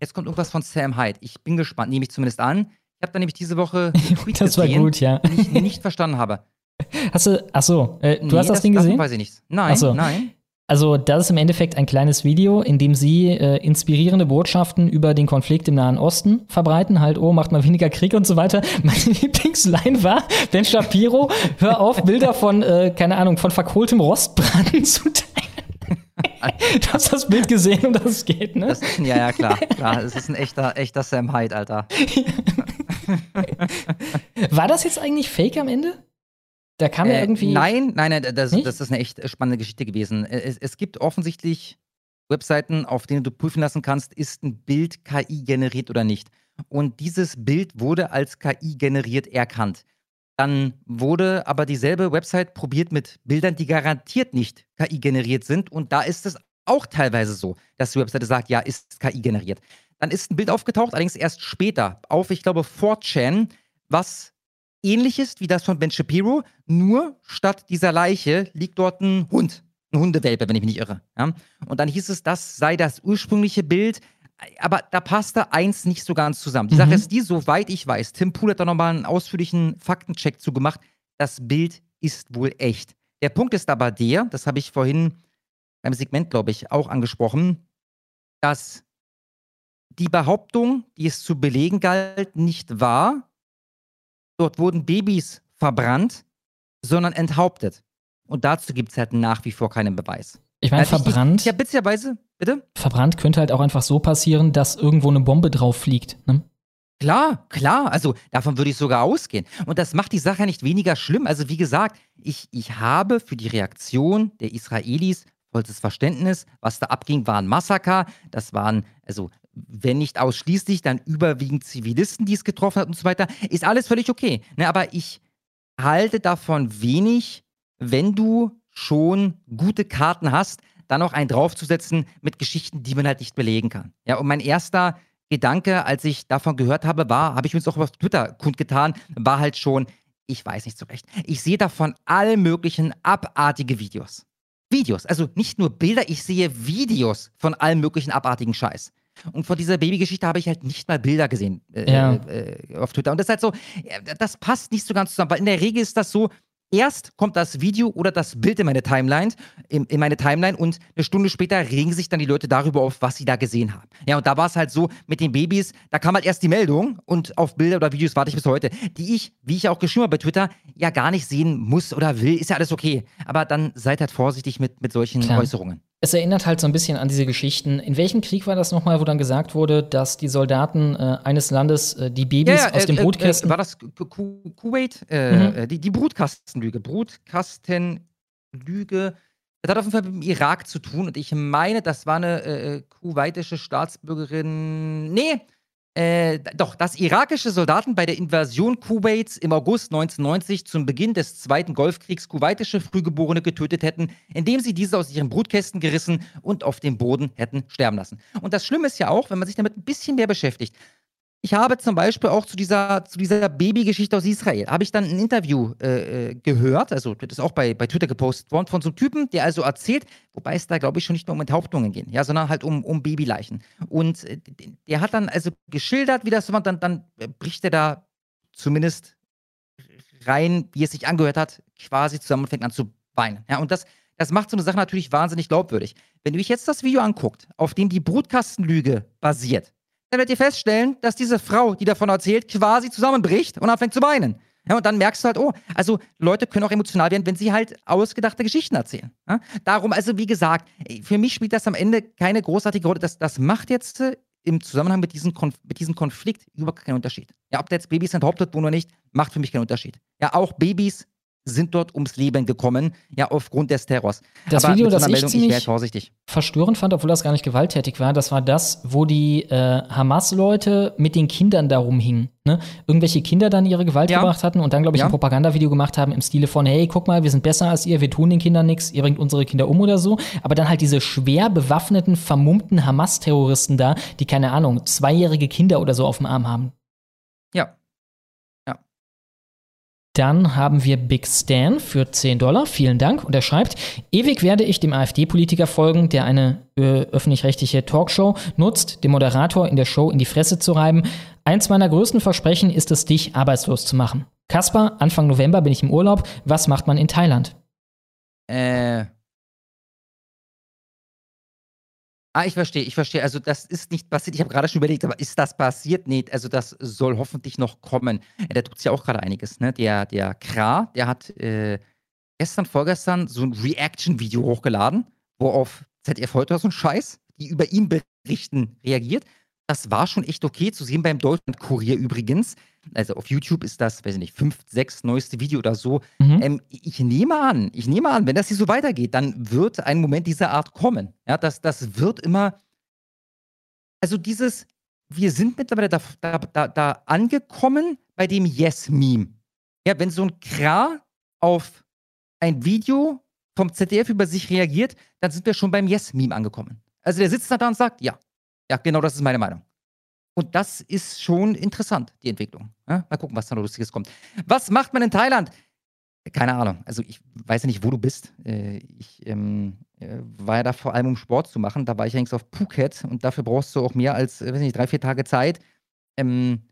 Jetzt kommt irgendwas von Sam Hyde. Ich bin gespannt, nehme ich zumindest an. Ich habe da nämlich diese Woche das war gesehen, gut, ja. ich nicht verstanden habe. Hast du, ach so, äh, du Nee, hast das, das- Ding gesehen? weiß ich nichts. Nein, so. nein. Also, das ist im Endeffekt ein kleines Video, in dem sie äh, inspirierende Botschaften über den Konflikt im Nahen Osten verbreiten. Halt, oh, macht mal weniger Krieg und so weiter. Meine Lieblingsline war, Ben Shapiro, hör auf, Bilder von, äh, keine Ahnung, von verkohltem Rostbraten zu teilen. du hast das Bild gesehen, um das es geht, ne? Das ja, ja, klar. klar. Es ist ein echter, echter Sam Hyde, Alter. War das jetzt eigentlich fake am Ende? Da kam ja Äh, irgendwie. Nein, nein, nein, das, das ist eine echt spannende Geschichte gewesen. Es, es gibt offensichtlich Webseiten, auf denen du prüfen lassen kannst, ist ein Bild KI generiert oder nicht. Und dieses Bild wurde als KI generiert erkannt. Dann wurde aber dieselbe Website probiert mit Bildern, die garantiert nicht KI generiert sind. Und da ist es auch teilweise so, dass die Webseite sagt, ja, ist KI generiert. Dann ist ein Bild aufgetaucht, allerdings erst später, auf, ich glaube, 4chan, was ähnlich ist wie das von Ben Shapiro, nur statt dieser Leiche liegt dort ein Hund. Ein Hundewelpe, wenn ich mich nicht irre. Ja? Und dann hieß es, das sei das ursprüngliche Bild. Aber da passte eins nicht so ganz zusammen. Die Mhm. Sache ist die, soweit ich weiß, Tim Pool hat da nochmal einen ausführlichen Faktencheck zu gemacht. Das Bild ist wohl echt. Der Punkt ist aber der, das habe ich vorhin beim Segment, glaube ich, auch angesprochen, dass die Behauptung, die es zu belegen galt, nicht wahr. Dort wurden Babys verbrannt, sondern enthauptet. Und dazu gibt es halt nach wie vor keinen Beweis. Ich meine, Also verbrannt. Ich, ja, witzigerweise, bitte? Verbrannt könnte halt auch einfach so passieren, dass irgendwo eine Bombe drauf fliegt. Ne? Klar, klar. Also davon würde ich sogar ausgehen. Und das macht die Sache nicht weniger schlimm. Also wie gesagt, ich, ich habe für die Reaktion der Israelis vollstes Verständnis. Was da abging, war ein Massaker. Das waren, also wenn nicht ausschließlich, dann überwiegend Zivilisten, die es getroffen hat und so weiter. Ist alles völlig okay. Ne, aber ich halte davon wenig, wenn du schon gute Karten hast, dann noch einen draufzusetzen mit Geschichten, die man halt nicht belegen kann. Ja, und mein erster Gedanke, als ich davon gehört habe, war, habe ich uns auch auf Twitter kundgetan, war halt schon, ich weiß nicht so recht. Ich sehe davon all möglichen abartige Videos. Videos, also nicht nur Bilder, ich sehe Videos von allem möglichen abartigen Scheiß. Und von dieser Babygeschichte habe ich halt nicht mal Bilder gesehen äh, Ja. äh, auf Twitter. Und das ist halt so, das passt nicht so ganz zusammen, weil in der Regel ist das so, erst kommt das Video oder das Bild in meine Timeline, in, in meine Timeline und eine Stunde später regen sich dann die Leute darüber auf, was sie da gesehen haben. Ja, und da war es halt so mit den Babys, da kam halt erst die Meldung und auf Bilder oder Videos warte ich bis heute, die ich, wie ich auch geschrieben habe bei Twitter, ja gar nicht sehen muss oder will, ist ja alles okay. Aber dann seid halt vorsichtig mit, mit solchen Klar. Äußerungen. Es erinnert halt so ein bisschen an diese Geschichten. In welchem Krieg war das nochmal, wo dann gesagt wurde, dass die Soldaten äh, eines Landes äh, die Babys aus den äh, Brutkästen. Äh, war das Ku- Ku- Kuwait? Äh, Mhm. äh, die, die Brutkastenlüge. Brutkastenlüge. Das hat auf jeden Fall mit dem Irak zu tun und ich meine, das war eine äh, kuwaitische Staatsbürgerin. Nee, äh, doch, dass irakische Soldaten bei der Invasion Kuwaits im August 1990 zum Beginn des Zweiten Golfkriegs kuwaitische Frühgeborene getötet hätten, indem sie diese aus ihren Brutkästen gerissen und auf dem Boden hätten sterben lassen. Und das Schlimme ist ja auch, wenn man sich damit ein bisschen mehr beschäftigt, ich habe zum Beispiel auch zu dieser, zu dieser Babygeschichte aus Israel, habe ich dann ein Interview äh, äh, gehört, also das ist auch bei, bei Twitter gepostet worden, von so einem Typen, der also erzählt, wobei es da, glaube ich, schon nicht mehr um Enthauptungen ging, ja, sondern halt um, um Babyleichen. Und äh, der hat dann also geschildert, wie das war, dann, dann äh, bricht er da zumindest rein, wie es sich angehört hat, quasi zusammen und fängt an zu weinen. Ja, und das, das macht so eine Sache natürlich wahnsinnig glaubwürdig. Wenn du euch jetzt das Video anguckt, auf dem die Brutkastenlüge basiert, dann werdet ihr feststellen, dass diese Frau, die davon erzählt, quasi zusammenbricht und anfängt zu weinen. Ja, und dann merkst du halt, oh, also Leute können auch emotional werden, wenn sie halt ausgedachte Geschichten erzählen. Ja? Darum, also wie gesagt, für mich spielt das am Ende keine großartige Rolle. Das, das macht jetzt äh, im Zusammenhang mit, diesem Konf mit diesem Konflikt überhaupt keinen Unterschied. Ja, ob da jetzt Babys enthauptet wurden oder nicht, macht für mich keinen Unterschied. Ja, auch Babys sind dort ums Leben gekommen, ja, aufgrund des Terrors. Das Aber Video, das ich Meldung, ziemlich vorsichtig. verstörend fand, obwohl das gar nicht gewalttätig war, das war das, wo die äh, Hamas-Leute mit den Kindern da rumhingen. Ne? Irgendwelche Kinder dann ihre Gewalt Ja. gebracht hatten und dann, glaube ich, Ja. ein Propagandavideo gemacht haben im Stile von, hey, guck mal, wir sind besser als ihr, wir tun den Kindern nichts, ihr bringt unsere Kinder um oder so. Aber dann halt diese schwer bewaffneten, vermummten Hamas-Terroristen da, die, keine Ahnung, zweijährige Kinder oder so auf dem Arm haben. Ja. Dann haben wir Big Stan für 10 Dollar. Vielen Dank. Und er schreibt, ewig werde ich dem AfD-Politiker folgen, der eine äh, öffentlich-rechtliche Talkshow nutzt, dem Moderator in der Show in die Fresse zu reiben. Eins meiner größten Versprechen ist es, dich arbeitslos zu machen. Kaspar, Anfang November bin ich im Urlaub. Was macht man in Thailand? Äh. Ah, ich verstehe, ich verstehe. Also, das ist nicht passiert. Ich habe gerade schon überlegt, aber ist das passiert? Nee, also das soll hoffentlich noch kommen. Äh, Da tut es ja auch gerade einiges, ne? Der, der Kra, der hat äh, gestern, vorgestern so ein Reaction-Video hochgeladen, wo auf ZDF heute so ein Scheiß, die über ihn berichten, reagiert. Das war schon echt okay zu sehen beim Deutschland-Kurier übrigens. Also auf YouTube ist das, weiß ich nicht, fünf, sechs neueste Video oder so. Ähm, ich nehme an, ich nehme an, wenn das hier so weitergeht, dann wird ein Moment dieser Art kommen. Ja, das, das wird immer. Also dieses, wir sind mittlerweile da, da, da, da angekommen bei dem Yes-Meme. Ja, wenn so ein Kra auf ein Video vom ZDF über sich reagiert, dann sind wir schon beim Yes-Meme angekommen. Also der sitzt da und sagt, ja, ja, genau das ist meine Meinung. Und das ist schon interessant, die Entwicklung. Ja, mal gucken, was da noch Lustiges kommt. Was macht man in Thailand? Keine Ahnung. Also ich weiß ja nicht, wo du bist. Äh, Ich ähm, äh, war ja da vor allem, um Sport zu machen. Da war ich eigentlich auf Phuket und dafür brauchst du auch mehr als, äh, weiß nicht, drei, vier Tage Zeit. Ähm,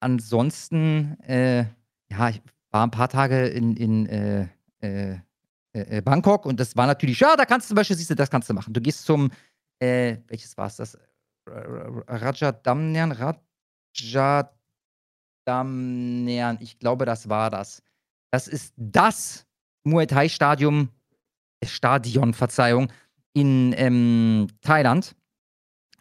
ansonsten, äh, ja, ich war ein paar Tage in, in äh, äh, Bangkok und das war natürlich, ja, da kannst du zum Beispiel, siehst du, das kannst du machen. Du gehst zum, welches war es das? Rajadamnern, Rajadamnern, ich glaube, das war das. Das ist das Muay Thai Stadium, äh, Stadion, Verzeihung, in ähm, Thailand.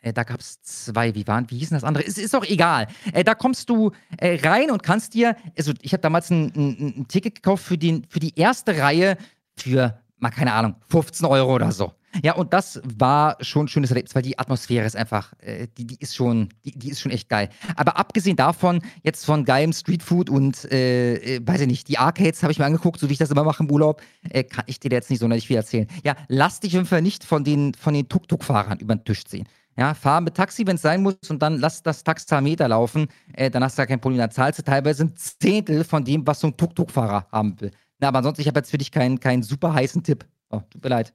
Äh, da gab es zwei, wie waren, wie hießen das andere? Ist, ist doch egal. Äh, da kommst du rein und kannst dir, also ich habe damals ein, ein, ein Ticket gekauft für, den, für die erste Reihe für, mal keine Ahnung, 15 Euro oder so. Ja, und das war schon ein schönes Erlebnis, weil die Atmosphäre ist einfach, äh, die, die ist schon, die, die ist schon echt geil. Aber abgesehen davon, jetzt von geilem Streetfood und, äh, äh, weiß ich nicht, die Arcades habe ich mir angeguckt, so wie ich das immer mache im Urlaub, äh, kann ich dir jetzt nicht sonderlich viel erzählen. Ja, lass dich jeden Fall nicht von den, von den Tuk-Tuk-Fahrern über den Tisch ziehen. Ja, fahr mit Taxi, wenn es sein muss, und dann lass das Taxameter laufen. Äh, dann hast du ja kein Problem. Dann zahlst du teilweise ein Zehntel von dem, was so ein Tuk-Tuk-Fahrer haben will. Na, aber ansonsten, ich habe jetzt für dich keinen, keinen super heißen Tipp. Oh, tut mir leid.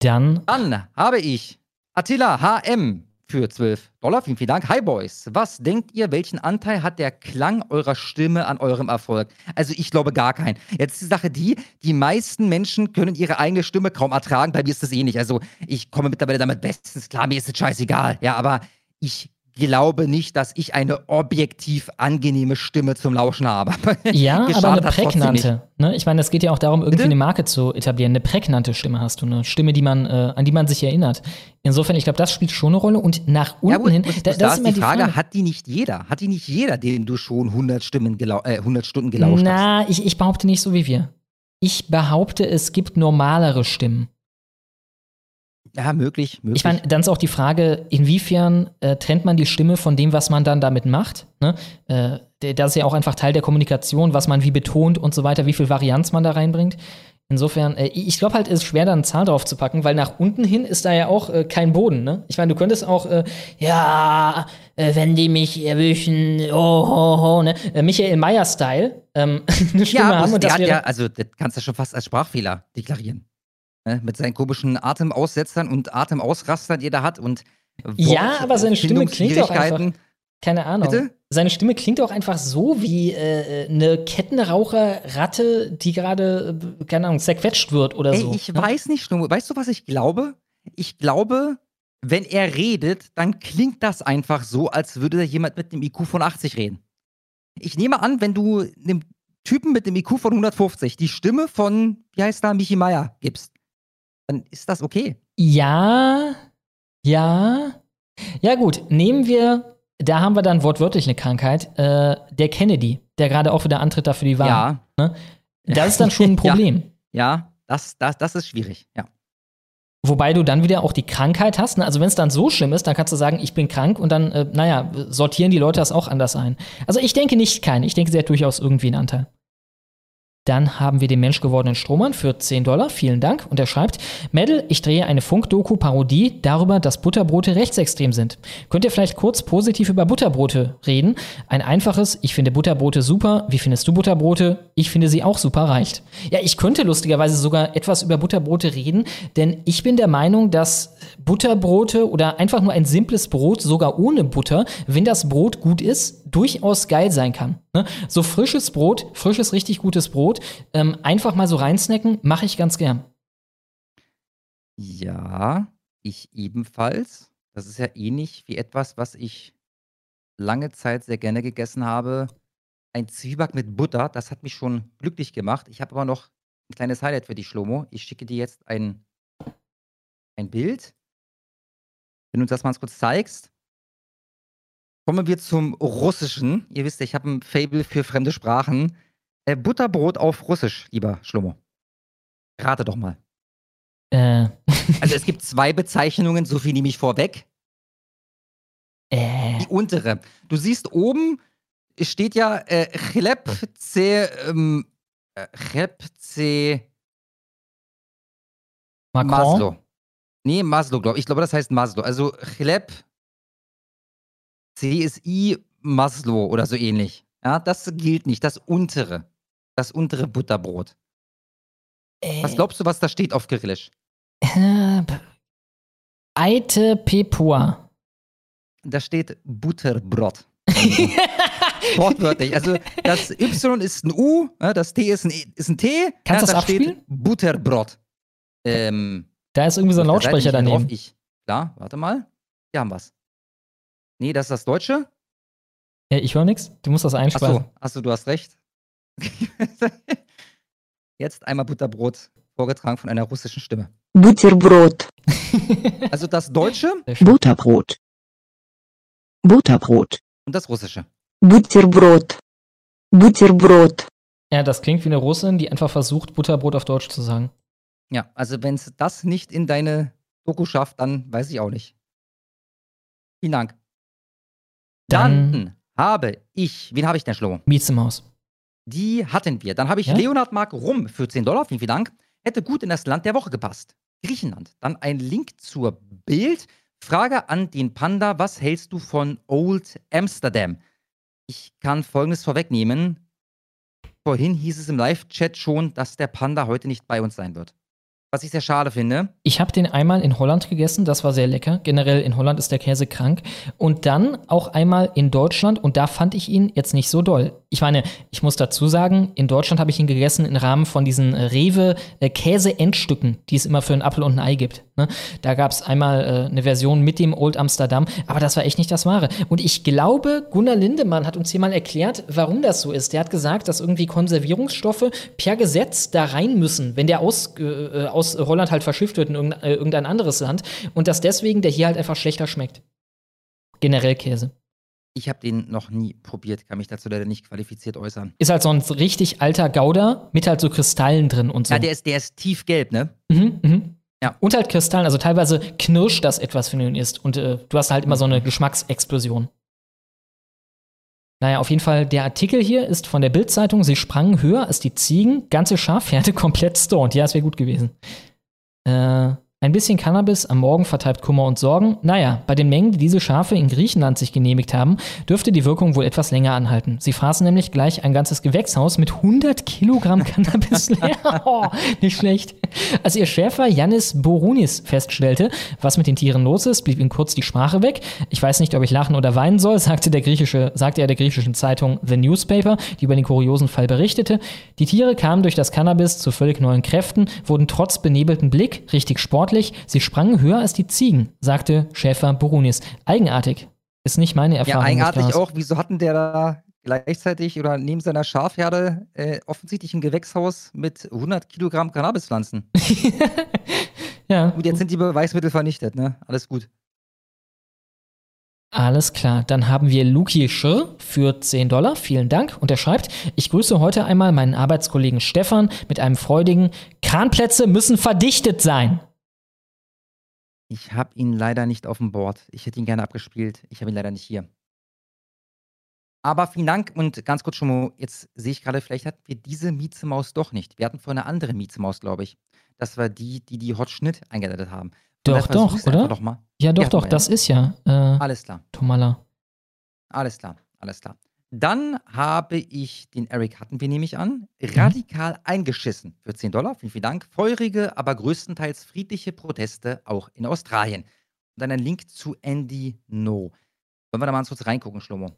Dann Dann habe ich Attila HM für 12 Dollar. Vielen, vielen Dank. Hi Boys. Was denkt ihr, welchen Anteil hat der Klang eurer Stimme an eurem Erfolg? Also ich glaube gar keinen. Jetzt ist die Sache die, die meisten Menschen können ihre eigene Stimme kaum ertragen. Bei mir ist das eh nicht. Also ich komme mittlerweile damit bestens klar. Mir ist es scheißegal. Ja, aber ich glaube nicht, dass ich eine objektiv angenehme Stimme zum Lauschen habe. Ja, aber eine prägnante. Ne? Ich meine, es geht ja auch darum, irgendwie Bitte? eine Marke zu etablieren. Eine prägnante Stimme hast du, eine Stimme, die man, äh, an die man sich erinnert. Insofern, ich glaube, das spielt schon eine Rolle. Und nach unten Ja, gut, hin, da, da, das ist immer die Frage, hat die nicht jeder? Hat die nicht jeder, den du schon 100, Stimmen gelau äh, 100 Stunden gelauscht hast? Na, ich, ich behaupte nicht so wie wir. Ich behaupte, es gibt normalere Stimmen. Ja, möglich, möglich. Ich meine, dann ist auch die Frage, inwiefern äh, trennt man die Stimme von dem, was man dann damit macht. Ne? Äh, das ist ja auch einfach Teil der Kommunikation, was man wie betont und so weiter, wie viel Varianz man da reinbringt. Insofern, äh, ich glaube halt, es ist schwer, da eine Zahl drauf zu packen, weil nach unten hin ist da ja auch äh, kein Boden. Ne? Ich meine, du könntest auch, äh, ja, äh, wenn die mich erwischen, oh, ho, ho, ne? Michael Meyer-Style, ähm, eine Stimme ja, haben. Und das hat ja, also das kannst du schon fast als Sprachfehler deklarieren. Ne? Mit seinen komischen Atemaussetzern und Atemausrastern, die er da hat und Ja, aber seine Stimme klingt auch einfach. Keine Ahnung. Bitte? Seine Stimme klingt auch einfach so wie äh, eine Kettenraucherratte, die gerade, äh, keine Ahnung, zerquetscht wird oder Ey, so. ich ne? weiß nicht, Schnurr. Weißt du, was ich glaube? Ich glaube, wenn er redet, dann klingt das einfach so, als würde da jemand mit einem IQ von 80 reden. Ich nehme an, wenn du einem Typen mit einem IQ von 150 die Stimme von, wie heißt da, Michi Meier gibst, dann ist das okay. Ja, ja. Ja, gut, nehmen wir, da haben wir dann wortwörtlich eine Krankheit, äh, der Kennedy, der gerade auch wieder antritt dafür die Wahl. Ja. Ne? Das ist dann schon ein Problem. Ja, ja das, das, das ist schwierig, ja. Wobei du dann wieder auch die Krankheit hast. Ne? Also wenn es dann so schlimm ist, dann kannst du sagen, ich bin krank und dann, äh, naja, sortieren die Leute das auch anders ein. Also ich denke nicht kein. Ich denke, sie hat durchaus irgendwie einen Anteil. Dann haben wir den menschgewordenen Strohmann für 10 Dollar. Vielen Dank. Und er schreibt, Mädel, ich drehe eine Funk-Doku-Parodie darüber, dass Butterbrote rechtsextrem sind. Könnt ihr vielleicht kurz positiv über Butterbrote reden? Ein einfaches, ich finde Butterbrote super. Wie findest du Butterbrote? Ich finde sie auch super reicht. Ja, ich könnte lustigerweise sogar etwas über Butterbrote reden, denn ich bin der Meinung, dass Butterbrote oder einfach nur ein simples Brot, sogar ohne Butter, wenn das Brot gut ist, durchaus geil sein kann. Ne? So frisches Brot, frisches, richtig gutes Brot, ähm, einfach mal so reinsnacken, mache ich ganz gern. Ja, ich ebenfalls. Das ist ja ähnlich wie etwas, was ich lange Zeit sehr gerne gegessen habe. Ein Zwieback mit Butter, das hat mich schon glücklich gemacht. Ich habe aber noch ein kleines Highlight für dich, Schlomo. Ich schicke dir jetzt ein, ein Bild. Wenn du das mal kurz zeigst. Kommen wir zum Russischen. Ihr wisst ja, ich habe ein Fable für fremde Sprachen. Äh, Butterbrot auf Russisch, lieber Schlummo. Rate doch mal. Äh. also es gibt zwei Bezeichnungen, so viel nehme ich vorweg. Äh. Die untere. Du siehst oben, steht ja äh, Chleb C. Ähm, äh, Chleb C. Macron? Maslow. Nee, Maslow, glaube ich. Ich glaube, das heißt Maslow. Also Chleb CSI Maslow oder so ähnlich. Ja, das gilt nicht. Das untere. Das untere Butterbrot. Äh. Was glaubst du, was da steht auf Kyrillisch? Äh, Eite Pepua. Da steht Butterbrot. Wortwörtlich. Also das Y ist ein U, das T ist ein, E, ist ein T. Kannst du ja, das abspielen? Steht Butterbrot. Ähm, da ist irgendwie so ein Lautsprecher daneben. Drauf. Ich, klar, warte mal. Hier haben wir's. Nee, das ist das Deutsche. Ja, ich höre nichts. Du musst das einspeisen. Achso, achso, du hast recht. Jetzt einmal Butterbrot, vorgetragen von einer russischen Stimme. Butterbrot. Also das Deutsche. Butterbrot. Butterbrot. Und das Russische. Butterbrot. Butterbrot. Ja, das klingt wie eine Russin, die einfach versucht, Butterbrot auf Deutsch zu sagen. Ja, also wenn es das nicht in deine Doku schafft, dann weiß ich auch nicht. Vielen Dank. Dann, dann habe ich, wen habe ich denn, Schlomo? Mieze Maus. Die hatten wir. Dann habe ich Ja? Leonhard Mark Rum für 10 Dollar. Vielen, vielen Dank. Hätte gut in das Land der Woche gepasst. Griechenland. Dann ein Link zur Bild. Frage an den Panda: Was hältst du von Old Amsterdam? Ich kann folgendes vorwegnehmen. Vorhin hieß es im Live-Chat schon, dass der Panda heute nicht bei uns sein wird. Was ich sehr schade finde. Ich habe den einmal in Holland gegessen, das war sehr lecker. Generell in Holland ist der Käse krank. Und dann auch einmal in Deutschland und da fand ich ihn jetzt nicht so doll. Ich meine, ich muss dazu sagen, in Deutschland habe ich ihn gegessen im Rahmen von diesen äh, Rewe äh, die es immer für einen Apfel und ein Ei gibt. Ne? Da gab es einmal äh, eine Version mit dem Old Amsterdam, aber das war echt nicht das Wahre. Und ich glaube, Gunnar Lindemann hat uns hier mal erklärt, warum das so ist. Der hat gesagt, dass irgendwie Konservierungsstoffe per Gesetz da rein müssen, wenn der aus, äh, aus Holland halt verschifft wird in äh, irgendein anderes Land und dass deswegen der hier halt einfach schlechter schmeckt. Generell Käse. Ich habe den noch nie probiert, kann mich dazu leider nicht qualifiziert äußern. Ist halt so ein richtig alter Gouda mit halt so Kristallen drin und so. Ja, der ist, der ist tiefgelb, ne? Mhm, mhm. Ja. Und halt Kristallen, also teilweise knirscht das etwas, wenn du ihn isst. Und äh, du hast halt immer so Mhm. eine Geschmacksexplosion. Naja, auf jeden Fall, der Artikel hier ist von der Bild-Zeitung. Sie sprangen höher als die Ziegen, ganze Schafherde komplett stoned. Ja, es wäre gut gewesen. Äh, ein bisschen Cannabis am Morgen vertreibt Kummer und Sorgen. Naja, bei den Mengen, die diese Schafe in Griechenland sich genehmigt haben, dürfte die Wirkung wohl etwas länger anhalten. Sie fraßen nämlich gleich ein ganzes Gewächshaus mit 100 Kilogramm Cannabis leer. Oh, nicht schlecht. Als ihr Schäfer Yannis Borunis feststellte, was mit den Tieren los ist, blieb ihm kurz die Sprache weg. Ich weiß nicht, ob ich lachen oder weinen soll, sagte, der griechische, sagte er der griechischen Zeitung The Newspaper, die über den kuriosen Fall berichtete. Die Tiere kamen durch das Cannabis zu völlig neuen Kräften, wurden trotz benebelten Blick richtig sportlich. Sie sprangen höher als die Ziegen, sagte Schäfer Borunis. Eigenartig. Ist nicht meine Ja, Erfahrung. mit eigenartig auch. Wieso hatten der da gleichzeitig oder neben seiner Schafherde äh, offensichtlich ein Gewächshaus mit 100 Kilogramm Cannabispflanzen? ja. Gut, jetzt sind die Beweismittel vernichtet, ne? Alles gut. Alles klar, dann haben wir Luki Schir für 10 Dollar. Vielen Dank. Und er schreibt, ich grüße heute einmal meinen Arbeitskollegen Stefan mit einem freudigen Kranplätze müssen verdichtet sein. Ich habe ihn leider nicht auf dem Board. Ich hätte ihn gerne abgespielt. Ich habe ihn leider nicht hier. Aber vielen Dank und ganz kurz schon mal, jetzt sehe ich gerade, vielleicht hatten wir diese Miezemaus doch nicht. Wir hatten vorhin eine andere Miezemaus, glaube ich. Das war die, die die Hot Schnitt eingeleitet haben. Doch, doch, oder? Doch mal. Ja, doch, Ja, doch, das ja. ist ja äh, Alles klar. Tomala. Alles klar, alles klar. Dann habe ich den Eric, hatten wir nämlich an, radikal eingeschissen für 10 Dollar. Vielen, vielen Dank. Feurige, aber größtenteils friedliche Proteste auch in Australien. Und dann ein Link zu Andy No. Wollen wir da mal kurz reingucken, Schlomo?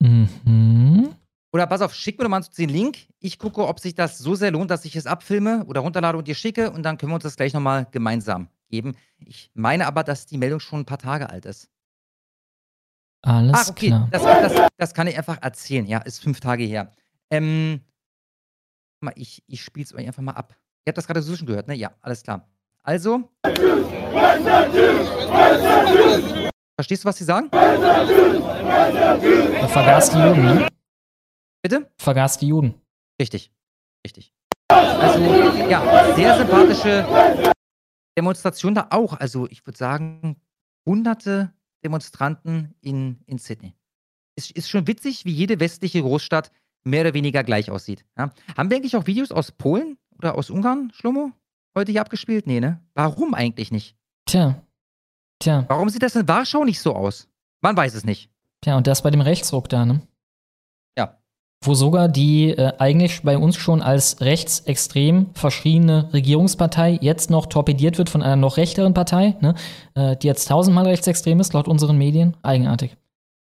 Mhm. Oder pass auf, schick mir doch mal den Link. Ich gucke, ob sich das so sehr lohnt, dass ich es abfilme oder runterlade und dir schicke. Und dann können wir uns das gleich nochmal gemeinsam geben. Ich meine aber, dass die Meldung schon ein paar Tage alt ist. Alles Ah, okay. klar. Das, das, das kann ich einfach erzählen. Ja, ist fünf Tage her. Ähm, ich, ich spiele es euch einfach mal ab. Ihr habt das gerade so schon gehört, ne? Ja, alles klar. Also. Verstehst du, was sie sagen? Er vergaß die Juden, ne? Bitte? Vergaß die Juden. Richtig. Richtig. Also, ja, sehr sympathische Demonstration da auch. Also, ich würde sagen, hunderte Demonstranten in, in Sydney. Es ist schon witzig, wie jede westliche Großstadt mehr oder weniger gleich aussieht. Ja. Haben wir eigentlich auch Videos aus Polen oder aus Ungarn, Schlomo? Heute hier abgespielt? Nee, ne? Warum eigentlich nicht? Tja. Tja. Warum sieht das in Warschau nicht so aus? Man weiß es nicht. Tja, und das bei dem Rechtsruck da, ne? Wo sogar die äh, eigentlich bei uns schon als rechtsextrem verschriene Regierungspartei jetzt noch torpediert wird von einer noch rechteren Partei, ne? Äh, die jetzt tausendmal rechtsextrem ist, laut unseren Medien. Eigenartig.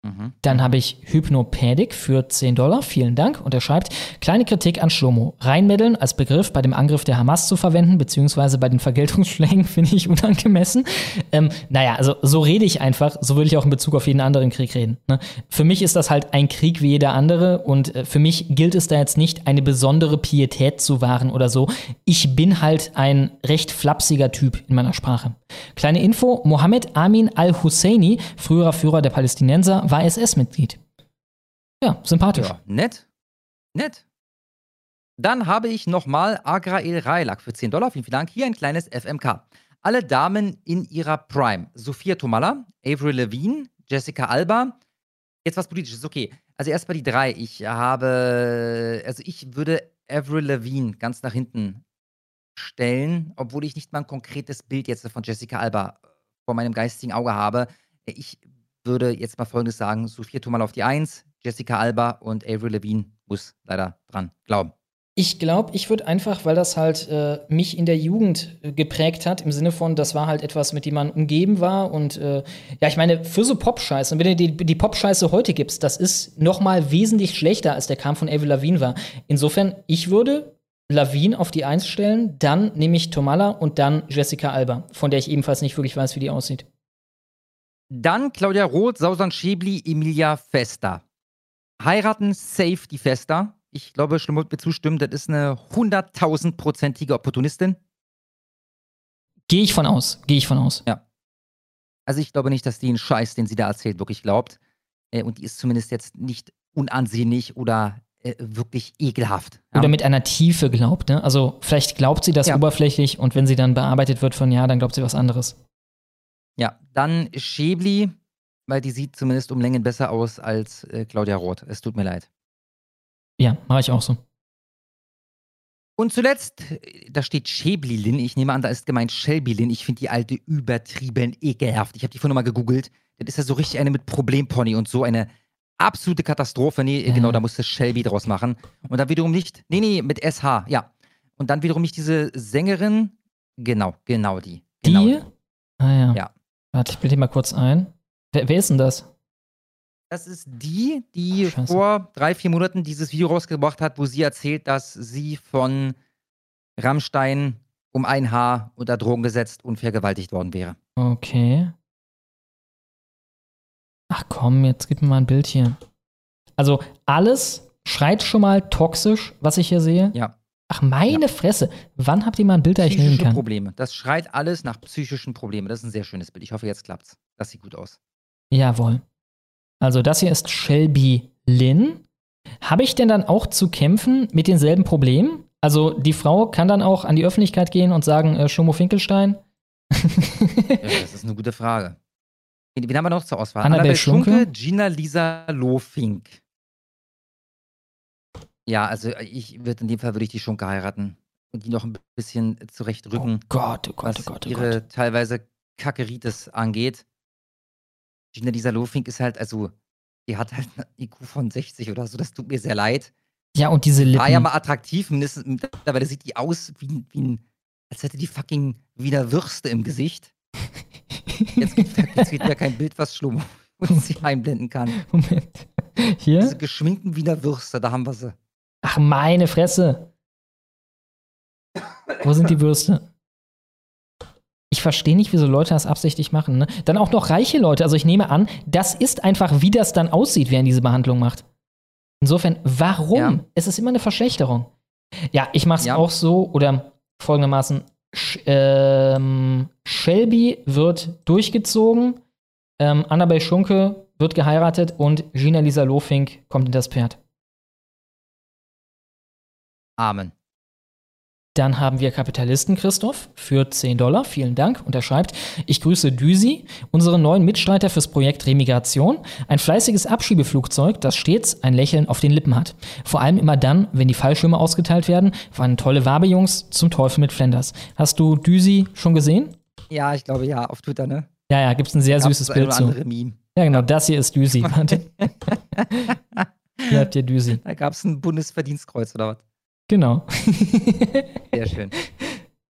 Mhm. Dann habe ich Hypnopädik für 10 Dollar. Vielen Dank. Und er schreibt, kleine Kritik an Schlomo. Reinmeddeln als Begriff bei dem Angriff der Hamas zu verwenden, beziehungsweise bei den Vergeltungsschlägen, finde ich unangemessen. Ähm, naja, also so rede ich einfach, so würde ich auch in Bezug auf jeden anderen Krieg reden. Ne? Für mich ist das halt ein Krieg wie jeder andere und äh, für mich gilt es da jetzt nicht, eine besondere Pietät zu wahren oder so. Ich bin halt ein recht flapsiger Typ in meiner Sprache. Kleine Info, Mohammed Amin al-Husseini, früherer Führer der Palästinenser, war SS-Mitglied. Ja, sympathisch. Ja, nett. Nett. Dann habe ich nochmal Agrael Railak für 10 Dollar. Vielen, vielen Dank. Hier ein kleines FMK. Alle Damen in ihrer Prime. Sophia Tomalla, Avril Levine, Jessica Alba. Jetzt was Politisches, okay. Also erstmal die drei. Ich habe, also ich würde Avril Levine ganz nach hinten stellen, obwohl ich nicht mal ein konkretes Bild jetzt von Jessica Alba vor meinem geistigen Auge habe. Ich würde jetzt mal folgendes sagen: Sophia Tomalla auf die 1, Jessica Alba und Avril Levine muss leider dran glauben. Ich glaube, ich würde einfach, weil das halt äh, mich in der Jugend äh, geprägt hat, im Sinne von, das war halt etwas, mit dem man umgeben war. Und äh, ja, ich meine, für so Pop-Scheiße, wenn du die, die Pop-Scheiße heute gibst, das ist noch mal wesentlich schlechter, als der Kram von Avril Lavigne war. Insofern, ich würde Lavigne auf die Eins stellen, dann nehme ich Tomala und dann Jessica Alba, von der ich ebenfalls nicht wirklich weiß, wie die aussieht. Dann Claudia Roth, Sausan Schäbli, Emilia Festa. Heiraten safe die Festa. Ich glaube, Schlimm wird mir zustimmen, das ist eine hunderttausendprozentige Opportunistin. Gehe ich von aus, gehe ich von aus. Ja. Also ich glaube nicht, dass die einen Scheiß, den sie da erzählt, wirklich glaubt. Äh, und die ist zumindest jetzt nicht unansehnlich oder äh, wirklich ekelhaft. Ja. Oder mit einer Tiefe glaubt, ne? Also vielleicht glaubt sie das Ja. oberflächlich und wenn sie dann bearbeitet wird von ja, dann glaubt sie was anderes. Ja, dann Schäbli, weil die sieht zumindest um Längen besser aus als äh, Claudia Roth. Es tut mir leid. Ja, mache ich auch so. Und zuletzt, äh, da steht Schäblilin. Ich nehme an, da ist gemeint Shelbylin. Ich finde die alte übertrieben ekelhaft. Ich habe die vorhin mal gegoogelt. Das ist ja so richtig eine mit Problempony und so eine absolute Katastrophe. Nee, Ja. genau, da musste Shelby draus machen. Und dann wiederum nicht, nee, nee, mit SH, ja. Und dann wiederum nicht diese Sängerin. Genau, genau die. Genau die? Ah ja. Ja. Warte, ich bilde mal kurz ein. Wer, wer ist denn das? Das ist die, die Scheiße. vor drei, vier Monaten dieses Video rausgebracht hat, wo sie erzählt, dass sie von Rammstein um ein Haar unter Drogen gesetzt und vergewaltigt worden wäre. Okay. Ach komm, jetzt gib mir mal ein Bild hier. Also alles schreit schon mal toxisch, was ich hier sehe. Ja. Ach meine Fresse. Wann habt ihr mal ein Bild, das ich nehmen Psychische kann? Probleme. Das schreit alles nach psychischen Problemen. Das ist ein sehr schönes Bild. Ich hoffe, jetzt klappt's. Das sieht gut aus. Jawohl. Also das hier ist Shelby Lynn. Habe ich denn dann auch zu kämpfen mit denselben Problemen? Also die Frau kann dann auch an die Öffentlichkeit gehen und sagen, äh, Schomo Finkelstein? ja, das ist eine gute Frage. Wen, haben wir noch zur Auswahl? Annabelle Annabelle Schunke? Schunke, Gina Lisa Lofink. Ja, also ich würde in dem Fall würde ich die Schunke heiraten und die noch ein bisschen zurechtrücken. Oh Gott, oh Gott, was oh Gott, oh ihre teilweise Kackeritis angeht. Gina Lisa Lofink ist halt, also, die hat halt eine IQ von 60 oder so, das tut mir sehr leid. Ja, und diese Lippen. War ja mal attraktiv, mindestens, mittlerweile sieht die aus wie, wie ein, als hätte die fucking wieder Würste im Gesicht. Jetzt gibt es wieder kein Bild, was Schlomo uns hier einblenden kann. Moment. Hier? Diese geschminkten Wiener Würste, da haben wir sie. Ach, meine Fresse. Wo sind die Würste? Ich verstehe nicht, wieso Leute das absichtlich machen. Ne? Dann auch noch reiche Leute. Also ich nehme an, das ist einfach, wie das dann aussieht, wer diese Behandlung macht. Insofern, warum? Ja. Es ist immer eine Verschlechterung. Ja, ich mache es Ja. auch so oder folgendermaßen. Sch ähm, Shelby wird durchgezogen, ähm, Annabelle Schunke wird geheiratet und Gina Lisa Lofink kommt in das Pferd. Amen. Dann haben wir Kapitalisten Christoph für 10 Dollar. Vielen Dank. Und er schreibt, ich grüße Düsi, unseren neuen Mitstreiter fürs Projekt Remigration. Ein fleißiges Abschiebeflugzeug, das stets ein Lächeln auf den Lippen hat. Vor allem immer dann, wenn die Fallschirme ausgeteilt werden. Waren tolle Wabejungs zum Teufel mit Flanders. Hast du Düsi schon gesehen? Ja, ich glaube ja, auf Twitter, ne? Ja, ja, gibt's ein sehr Gab's süßes Bild zu. Meme. Ja, genau, das hier ist Düsi. Warte. Hier habt ihr Düsi. Da gab es ein Bundesverdienstkreuz oder was? Genau. Sehr schön.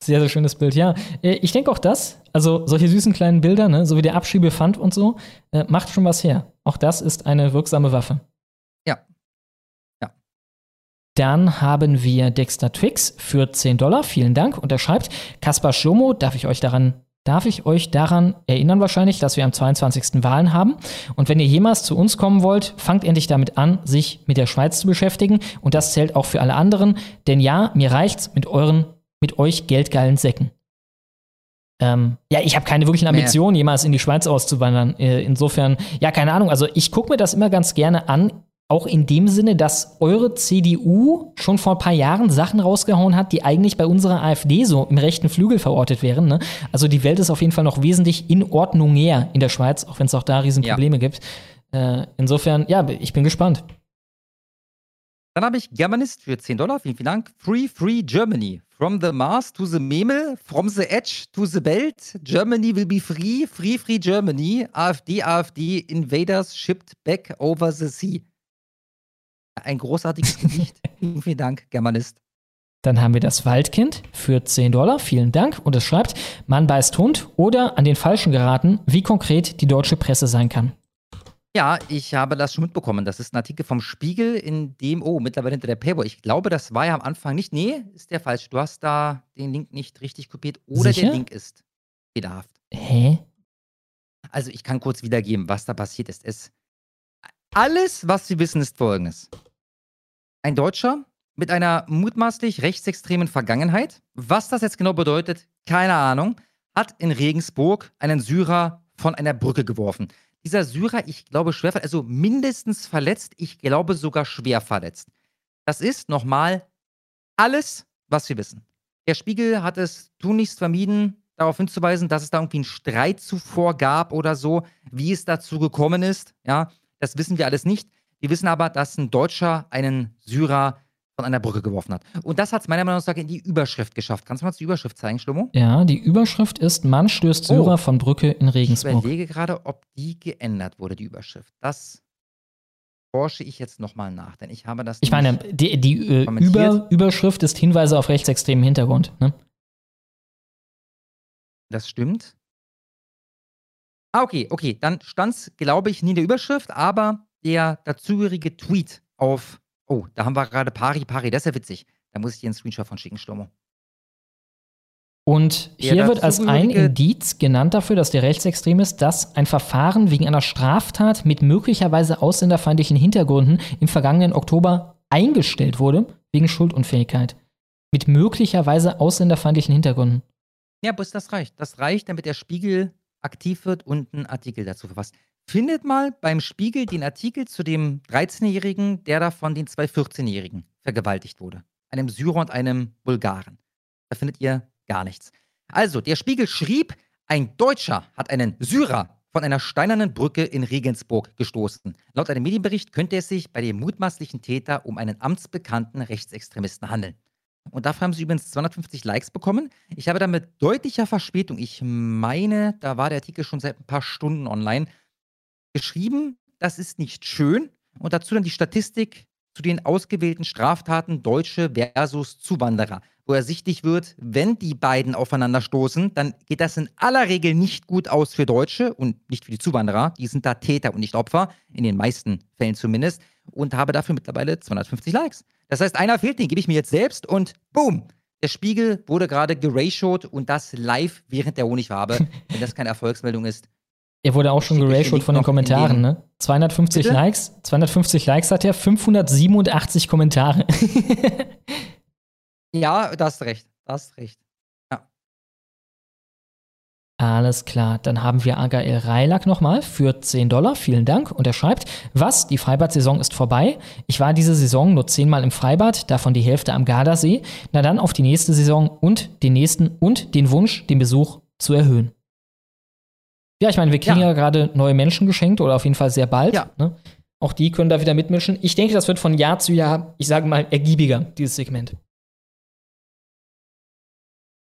Sehr, sehr schönes Bild, ja. Äh, Ich denke auch das, also solche süßen kleinen Bilder, ne, so wie der Abschiebefand und so, äh, macht schon was her. Auch das ist eine wirksame Waffe. Ja. Dann haben wir Dexter Twix für 10 Dollar. Vielen Dank. Und er schreibt, Kaspar Schlomo, darf ich euch daran, darf ich euch daran erinnern wahrscheinlich, dass wir am 22. Wahlen haben. Und wenn ihr jemals zu uns kommen wollt, fangt endlich damit an, sich mit der Schweiz zu beschäftigen. Und das zählt auch für alle anderen. Denn ja, mir reicht's mit euren, mit euch geldgeilen Säcken. Ähm, ja, ich habe keine wirklichen. Ambitionen, jemals in die Schweiz auszuwandern. Äh, insofern, ja, keine Ahnung. Also ich gucke mir das immer ganz gerne an, auch in dem Sinne, dass eure CDU schon vor ein paar Jahren Sachen rausgehauen hat, die eigentlich bei unserer AfD so im rechten Flügel verortet wären. Ne? Also die Welt ist auf jeden Fall noch wesentlich in Ordnung näher in der Schweiz, auch wenn es auch da Riesenprobleme gibt. Äh, insofern, ja, ich bin gespannt. Dann habe ich Germanist für 10 Dollar. Vielen, vielen Dank. Free, free Germany. From the Mars to the Memel, from the Edge to the Belt. Germany will be free. Free, free Germany. AfD, AfD. Invaders shipped back over the sea. Ein großartiges Gedicht. vielen, Dank, Germanist. Dann haben wir das Waldkind für 10 Dollar. Vielen Dank. Und es schreibt, man beißt Hund oder an den Falschen geraten, wie konkret die deutsche Presse sein kann. Ja, ich habe das schon mitbekommen. Das ist ein Artikel vom Spiegel, in dem, oh, mittlerweile hinter der Paywall. Ich glaube, das war ja am Anfang nicht. Nee, ist der falsch. Du hast da den Link nicht richtig kopiert. Oder Sicher? der Link ist fehlerhaft. Hä? Also ich kann kurz wiedergeben, was da passiert ist. Es, alles, was Sie wissen, ist folgendes. Ein Deutscher mit einer mutmaßlich rechtsextremen Vergangenheit, was das jetzt genau bedeutet, keine Ahnung, hat in Regensburg einen Syrer von einer Brücke geworfen. Dieser Syrer, ich glaube, schwer verletzt, also mindestens verletzt, ich glaube sogar schwer verletzt. Das ist nochmal alles, was wir wissen. Der Spiegel hat es tunlichst vermieden, darauf hinzuweisen, dass es da irgendwie einen Streit zuvor gab oder so, wie es dazu gekommen ist. Ja, das wissen wir alles nicht. Wir wissen aber, dass ein Deutscher einen Syrer von einer Brücke geworfen hat. Und das hat es meiner Meinung nach in die Überschrift geschafft. Kannst du mal die Überschrift zeigen, Schlummo? Ja, die Überschrift ist Mann stößt Syrer Oh. von Brücke in Ich Regensburg. überlege gerade, ob die geändert wurde, die Überschrift. Das forsche ich jetzt nochmal nach, denn ich habe das Ich meine, die, die äh. Über, Überschrift ist Hinweise auf rechtsextremen Hintergrund. Ne? Das stimmt. Ah, okay, okay. Dann stand es, glaube ich, nie in der Überschrift, aber der dazugehörige Tweet auf. Oh, da haben wir gerade Pari Pari, das ist ja witzig. Da muss ich dir einen Screenshot von schicken, Schlomo. Und Der hier wird als ein Indiz genannt dafür, dass der rechtsextrem ist, dass ein Verfahren wegen einer Straftat mit möglicherweise ausländerfeindlichen Hintergründen im vergangenen Oktober eingestellt wurde, wegen Schuldunfähigkeit. Mit möglicherweise ausländerfeindlichen Hintergründen. Ja, bis das reicht. Das reicht, damit der Spiegel aktiv wird und einen Artikel dazu verfasst. findet mal beim Spiegel den Artikel zu dem 13-Jährigen, der da von den zwei 14-Jährigen vergewaltigt wurde. Einem Syrer und einem Bulgaren. Da findet ihr gar nichts. Also, der Spiegel schrieb, ein Deutscher hat einen Syrer von einer steinernen Brücke in Regensburg gestoßen. Laut einem Medienbericht könnte es sich bei dem mutmaßlichen Täter um einen amtsbekannten Rechtsextremisten handeln. Und dafür haben sie übrigens 250 Likes bekommen. Ich habe da mit deutlicher Verspätung, ich meine, da war der Artikel schon seit ein paar Stunden online, geschrieben, das ist nicht schön. Und dazu dann die Statistik zu den ausgewählten Straftaten Deutsche versus Zuwanderer, wo ersichtlich wird, wenn die beiden aufeinander stoßen, dann geht das in aller Regel nicht gut aus für Deutsche und nicht für die Zuwanderer. Die sind da Täter und nicht Opfer, in den meisten Fällen zumindest, und habe dafür mittlerweile 250 Likes. Das heißt, einer fehlt, den gebe ich mir jetzt selbst und boom! Der Spiegel wurde gerade geratiot und das live während der Honigwabe. Wenn das keine Erfolgsmeldung ist, er wurde auch schon geratiot von den Kommentaren, ne? 250 Bitte? Likes, 250 Likes hat er, 587 Kommentare. ja, da hast recht, da hast recht. Ja. Alles klar, dann haben wir Agael Reilak nochmal für 10 Dollar, vielen Dank. Und er schreibt, was, die Freibad-Saison ist vorbei. Ich war diese Saison nur zehnmal im Freibad, davon die Hälfte am Gardasee. Na dann auf die nächste Saison und den nächsten und den Wunsch, den Besuch zu erhöhen. Ja, ich meine, wir kriegen ja, ja gerade neue Menschen geschenkt oder auf jeden Fall sehr bald. Ja. Ne? Auch die können da wieder mitmischen. Ich denke, das wird von Jahr zu Jahr, ich sage mal, ergiebiger, dieses Segment.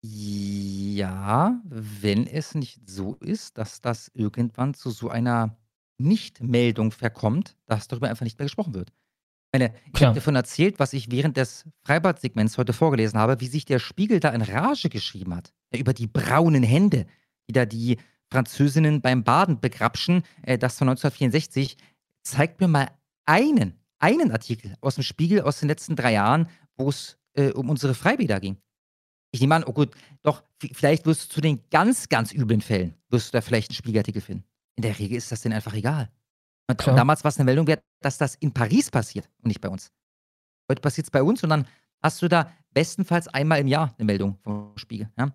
Ja, wenn es nicht so ist, dass das irgendwann zu so einer Nichtmeldung verkommt, dass darüber einfach nicht mehr gesprochen wird. Ich meine, ich habe davon erzählt, was ich während des Freibad-Segments heute vorgelesen habe, wie sich der Spiegel da in Rage geschrieben hat. Ja, über die braunen Hände, die da die Französinnen beim Baden begrapschen, äh, das von 1964, zeigt mir mal einen, einen Artikel aus dem Spiegel aus den letzten drei Jahren, wo es äh, um unsere Freibäder ging. Ich nehme an, oh gut, doch, vielleicht wirst du zu den ganz, ganz üblen Fällen, wirst du da vielleicht einen Spiegelartikel finden. In der Regel ist das denen einfach egal. Und Klar. damals war es eine Meldung wert, dass das in Paris passiert und nicht bei uns. Heute passiert es bei uns und dann hast du da bestenfalls einmal im Jahr eine Meldung vom Spiegel. Ja?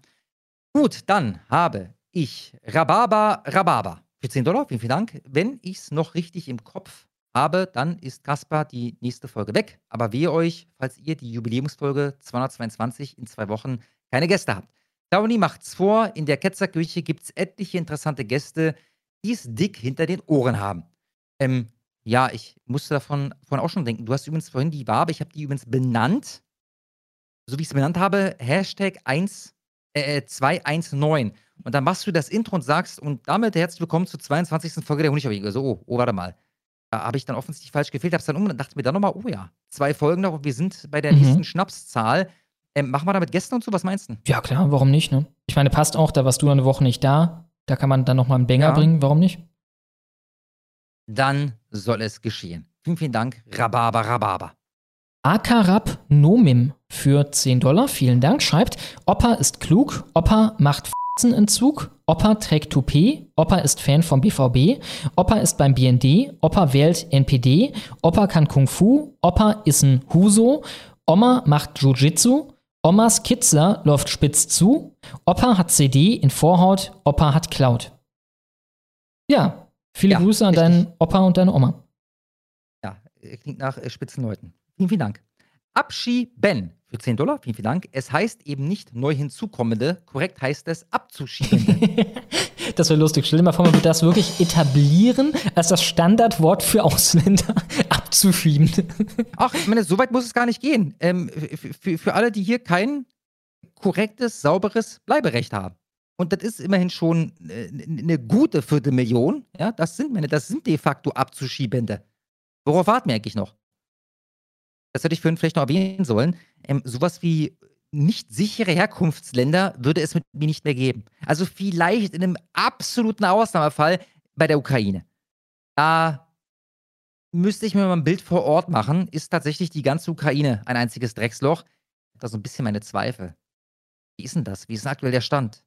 Gut, dann habe ich Rhabarber, Rhabarber. Für 10 Dollar, vielen, vielen Dank. Wenn ich es noch richtig im Kopf habe, dann ist Kaspar die nächste Folge weg. Aber wehe euch, falls ihr die Jubiläumsfolge 222 in zwei Wochen keine Gäste habt. Downey macht's vor, in der Ketzerkirche gibt es etliche interessante Gäste, die es dick hinter den Ohren haben. Ähm, ja, ich musste davon, davon auch schon denken. Du hast übrigens vorhin die Wabe, ich habe die übrigens benannt, so wie ich es benannt habe, Hashtag 1, äh, 219. Und dann machst du das Intro und sagst, und damit herzlich willkommen zur 22. Folge der Honigfabrik. So, oh, oh, warte mal. Da habe ich dann offensichtlich falsch gefehlt, hab's dann um und dachte mir dann nochmal, oh ja, zwei Folgen noch und wir sind bei der mhm. nächsten Schnapszahl. Ähm, machen wir damit Gäste und so, was meinst du? Ja, klar, warum nicht, ne? Ich meine, passt auch, da warst du eine Woche nicht da. Da kann man dann nochmal einen Banger ja. bringen, warum nicht? Dann soll es geschehen. Vielen, vielen Dank. Rhabarber, Rhabarber. Akarab Nomim für 10 Dollar, vielen Dank, schreibt, Opa ist klug, Opa macht Entzug, Opa trägt Toupet, Opa ist Fan vom BVB, Opa ist beim BND, Opa wählt NPD, Opa kann Kung Fu, Opa ist ein Huso, Oma macht Jiu-Jitsu, Omas Kitzler läuft spitz zu, Opa hat CD in Vorhaut, Opa hat Cloud. Ja, viele ja, Grüße an richtig. deinen Opa und deine Oma. Ja, klingt nach äh, Spitzenleuten. Vielen, vielen Dank. Abschieben für 10 Dollar, vielen, vielen Dank. Es heißt eben nicht neu hinzukommende, korrekt heißt es abzuschiebende. das wäre lustig. Stell dir mal vor, man würde das wirklich etablieren als das Standardwort für Ausländer abzuschieben. Ach, ich meine, so weit muss es gar nicht gehen. Ähm, für, für alle, die hier kein korrektes, sauberes Bleiberecht haben. Und das ist immerhin schon eine gute Viertelmillion. Ja, das sind meine, das sind de facto Abzuschiebende. Worauf warten wir eigentlich noch? Das hätte ich vorhin vielleicht noch erwähnen sollen, ähm, sowas wie nicht sichere Herkunftsländer würde es mit mir nicht mehr geben. Also vielleicht in einem absoluten Ausnahmefall bei der Ukraine. Da müsste ich mir mal ein Bild vor Ort machen. Ist tatsächlich die ganze Ukraine ein einziges Drecksloch? Da so ein bisschen meine Zweifel. Wie ist denn das? Wie ist denn aktuell der Stand?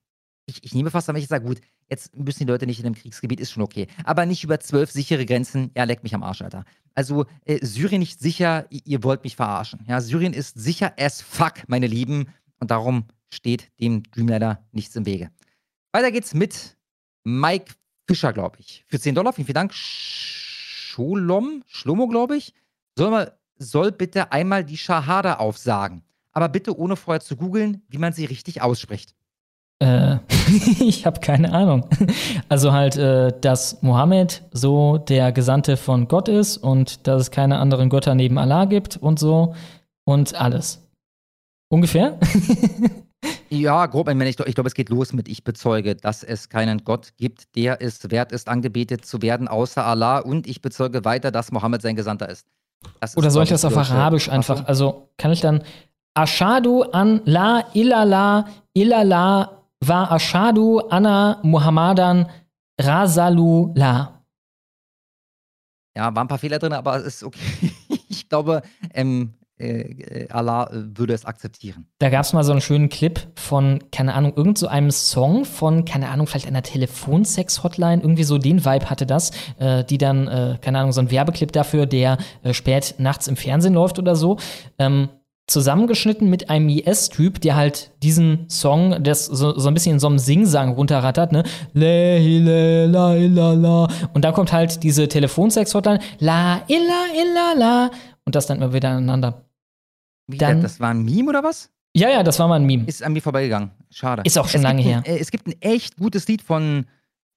Ich, ich nehme fast an, ich sage, gut, jetzt müssen die Leute nicht in einem Kriegsgebiet, ist schon okay. Aber nicht über zwölf sichere Grenzen, ja, leck mich am Arsch, Alter. Also, äh, Syrien nicht sicher, ihr wollt mich verarschen. Ja, Syrien ist sicher as fuck, meine Lieben. Und darum steht dem Dreamliner nichts im Wege. Weiter geht's mit Mike Fischer, glaube ich. Für 10 Dollar, vielen, vielen Dank. Scholom, Schlomo, glaube ich. Soll, mal, soll bitte einmal die Shahada aufsagen. Aber bitte ohne vorher zu googeln, wie man sie richtig ausspricht. Äh, ich habe keine Ahnung. Also halt, äh, dass Mohammed so der Gesandte von Gott ist und dass es keine anderen Götter neben Allah gibt und so und alles. Ungefähr? Ja, grob. Ich, ich, glaube, es geht los mit Ich bezeuge, dass es keinen Gott gibt, der es wert ist, angebetet zu werden, außer Allah. Und ich bezeuge weiter, dass Mohammed sein Gesandter ist. Das Oder ist, soll ich glaub das auf Arabisch einfach? Also kann ich dann Ashadu an la illallah illallah wa ashadu anna Muhammadan rasalu la. Ja, waren ein paar Fehler drin, aber es ist okay. ich glaube, ähm, äh, äh, Allah äh, würde es akzeptieren. Da gab es mal so einen schönen Clip von, keine Ahnung, irgend so einem Song von, keine Ahnung, vielleicht einer Telefonsex-Hotline, irgendwie so den Vibe hatte das, äh, die dann, äh, keine Ahnung, so ein Werbeclip dafür, der äh, spät nachts im Fernsehen läuft oder so. Ähm, zusammengeschnitten mit einem IS-Typ, der halt diesen Song, das so, so ein bisschen in so einem Singsang runterrattert, ne? La illa la illa la. Und dann kommt halt diese Telefonsex-Hotline, la illa illa la. Und das dann immer wieder aneinander. Wie, Dann- das war ein Meme oder was? Ja, ja, das war mal ein Meme. Ist an mir vorbeigegangen. Schade. Ist auch schon Es lange gibt ein, her. Äh, es gibt ein echt gutes Lied von,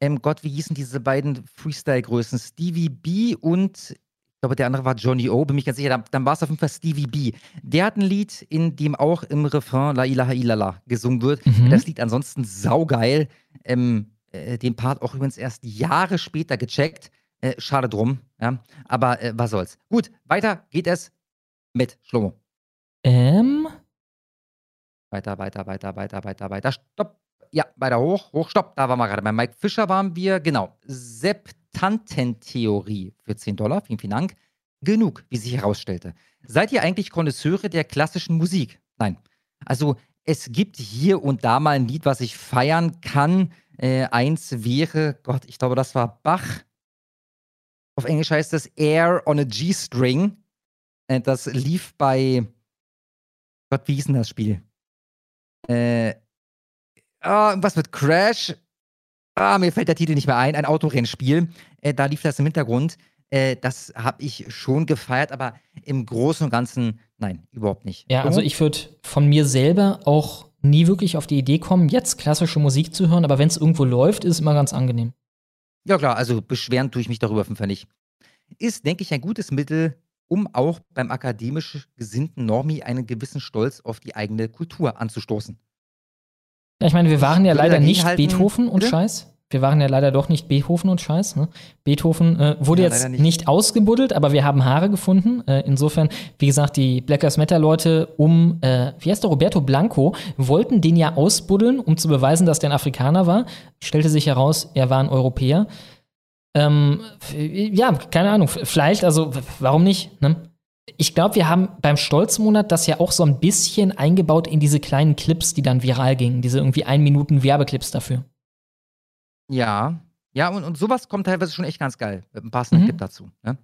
ähm, Gott, wie hießen diese beiden Freestyle-Größen? Stevie B und, ich glaube, der andere war Johnny O, bin mich ganz sicher. Dann, dann war es auf jeden Fall Stevie B. Der hat ein Lied, in dem auch im Refrain La ilaha illallah gesungen wird. Mhm. Das Lied ansonsten saugeil. Ähm, äh, den Part auch übrigens erst Jahre später gecheckt. Äh, schade drum, ja. Aber äh, was soll's. Gut, weiter geht es mit Schlomo. Ähm, Weiter, weiter, weiter, weiter, weiter, weiter. Stopp. Ja, weiter hoch, hoch, stopp. Da waren wir gerade. Bei Mike Fischer waren wir, genau. Septantentheorie für 10 Dollar. Vielen, vielen Dank. Genug, wie sich herausstellte. Seid ihr eigentlich Konnoisseure der klassischen Musik? Nein. Also, es gibt hier und da mal ein Lied, was ich feiern kann. Äh, eins wäre, Gott, ich glaube, das war Bach. Auf Englisch heißt das Air on a G-String. Äh, das lief bei, Gott, wie hieß denn das Spiel? Äh, ah, was mit Crash? Ah, mir fällt der Titel nicht mehr ein. Ein Autorennspiel. Äh, da lief das im Hintergrund. Äh, das habe ich schon gefeiert, aber im Großen und Ganzen, nein, überhaupt nicht. ja, also ich würde von mir selber auch nie wirklich auf die Idee kommen, jetzt klassische Musik zu hören, aber wenn es irgendwo läuft, ist es immer ganz angenehm. Ja, klar, also beschweren tue ich mich darüber auf jeden Fall nicht. Ist, denke ich, ein gutes Mittel, um auch beim akademisch gesinnten Normi einen gewissen Stolz auf die eigene Kultur anzustoßen. Ja, ich meine, wir waren ja leider nicht halten- Beethoven und Bitte? Scheiß. Wir waren ja leider doch nicht Beethoven und Scheiß. Ne? Beethoven äh, wurde Ja, jetzt nicht. nicht. ausgebuddelt, aber wir haben Haare gefunden. Äh, insofern, wie gesagt, die Black Lives Matter Leute um, äh, wie heißt der, Roberto Blanco, wollten den ja ausbuddeln, um zu beweisen, dass der ein Afrikaner war. Stellte sich heraus, er war ein Europäer. Ähm, ja, keine Ahnung, vielleicht, also warum nicht? Ne? Ich glaube, wir haben beim Stolzmonat das ja auch so ein bisschen eingebaut in diese kleinen Clips, die dann viral gingen. Diese irgendwie ein Minuten Werbeclips dafür. Ja, ja, und, und sowas kommt teilweise schon echt ganz geil. Mit einem passenden Mhm. Clip dazu. Ne?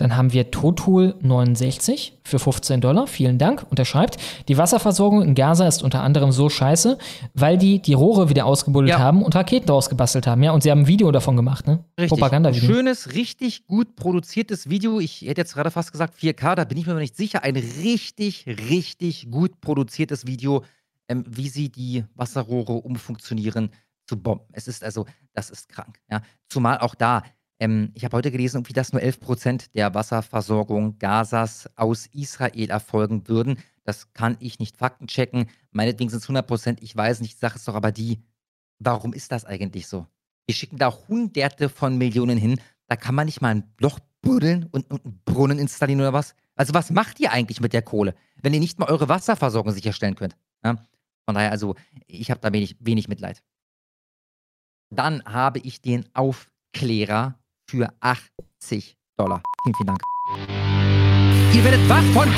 Dann haben wir Totul 69 für 15 Dollar. Vielen Dank. Unterschreibt. Die Wasserversorgung in Gaza ist unter anderem so scheiße, weil die die Rohre wieder ausgebuddelt Ja. haben und Raketen daraus gebastelt haben. Ja, und sie haben ein Video davon gemacht, ne? Richtig. Propagandavideo. Schönes, richtig gut produziertes Video. Ich hätte jetzt gerade fast gesagt 4K, da bin ich mir aber nicht sicher. Ein richtig, richtig gut produziertes Video, ähm, wie sie die Wasserrohre umfunktionieren zu bomben. Es ist also, das ist krank. Ja? Zumal auch da, ähm, ich habe heute gelesen, dass nur 11% der Wasserversorgung Gazas aus Israel erfolgen würden. Das kann ich nicht faktenchecken. Meinetwegen sind es 100%. Ich weiß nicht. Die Sache ist doch aber die, warum ist das eigentlich so? Wir schicken da Hunderte von Millionen hin. Da kann man nicht mal ein Loch buddeln und, und einen Brunnen installieren oder was? Also, was macht ihr eigentlich mit der Kohle, wenn ihr nicht mal eure Wasserversorgung sicherstellen könnt? Ja? Von daher, also, ich habe da wenig, wenig Mitleid. Dann habe ich den Aufklärer für 80 Dollar. Vielen, vielen Dank. Ihr werdet wach von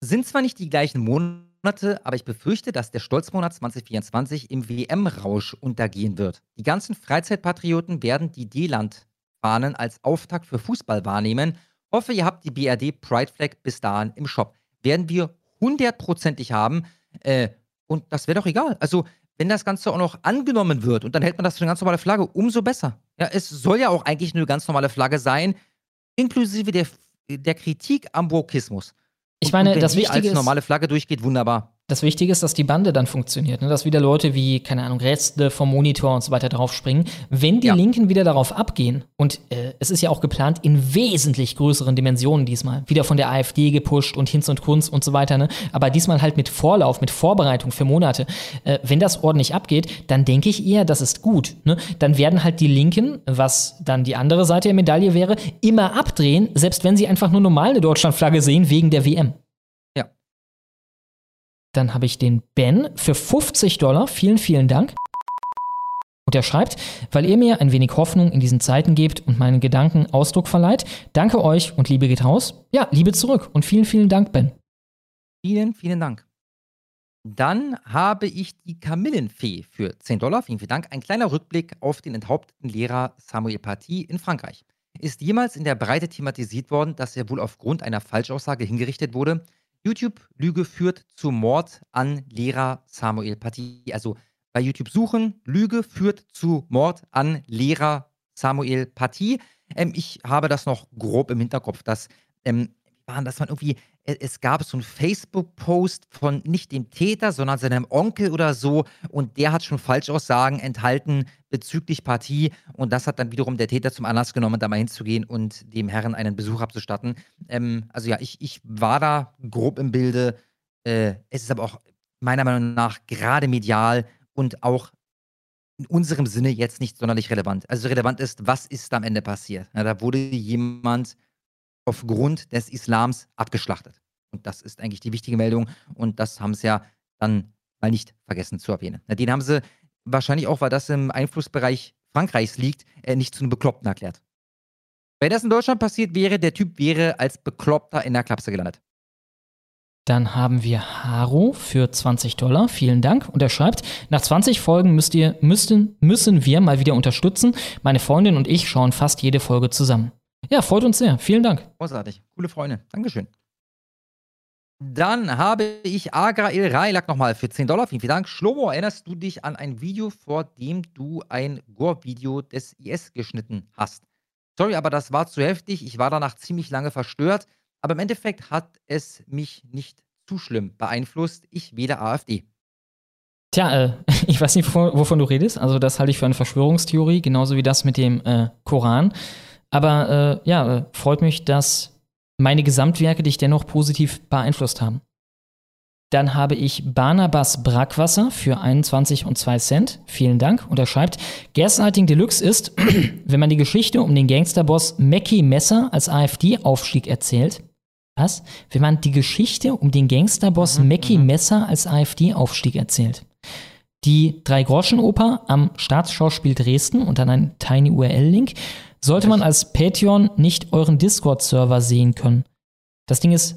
sind zwar nicht die gleichen Monate, aber ich befürchte, dass der Stolzmonat 2024 im WM-Rausch untergehen wird. Die ganzen Freizeitpatrioten werden die D-Land-Fahnen als Auftakt für Fußball wahrnehmen. Hoffe, ihr habt die BRD Pride Flag bis dahin im Shop. Werden wir hundertprozentig haben. Äh, und das wäre doch egal. Also, wenn das Ganze auch noch angenommen wird und dann hält man das für eine ganz normale Flagge, umso besser. Ja, es soll ja auch eigentlich eine ganz normale Flagge sein, inklusive der, der Kritik am Wokismus. Ich meine, und wenn das die Wichtige als normale Flagge durchgeht, wunderbar. Das Wichtige ist, dass die Bande dann funktioniert, ne? dass wieder Leute wie, keine Ahnung, Reste vom Monitor und so weiter draufspringen. Wenn die Linken wieder darauf abgehen, und äh, es ist ja auch geplant in wesentlich größeren Dimensionen diesmal, wieder von der AfD gepusht und Hinz und Kunz und so weiter, ne? aber diesmal halt mit Vorlauf, mit Vorbereitung für Monate. Äh, wenn das ordentlich abgeht, dann denke ich eher, das ist gut. Ne? Dann werden halt die Linken, was dann die andere Seite der Medaille wäre, immer abdrehen, selbst wenn sie einfach nur normal eine Deutschlandflagge sehen wegen der WM. Dann habe ich den Ben für 50 Dollar. Vielen, vielen Dank. Und er schreibt, weil ihr mir ein wenig Hoffnung in diesen Zeiten gebt und meinen Gedanken Ausdruck verleiht. Danke euch und Liebe geht raus. Ja, Liebe zurück und vielen, vielen Dank, Ben. Vielen, vielen Dank. Dann habe ich die Kamillenfee für 10 Dollar. Vielen, vielen Dank. Ein kleiner Rückblick auf den enthaupteten Lehrer Samuel Paty in Frankreich. Ist jemals in der Breite thematisiert worden, dass er wohl aufgrund einer Falschaussage hingerichtet wurde? YouTube-Lüge führt zu Mord an Lehrer Samuel Paty. Also bei YouTube suchen, Lüge führt zu Mord an Lehrer Samuel Paty. Ähm, ich habe das noch grob im Hinterkopf, dass ähm, dass man irgendwie, es gab so einen Facebook-Post von nicht dem Täter, sondern seinem Onkel oder so und der hat schon Falschaussagen enthalten bezüglich Partie und das hat dann wiederum der Täter zum Anlass genommen, da mal hinzugehen und dem Herrn einen Besuch abzustatten. Ähm, also ja, ich, ich war da grob im Bilde. Äh, es ist aber auch meiner Meinung nach gerade medial und auch in unserem Sinne jetzt nicht sonderlich relevant. Also relevant ist, was ist am Ende passiert? Ja, da wurde jemand aufgrund des Islams abgeschlachtet. Und das ist eigentlich die wichtige Meldung. Und das haben sie ja dann mal nicht vergessen zu erwähnen. Den haben sie wahrscheinlich auch, weil das im Einflussbereich Frankreichs liegt, äh, nicht zu einem Bekloppten erklärt. Wenn das in Deutschland passiert wäre, der Typ wäre als Bekloppter in der Klapse gelandet. Dann haben wir Haro für 20 Dollar. Vielen Dank. Und er schreibt, nach 20 Folgen müsst ihr, müssten, müssen wir mal wieder unterstützen. Meine Freundin und ich schauen fast jede Folge zusammen. Ja, freut uns sehr. Vielen Dank. Großartig. Coole Freunde. Dankeschön. Dann habe ich Agra El Railak nochmal für 10 Dollar. Vielen, vielen Dank. Schlomo, erinnerst du dich an ein Video, vor dem du ein Gore-Video des IS geschnitten hast? Sorry, aber das war zu heftig. Ich war danach ziemlich lange verstört. Aber im Endeffekt hat es mich nicht zu schlimm beeinflusst. Ich wähle AfD. Tja, äh, ich weiß nicht, wovon, wovon du redest. Also, das halte ich für eine Verschwörungstheorie, genauso wie das mit dem äh, Koran. Aber äh, ja, freut mich, dass meine Gesamtwerke dich dennoch positiv beeinflusst haben. Dann habe ich Barnabas Brackwasser für 21 und 2 Cent. Vielen Dank. Und er schreibt, Gaslighting Deluxe ist, wenn man die Geschichte um den Gangsterboss Mackie Messer als AfD-Aufstieg erzählt. Was? Wenn man die Geschichte um den Gangsterboss Mackie Messer als AfD-Aufstieg erzählt. Die Drei-Groschen-Oper am Staatsschauspiel Dresden und dann ein Tiny URL-Link sollte man als Patreon nicht euren Discord-Server sehen können. Das Ding ist,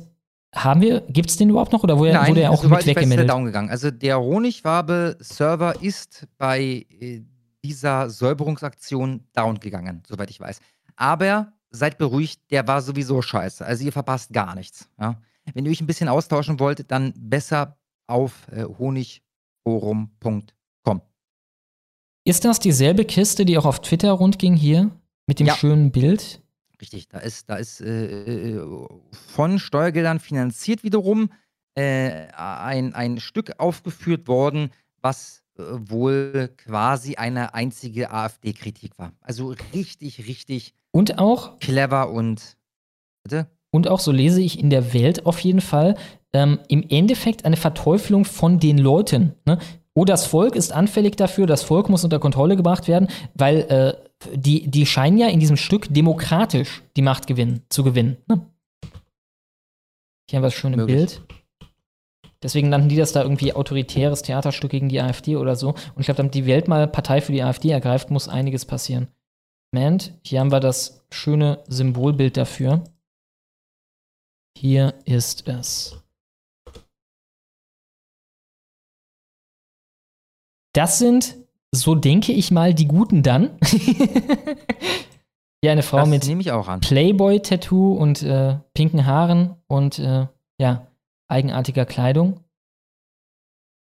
haben wir, gibt es den überhaupt noch oder wurde, Nein, wurde er auch soweit mit weggemeldet? down gegangen. Also der Honigwabe-Server ist bei äh, dieser Säuberungsaktion down gegangen, soweit ich weiß. Aber seid beruhigt, der war sowieso scheiße. Also ihr verpasst gar nichts. Ja? Wenn ihr euch ein bisschen austauschen wollt, dann besser auf äh, honigforum.com. Ist das dieselbe Kiste, die auch auf Twitter rundging hier? Mit dem Ja. schönen Bild? Richtig, da ist, da ist äh, äh, von Steuergeldern finanziert wiederum äh, ein, ein Stück aufgeführt worden, was äh, wohl quasi eine einzige AfD-Kritik war. Also richtig, richtig Und auch, clever und bitte? und auch, so lese ich in der Welt auf jeden Fall, ähm, im Endeffekt eine Verteufelung von den Leuten. Ne? Oh, das Volk ist anfällig dafür, das Volk muss unter Kontrolle gebracht werden, weil äh, die, die scheinen ja in diesem Stück demokratisch die Macht gewinnen, zu gewinnen. Ne? Hier haben wir das schöne Möglich. Bild. Deswegen nannten die das da irgendwie autoritäres Theaterstück gegen die AfD oder so. Und ich glaube, damit die Welt mal Partei für die AfD ergreift, muss einiges passieren. Moment, hier haben wir das schöne Symbolbild dafür. Hier ist es. Das sind, so denke ich mal, die Guten dann. Hier eine Frau Das mit. Playboy-Tattoo und äh, pinken Haaren und äh, ja, eigenartiger Kleidung.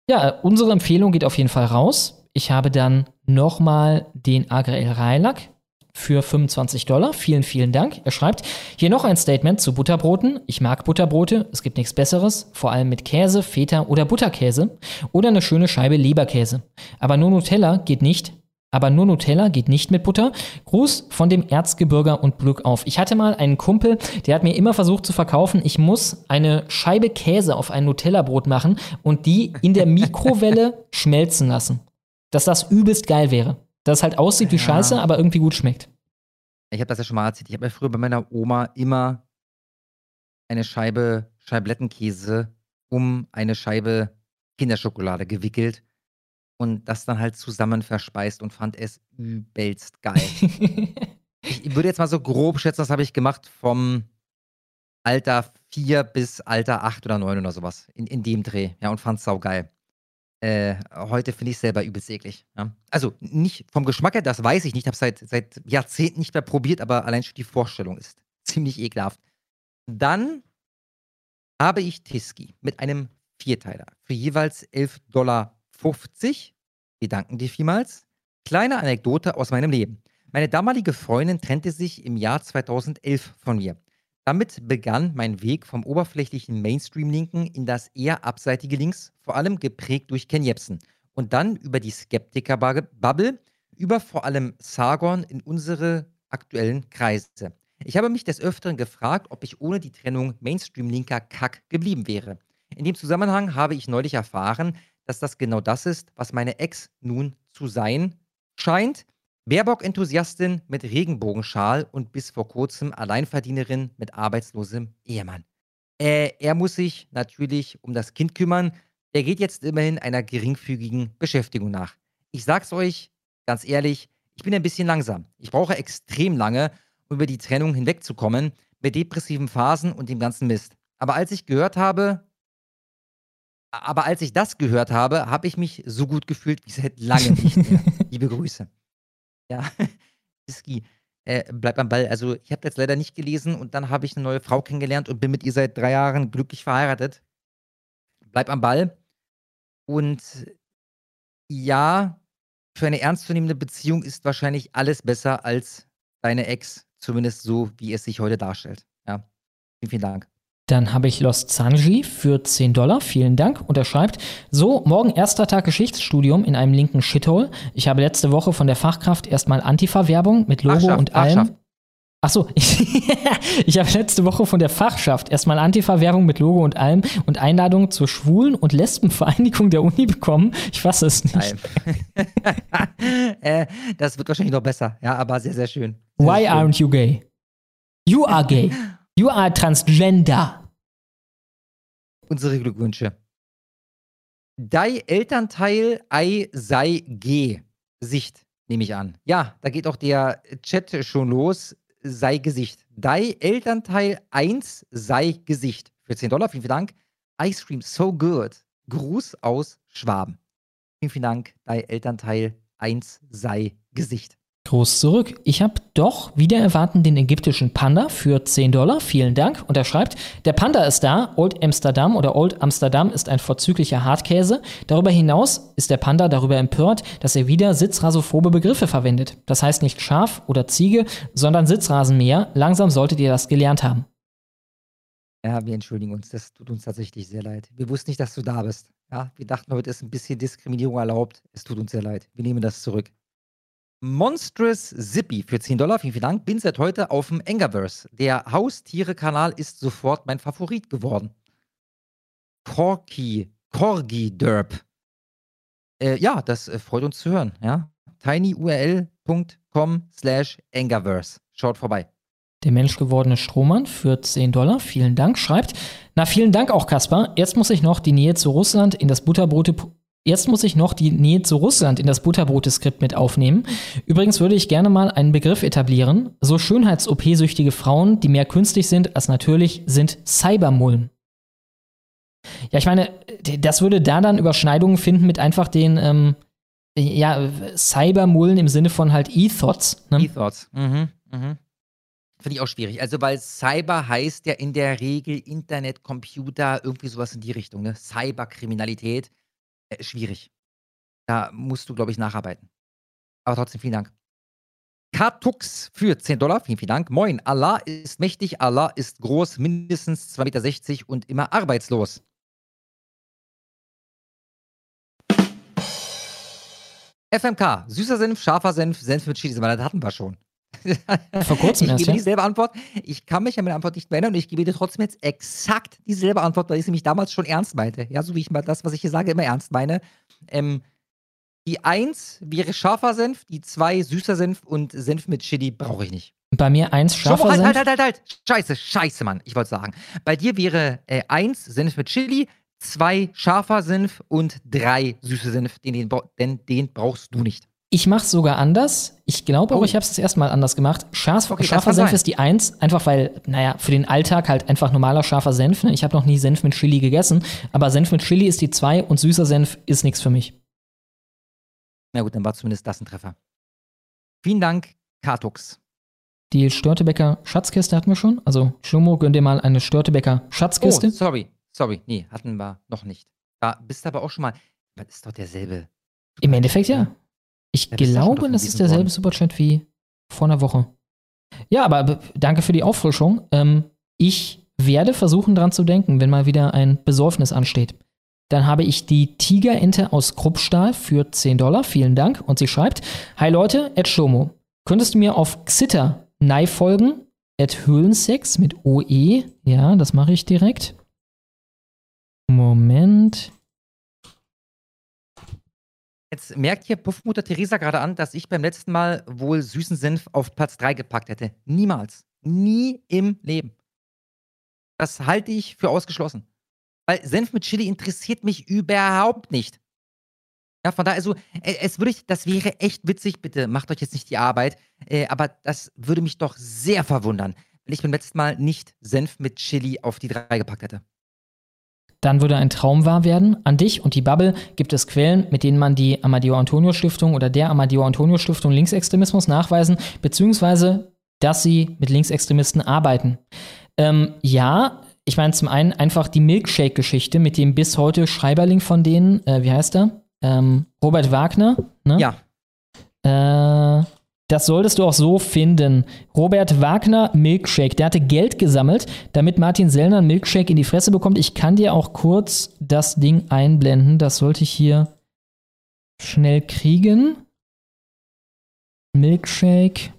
Ja, unsere Empfehlung geht auf jeden Fall raus. Ich habe dann nochmal den Agrel Reilack für 25 Dollar. Vielen, vielen Dank. Er schreibt hier noch ein Statement zu Butterbroten. Ich mag Butterbrote. Es gibt nichts Besseres. Vor allem mit Käse, Feta oder Butterkäse. Oder eine schöne Scheibe Leberkäse. Aber nur Nutella geht nicht. Aber nur Nutella geht nicht mit Butter. Gruß von dem Erzgebirger und Glück auf. Ich hatte mal einen Kumpel, der hat mir immer versucht zu verkaufen, ich muss eine Scheibe Käse auf ein Nutella-Brot machen und die in der Mikrowelle schmelzen lassen. Dass das übelst geil wäre. Dass es halt aussieht wie Ja. Scheiße, aber irgendwie gut schmeckt. Ich habe das ja schon mal erzählt. Ich habe ja früher bei meiner Oma immer eine Scheibe Scheiblettenkäse um eine Scheibe Kinderschokolade gewickelt und das dann halt zusammen verspeist und fand es übelst geil. ich würde jetzt mal so grob schätzen, das habe ich gemacht vom Alter 4 bis Alter 8 oder 9 oder sowas. In, in dem Dreh. Ja, und fand's saugeil. Äh, heute finde ich selber übelst eklig. Ja. Also nicht vom Geschmack her, das weiß ich nicht. Ich habe seit, seit Jahrzehnten nicht mehr probiert, aber allein schon die Vorstellung ist ziemlich ekelhaft. Dann habe ich Tiski mit einem Vierteiler für jeweils 11,50 Dollar. Wir danken dir vielmals. Kleine Anekdote aus meinem Leben. Meine damalige Freundin trennte sich im Jahr 2011 von mir. Damit begann mein Weg vom oberflächlichen Mainstream-Linken in das eher abseitige Links, vor allem geprägt durch Ken Jebsen. Und dann über die Skeptiker-Bubble, über vor allem Sargon in unsere aktuellen Kreise. Ich habe mich des Öfteren gefragt, ob ich ohne die Trennung Mainstream-linker Kack geblieben wäre. In dem Zusammenhang habe ich neulich erfahren, dass das genau das ist, was meine Ex nun zu sein scheint. Baerbock-Enthusiastin mit Regenbogenschal und bis vor kurzem Alleinverdienerin mit arbeitslosem Ehemann. Äh, er muss sich natürlich um das Kind kümmern. Der geht jetzt immerhin einer geringfügigen Beschäftigung nach. Ich sag's euch ganz ehrlich, ich bin ein bisschen langsam. Ich brauche extrem lange, um über die Trennung hinwegzukommen, mit depressiven Phasen und dem ganzen Mist. Aber als ich gehört habe, aber als ich das gehört habe, habe ich mich so gut gefühlt wie seit langem nicht mehr. Liebe Grüße. Ja, Whisky. Äh, bleib am Ball. Also, ich habe jetzt leider nicht gelesen und dann habe ich eine neue Frau kennengelernt und bin mit ihr seit drei Jahren glücklich verheiratet. Bleib am Ball. Und ja, für eine ernstzunehmende Beziehung ist wahrscheinlich alles besser als deine Ex, zumindest so, wie es sich heute darstellt. Ja, vielen, vielen Dank. Dann habe ich Lost Sanji für 10 Dollar. Vielen Dank. Und er schreibt, so, morgen erster Tag Geschichtsstudium in einem linken Shithole. Ich habe letzte Woche von der Fachkraft erstmal Antifa-Werbung mit Logo Fachschaft, und allem. Fachschaft. Achso, ich, ich habe letzte Woche von der Fachschaft erstmal Antifa-Werbung mit Logo und allem und Einladung zur Schwulen- und Lesbenvereinigung der Uni bekommen. Ich fasse es nicht. Nein. äh, das wird wahrscheinlich noch besser. Ja, aber sehr, sehr schön. Sehr Why schön. aren't you gay? You are gay. You are transgender. Unsere Glückwünsche. Dei Elternteil ei sei G. Sicht, nehme ich an. Ja, da geht auch der Chat schon los. Sei Gesicht. Dei Elternteil 1 sei Gesicht. Für 10 Dollar, vielen, vielen Dank. Ice Cream, so good. Gruß aus Schwaben. Vielen, vielen Dank. Dei Elternteil 1 sei Gesicht. Groß zurück. Ich habe doch wieder erwarten den ägyptischen Panda für 10 Dollar. Vielen Dank. Und er schreibt, der Panda ist da. Old Amsterdam oder Old Amsterdam ist ein vorzüglicher Hartkäse. Darüber hinaus ist der Panda darüber empört, dass er wieder sitzrasophobe Begriffe verwendet. Das heißt nicht Schaf oder Ziege, sondern Sitzrasenmäher. Langsam solltet ihr das gelernt haben. Ja, wir entschuldigen uns. Das tut uns tatsächlich sehr leid. Wir wussten nicht, dass du da bist. Ja, wir dachten, heute ist ein bisschen Diskriminierung erlaubt. Es tut uns sehr leid. Wir nehmen das zurück. Monstrous Zippy für 10 Dollar. Vielen, vielen Dank. Bin seit heute auf dem Engaverse. Der Haustiere-Kanal ist sofort mein Favorit geworden. Corky, Corgi Derp. Äh, ja, das äh, freut uns zu hören. Ja? tinyurl.com slash Engaverse. Schaut vorbei. Der menschgewordene Strohmann für 10 Dollar, vielen Dank, schreibt, na vielen Dank auch Kaspar, jetzt muss ich noch die Nähe zu Russland in das Butterbrote Jetzt muss ich noch die Nähe zu Russland in das Butterbrote-Skript mit aufnehmen. Übrigens würde ich gerne mal einen Begriff etablieren. So Schönheits-OP-süchtige Frauen, die mehr künstlich sind als natürlich, sind Cybermullen. Ja, ich meine, das würde da dann Überschneidungen finden mit einfach den, ähm, ja, Cybermullen im Sinne von halt E-Thoughts. Ne? E-Thoughts. Mhm, mhm. Finde ich auch schwierig. Also, weil Cyber heißt ja in der Regel Internet, Computer, irgendwie sowas in die Richtung, ne? Cyberkriminalität. Äh, schwierig. Da musst du, glaube ich, nacharbeiten. Aber trotzdem vielen Dank. Katux für 10 Dollar. Vielen, vielen Dank. Moin. Allah ist mächtig, Allah ist groß, mindestens 2,60 Meter und immer arbeitslos. FMK, süßer Senf, scharfer Senf, Senf mit Chili. Das hatten wir schon. Vor kurzem ich erst, gebe ja? dieselbe Antwort. Ich kann mich an meine Antwort nicht mehr erinnern und ich gebe dir trotzdem jetzt exakt dieselbe Antwort, weil ich sie nämlich damals schon ernst meinte. Ja, so wie ich mal das, was ich hier sage, immer ernst meine. Ähm, die 1 wäre scharfer Senf, die 2 süßer Senf und Senf mit Chili brauche ich nicht. Bei mir eins Schau, scharfer halt, Senf. halt, halt, halt, halt. Scheiße, scheiße, Mann. Ich wollte sagen. Bei dir wäre 1 Senf mit Chili, 2 scharfer Senf und 3 süße Senf. Den, den, denn den brauchst du nicht. Ich mache es sogar anders. Ich glaube auch, Oh. ich habe es das erste Mal anders gemacht. Scharf, Okay, scharfer Senf sein. ist die Eins, einfach weil, naja, für den Alltag halt einfach normaler scharfer Senf. Ne? Ich habe noch nie Senf mit Chili gegessen, aber Senf mit Chili ist die Zwei und süßer Senf ist nichts für mich. Na gut, dann war zumindest das ein Treffer. Vielen Dank, Katux. Die Störtebecker Schatzkiste hatten wir schon. Also, Schlomo, gönn dir mal eine Störtebecker Schatzkiste. Oh, sorry. Sorry. Nee, hatten wir noch nicht. Da bist du aber auch schon mal. Das ist doch derselbe. Im Endeffekt ja. Ich Ja, glaube, das ist derselbe worden. Superchat wie vor einer Woche. Ja, aber danke für die Auffrischung. Ähm, ich werde versuchen, dran zu denken, wenn mal wieder ein Besäufnis ansteht. Dann habe ich die Tigerente aus Kruppstahl für 10 Dollar. Vielen Dank. Und sie schreibt: Hi Leute, Ed Shomo. Könntest du mir auf Xitter Nei folgen? Ed Höhlensex mit OE. Ja, das mache ich direkt. Moment. Jetzt merkt hier Puffmutter Theresa gerade an, dass ich beim letzten Mal wohl süßen Senf auf Platz 3 gepackt hätte. Niemals. Nie im Leben. Das halte ich für ausgeschlossen. Weil Senf mit Chili interessiert mich überhaupt nicht. Ja, von daher, also, es würde ich, das wäre echt witzig, bitte macht euch jetzt nicht die Arbeit, äh, aber das würde mich doch sehr verwundern, wenn ich beim letzten Mal nicht Senf mit Chili auf die 3 gepackt hätte. Dann würde ein Traum wahr werden. An dich und die Bubble gibt es Quellen, mit denen man die Amadeo Antonio Stiftung oder der Amadeo Antonio Stiftung Linksextremismus nachweisen, beziehungsweise, dass sie mit Linksextremisten arbeiten. Ähm, ja, ich meine zum einen einfach die Milkshake-Geschichte mit dem bis heute Schreiberling von denen, äh, wie heißt er? Ähm, Robert Wagner, ne? Ja. Äh, das solltest du auch so finden. Robert Wagner Milkshake. Der hatte Geld gesammelt, damit Martin Sellner einen Milkshake in die Fresse bekommt. Ich kann dir auch kurz das Ding einblenden. Das sollte ich hier schnell kriegen. Milkshake.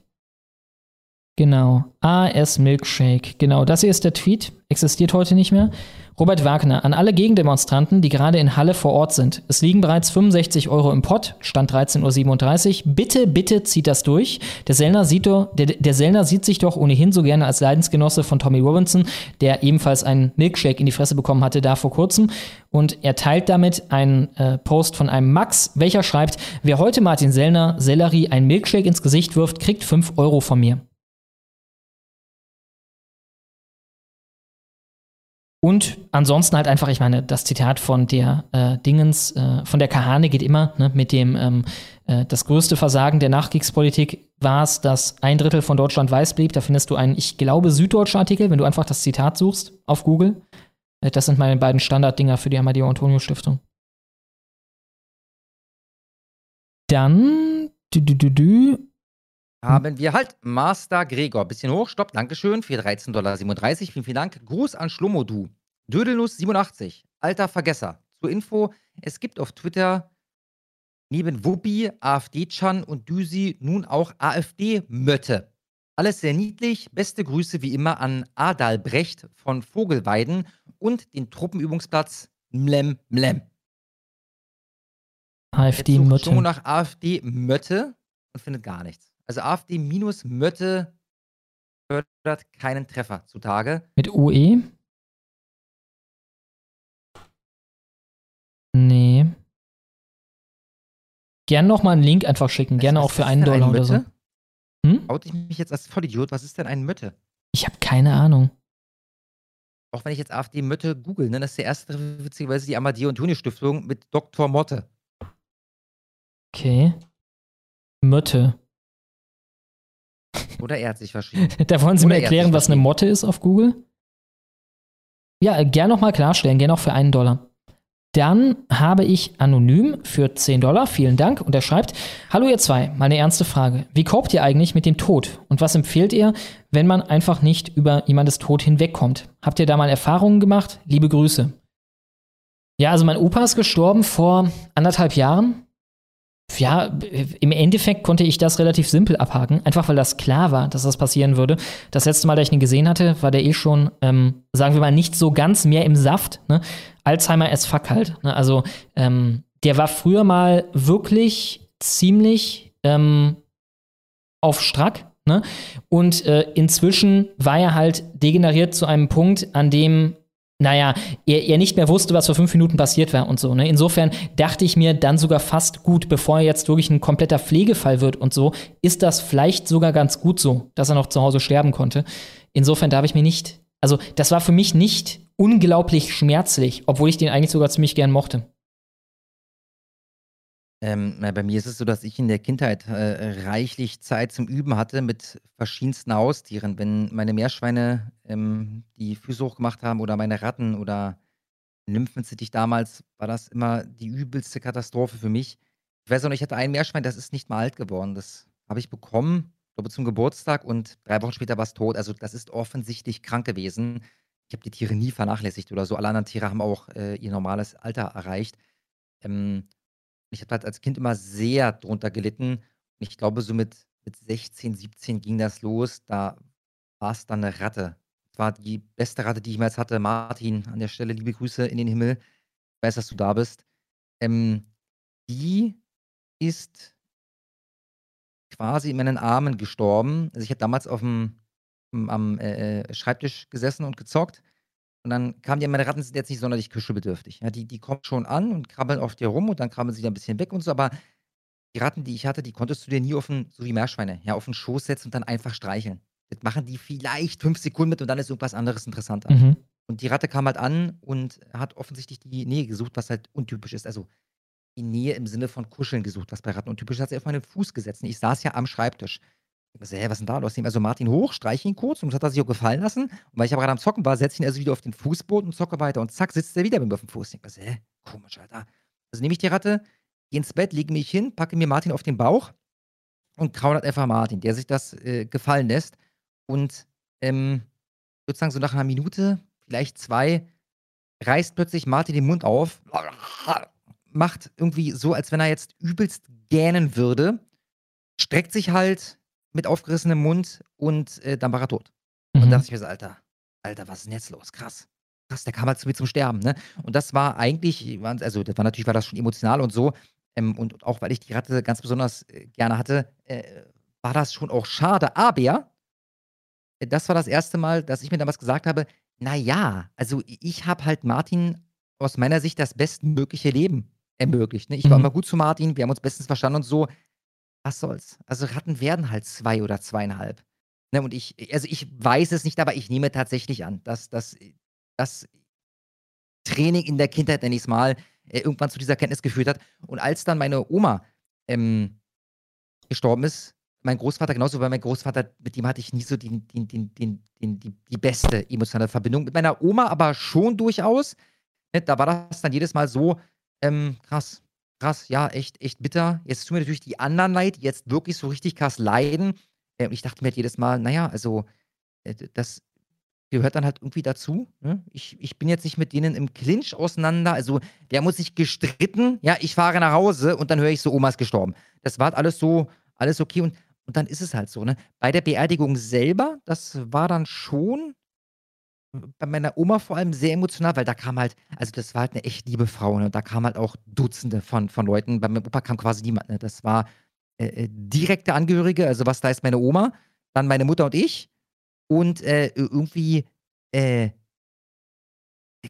Genau. AS Milkshake. Genau, das hier ist der Tweet. Existiert heute nicht mehr. Robert Wagner, an alle Gegendemonstranten, die gerade in Halle vor Ort sind. Es liegen bereits 65 Euro im Pott, Stand 13.37 Uhr. Bitte, bitte zieht das durch. Der Sellner, sieht doch, der, der Sellner sieht sich doch ohnehin so gerne als Leidensgenosse von Tommy Robinson, der ebenfalls einen Milkshake in die Fresse bekommen hatte, da vor kurzem. Und er teilt damit einen äh, Post von einem Max, welcher schreibt, wer heute Martin Sellner Sellerie einen Milkshake ins Gesicht wirft, kriegt 5 Euro von mir. Und ansonsten halt einfach, ich meine, das Zitat von der äh, Dingens, äh, von der Kahane geht immer, ne, mit dem, ähm, äh, das größte Versagen der Nachkriegspolitik war es, dass ein Drittel von Deutschland weiß blieb. Da findest du einen, ich glaube, süddeutscher Artikel, wenn du einfach das Zitat suchst auf Google. Äh, das sind meine beiden Standarddinger für die Amadeo Antonio Stiftung. Dann, du, du, du, du, Haben wir halt Master Gregor. Bisschen hoch, stopp, Dankeschön für 13,37 Dollar. Vielen, vielen Dank. Gruß an Schlummodu. Dödelnuss87, alter Vergesser. Zur Info, es gibt auf Twitter neben Wuppi, AfD-Chan und Düsi nun auch AfD-Mötte. Alles sehr niedlich. Beste Grüße wie immer an Adalbrecht von Vogelweiden und den Truppenübungsplatz Mlem Mlem. AfD Jetzt sucht Mötte. Schlomo nach AfD-Mötte und findet gar nichts. Also AfD minus Mötte fördert keinen Treffer zutage. Mit UE? Nee. Gern noch mal einen Link einfach schicken, gerne auch für einen denn ein Dollar oder so. Mötte? Hm? Oute ich mich jetzt als Vollidiot? Was ist denn ein Mötte? Ich habe keine Ahnung. Auch wenn ich jetzt AfD-Mötte google, ne, das ist der erste witzigerweise die Amadeo Antonio Stiftung mit Dr. Motte. Okay. Mötte. Oder er hat sich verschrieben. da wollen Sie Oder mir er erklären, was eine Motte ist auf Google? Ja, äh, gern nochmal klarstellen, gern auch für einen Dollar. Dann habe ich anonym für 10 Dollar, vielen Dank, und er schreibt, Hallo ihr zwei, meine ernste Frage. Wie kopt ihr eigentlich mit dem Tod? Und was empfehlt ihr, wenn man einfach nicht über jemandes Tod hinwegkommt? Habt ihr da mal Erfahrungen gemacht? Liebe Grüße. Ja, also mein Opa ist gestorben vor anderthalb Jahren. Ja, im Endeffekt konnte ich das relativ simpel abhaken, einfach weil das klar war, dass das passieren würde. Das letzte Mal, dass ich ihn gesehen hatte, war der eh schon, ähm, sagen wir mal, nicht so ganz mehr im Saft. Ne? Alzheimer as fuck halt. Ne? Also ähm, der war früher mal wirklich ziemlich ähm, auf Strack. Ne? Und äh, inzwischen war er halt degeneriert zu einem Punkt, an dem naja, er, er nicht mehr wusste, was vor fünf Minuten passiert war und so. Ne? Insofern dachte ich mir dann sogar fast gut, bevor er jetzt wirklich ein kompletter Pflegefall wird und so, ist das vielleicht sogar ganz gut so, dass er noch zu Hause sterben konnte. Insofern darf ich mir nicht, also das war für mich nicht unglaublich schmerzlich, obwohl ich den eigentlich sogar ziemlich gern mochte. Ähm, bei mir ist es so, dass ich in der Kindheit äh, reichlich Zeit zum Üben hatte mit verschiedensten Haustieren. Wenn meine Meerschweine ähm, die Füße hochgemacht haben oder meine Ratten oder Nymphenzittich damals, war das immer die übelste Katastrophe für mich. Ich weiß auch noch, ich hatte ein Meerschwein, das ist nicht mal alt geworden. Das habe ich bekommen, glaube zum Geburtstag und drei Wochen später war es tot. Also das ist offensichtlich krank gewesen. Ich habe die Tiere nie vernachlässigt oder so. Alle anderen Tiere haben auch äh, ihr normales Alter erreicht. Ähm, ich habe halt als Kind immer sehr drunter gelitten. Und ich glaube, so mit, mit 16, 17 ging das los. Da war es dann eine Ratte. Das war die beste Ratte, die ich jemals hatte. Martin, an der Stelle liebe Grüße in den Himmel. Ich weiß, dass du da bist. Ähm, die ist quasi in meinen Armen gestorben. Also ich habe damals auf dem, am äh, Schreibtisch gesessen und gezockt. Und dann kamen die, meine Ratten sind jetzt nicht sonderlich kuschelbedürftig. Ja, die, die kommen schon an und krabbeln auf dir rum und dann krabbeln sie da ein bisschen weg und so, aber die Ratten, die ich hatte, die konntest du dir nie auf den, so wie Meerschweine, ja, auf den Schoß setzen und dann einfach streicheln. Das machen die vielleicht fünf Sekunden mit und dann ist irgendwas anderes interessanter. Mhm. Und die Ratte kam halt an und hat offensichtlich die Nähe gesucht, was halt untypisch ist. Also die Nähe im Sinne von Kuscheln gesucht, was bei Ratten untypisch ist. Hat sie auf meinen Fuß gesetzt. Und ich saß ja am Schreibtisch. So, hä, was ist denn da los? Also Martin hoch, streiche ihn kurz und das hat er sich auch gefallen lassen. Und weil ich aber gerade am Zocken war, setze ich ihn also wieder auf den Fußboden und zocke weiter. Und zack, sitzt er wieder mit mir auf dem Fuß. Ich so, hä, komisch, Alter. Also nehme ich die Ratte, gehe ins Bett, lege mich hin, packe mir Martin auf den Bauch und kraulert einfach Martin, der sich das äh, gefallen lässt. Und ähm, sozusagen so nach einer Minute, vielleicht zwei, reißt plötzlich Martin den Mund auf, macht irgendwie so, als wenn er jetzt übelst gähnen würde, streckt sich halt mit aufgerissenem Mund und äh, dann war er tot. Mhm. Und da dachte ich mir so, Alter, Alter, was ist denn jetzt los? Krass. Krass, der kam halt zu mir zum Sterben, ne? Und das war eigentlich, also das war natürlich war das schon emotional und so. Ähm, und auch weil ich die Ratte ganz besonders äh, gerne hatte, äh, war das schon auch schade. Aber äh, das war das erste Mal, dass ich mir damals gesagt habe, naja, also ich habe halt Martin aus meiner Sicht das bestmögliche Leben ermöglicht. Ne? Ich war Mhm. immer gut zu Martin, wir haben uns bestens verstanden und so was soll's? Also Ratten werden halt zwei oder zweieinhalb. Ne, und ich, also ich weiß es nicht, aber ich nehme tatsächlich an, dass das, Training in der Kindheit, nenne ich es mal, äh, irgendwann zu dieser Kenntnis geführt hat. Und als dann meine Oma ähm, gestorben ist, mein Großvater genauso, weil mein Großvater, mit dem hatte ich nie so den, den, die, die beste emotionale Verbindung. Mit meiner Oma aber schon durchaus. Ne, da war das dann jedes Mal so, ähm, krass, krass, ja, echt, echt bitter. Jetzt tun mir natürlich die anderen leid, die jetzt wirklich so richtig krass leiden. Äh, und ich dachte mir halt jedes Mal, naja, also, äh, das gehört dann halt irgendwie dazu. Ne? Ich, ich bin jetzt nicht mit denen im Clinch auseinander. Also, der muss sich gestritten. Ja, ich fahre nach Hause und dann höre ich so, Oma ist gestorben. Das war halt alles so, alles okay. Und, und dann ist es halt so, ne? Bei der Beerdigung selber, das war dann schon bei meiner Oma vor allem sehr emotional, weil da kam halt, also das war halt eine echt liebe Frau, ne? Da kamen halt auch Dutzende von, von Leuten. Bei meinem Opa kam quasi niemand, ne? Das war äh, äh, direkte Angehörige, also was da ist meine Oma, dann meine Mutter und ich und äh, irgendwie äh,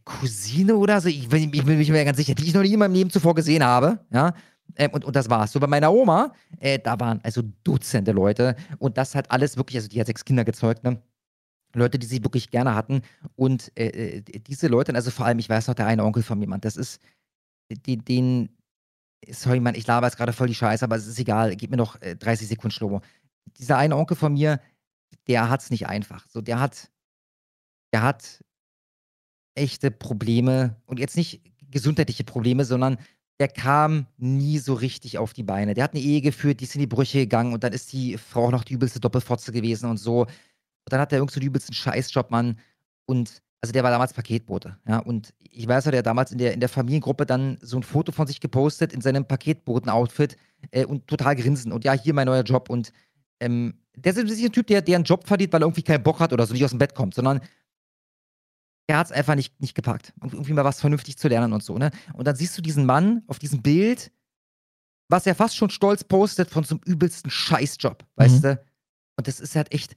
Cousine oder so, ich bin, ich bin mir ganz sicher, die ich noch nie in meinem Leben zuvor gesehen habe, ja. Ähm, und, und das war's. So bei meiner Oma, äh, da waren also Dutzende Leute und das hat alles wirklich, also die hat sechs Kinder gezeugt, ne? Leute, die sie wirklich gerne hatten. Und äh, äh diese Leute, also vor allem, ich weiß noch, der eine Onkel von Mann, das ist, den, den sorry, Mann, ich laber jetzt gerade voll die Scheiße, aber es ist egal, gib mir noch äh, 30 Sekunden Schlomo. Dieser eine Onkel von mir, der hat's nicht einfach. So, der hat, der hat echte Probleme und jetzt nicht gesundheitliche Probleme, sondern der kam nie so richtig auf die Beine. Der hat eine Ehe geführt, die ist in die Brüche gegangen und dann ist die Frau noch die übelste Doppelfotze gewesen und so. Und dann hat er irgendwie so den übelsten Scheißjob, Mann. Und also der war damals Paketbote, ja. Und ich weiß der hat damals in der, in der Familiengruppe dann so ein Foto von sich gepostet in seinem Paketboten-Outfit äh, und total grinsen. Und ja, hier mein neuer Job. Und ähm, der ist nicht ein Typ, der, der einen Job verdient, weil er irgendwie keinen Bock hat oder so nicht aus dem Bett kommt, sondern er hat es einfach nicht, nicht gepackt. Und irgendwie mal was vernünftig zu lernen und so, ne? Und dann siehst du diesen Mann auf diesem Bild, was er fast schon stolz postet von so einem übelsten Scheißjob, weißt Mhm. du? Und das ist halt echt,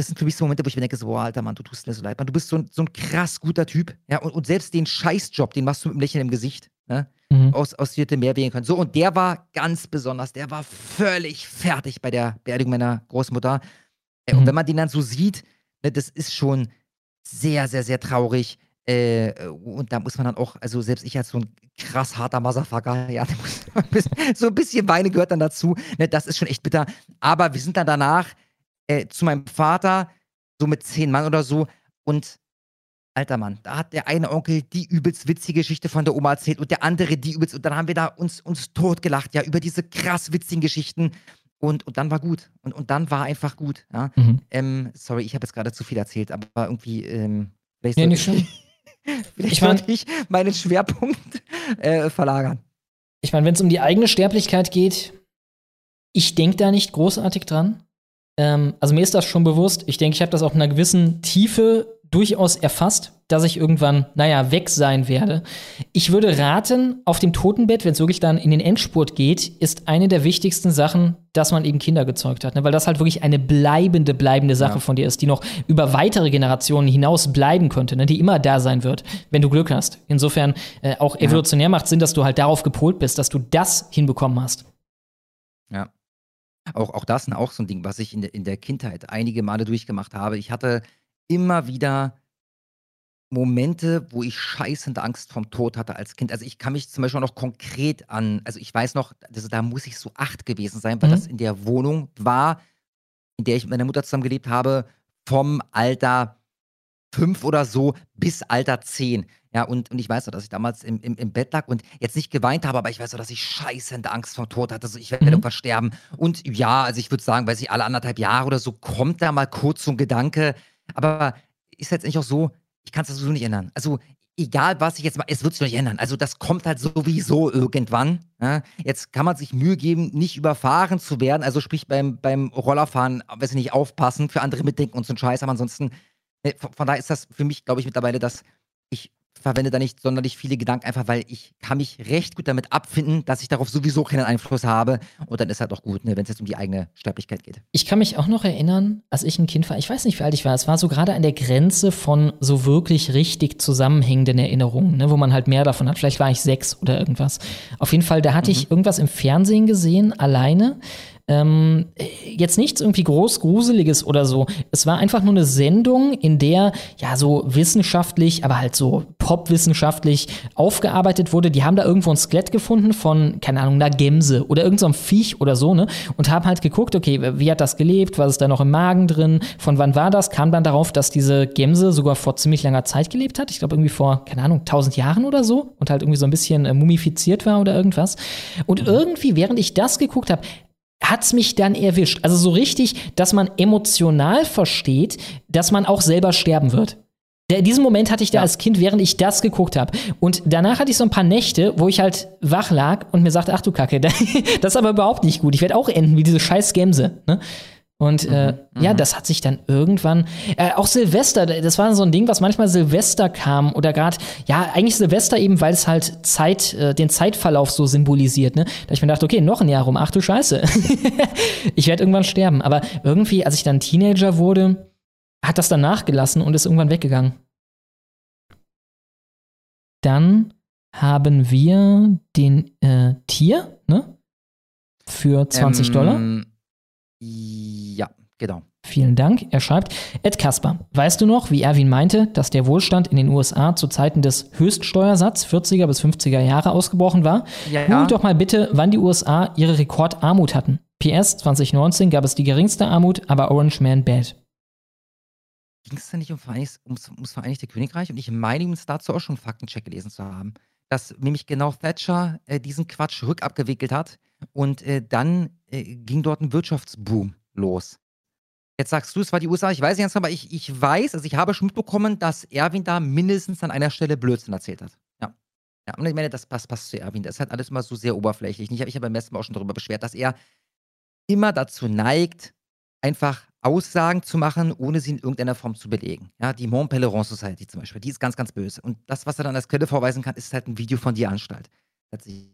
das sind für mich so Momente, wo ich mir denke, so, boah, alter Mann, du tust mir so leid, Mann. Du bist so ein, so ein krass guter Typ, ja? Und, und selbst den Scheißjob, den machst du mit einem Lächeln im Gesicht, ne? Mhm. Aus, aus dir hätte mehr wählen können. So, und der war ganz besonders, der war völlig fertig bei der Beerdigung meiner Großmutter. Äh, Und wenn man den dann so sieht, ne, das ist schon sehr, sehr, sehr traurig. Äh, und da muss man dann auch, also selbst ich als so ein krass harter Motherfucker, ja, bisschen- so ein bisschen Weine gehört dann dazu. Ne, das ist schon echt bitter. Aber wir sind dann danach äh, zu meinem Vater, so mit zehn Mann oder so. Und alter Mann, da hat der eine Onkel die übelst witzige Geschichte von der Oma erzählt und der andere die übelst. Und dann haben wir da uns, uns totgelacht, ja, über diese krass witzigen Geschichten. Und, und dann war gut. Und, und dann war einfach gut. Ja. Mhm. Ähm, sorry, ich habe jetzt gerade zu viel erzählt, aber irgendwie, ähm, vielleicht Nee, nicht schlimm. vielleicht Ich mein- sollte ich meinen Schwerpunkt äh, verlagern. Ich meine, wenn es um die eigene Sterblichkeit geht, ich denke da nicht großartig dran. Ähm, also mir ist das schon bewusst. Ich denke, ich habe das auch in einer gewissen Tiefe durchaus erfasst, dass ich irgendwann, naja, weg sein werde. Ich würde raten, auf dem Totenbett, wenn es wirklich dann in den Endspurt geht, ist eine der wichtigsten Sachen, dass man eben Kinder gezeugt hat. Ne? Weil das halt wirklich eine bleibende, bleibende Sache Ja. von dir ist, die noch über weitere Generationen hinaus bleiben könnte, ne? die immer da sein wird, wenn du Glück hast. Insofern äh, auch Ja. evolutionär macht Sinn, dass du halt darauf gepolt bist, dass du das hinbekommen hast. Ja. Auch, auch das ist auch so ein Ding, was ich in der, in der Kindheit einige Male durchgemacht habe. Ich hatte immer wieder Momente, wo ich scheißende Angst vom Tod hatte als Kind. Also ich kann mich zum Beispiel auch noch konkret an, also ich weiß noch, also da muss ich so acht gewesen sein, weil Mhm. das in der Wohnung war, in der ich mit meiner Mutter zusammen gelebt habe, vom Alter fünf oder so bis Alter zehn. Ja, und, und ich weiß noch, dass ich damals im, im, im Bett lag und jetzt nicht geweint habe, aber ich weiß noch, dass ich scheißende Angst vor Tod hatte. So, ich werde Mhm. irgendwann sterben. Und ja, also ich würde sagen, weiß ich, alle anderthalb Jahre oder so kommt da mal kurz so ein Gedanke. Aber ist jetzt nicht auch so, ich kann es sowieso nicht ändern. Also, egal was ich jetzt mache, es wird sich nicht ändern. Also, das kommt halt sowieso irgendwann. Ja? Jetzt kann man sich Mühe geben, nicht überfahren zu werden. Also, sprich beim, beim Rollerfahren, weiß ich nicht, aufpassen, für andere mitdenken und so ein Scheiß. Aber ansonsten, ne, von, von daher ist das für mich, glaube ich, mittlerweile, ich verwende da nicht sonderlich viele Gedanken, einfach weil ich kann mich recht gut damit abfinden, dass ich darauf sowieso keinen Einfluss habe. Und dann ist halt auch gut, ne, wenn es jetzt um die eigene Sterblichkeit geht. Ich kann mich auch noch erinnern, als ich ein Kind war, ich weiß nicht, wie alt ich war, es war so gerade an der Grenze von so wirklich richtig zusammenhängenden Erinnerungen, ne, wo man halt mehr davon hat. Vielleicht war ich sechs oder irgendwas. Auf jeden Fall, da hatte ich irgendwas im Fernsehen gesehen, alleine. Ähm, jetzt nichts irgendwie groß Gruseliges oder so. Es war einfach nur eine Sendung, in der ja so wissenschaftlich, aber halt so popwissenschaftlich aufgearbeitet wurde. Die haben da irgendwo ein Skelett gefunden von, keine Ahnung, einer Gemse oder irgendeinem Viech oder so, ne? Und haben halt geguckt, okay, wie hat das gelebt? Was ist da noch im Magen drin? Von wann war das? Kam dann darauf, dass diese Gemse sogar vor ziemlich langer Zeit gelebt hat. Ich glaube irgendwie vor, keine Ahnung, 1000 Jahren oder so und halt irgendwie so ein bisschen äh, mumifiziert war oder irgendwas. Und irgendwie, während ich das geguckt habe, hat's mich dann erwischt. Also so richtig, dass man emotional versteht, dass man auch selber sterben wird. Der- Diesen Moment hatte ich da als Kind, während ich das geguckt habe. Und danach hatte ich so ein paar Nächte, wo ich halt wach lag und mir sagte, ach du Kacke, das ist aber überhaupt nicht gut. Ich werde auch enden wie diese scheiß Gämse. Ne? Und äh, ja, das hat sich dann irgendwann, äh, auch Silvester, das war so ein Ding, was manchmal Silvester kam oder gerade, ja, eigentlich Silvester eben, weil es halt Zeit, äh, den Zeitverlauf so symbolisiert, ne? Da ich mir dachte, okay, noch ein Jahr rum, ach du Scheiße. ich werde irgendwann sterben. Aber irgendwie, als ich dann Teenager wurde, hat das dann nachgelassen und ist irgendwann weggegangen. Dann haben wir den äh, Tier, ne? Für 20 Dollar. Ja, genau. Vielen Dank. Er schreibt, Ed Kasper, weißt du noch, wie Erwin meinte, dass der Wohlstand in den USA zu Zeiten des Höchststeuersatz 40er bis 50er Jahre ausgebrochen war? Ja. Google doch mal bitte, wann die USA ihre Rekordarmut hatten. PS 2019 gab es die geringste Armut, aber Orange Man bad. Ging es da nicht um Vereinigtes, ums, ums Vereinigte Königreich? Und ich meine, uns dazu auch schon einen Faktencheck gelesen zu haben. Dass nämlich genau Thatcher äh, diesen Quatsch rückabgewickelt hat und äh, dann äh, ging dort ein Wirtschaftsboom los. Jetzt sagst du, es war die USA, ich weiß nicht ganz, aber ich, ich weiß, also ich habe schon mitbekommen, dass Erwin da mindestens an einer Stelle Blödsinn erzählt hat. Ja. Ja, und ich meine, das passt, passt zu Erwin. Das ist halt alles immer so sehr oberflächlich. Ich habe mich beim letzten Mal auch schon darüber beschwert, dass er immer dazu neigt, einfach Aussagen zu machen, ohne sie in irgendeiner Form zu belegen. Ja, die Mont Pelerin Society zum Beispiel, die ist ganz, ganz böse. Und das, was er dann als Quelle vorweisen kann, ist halt ein Video von dir Anstalt.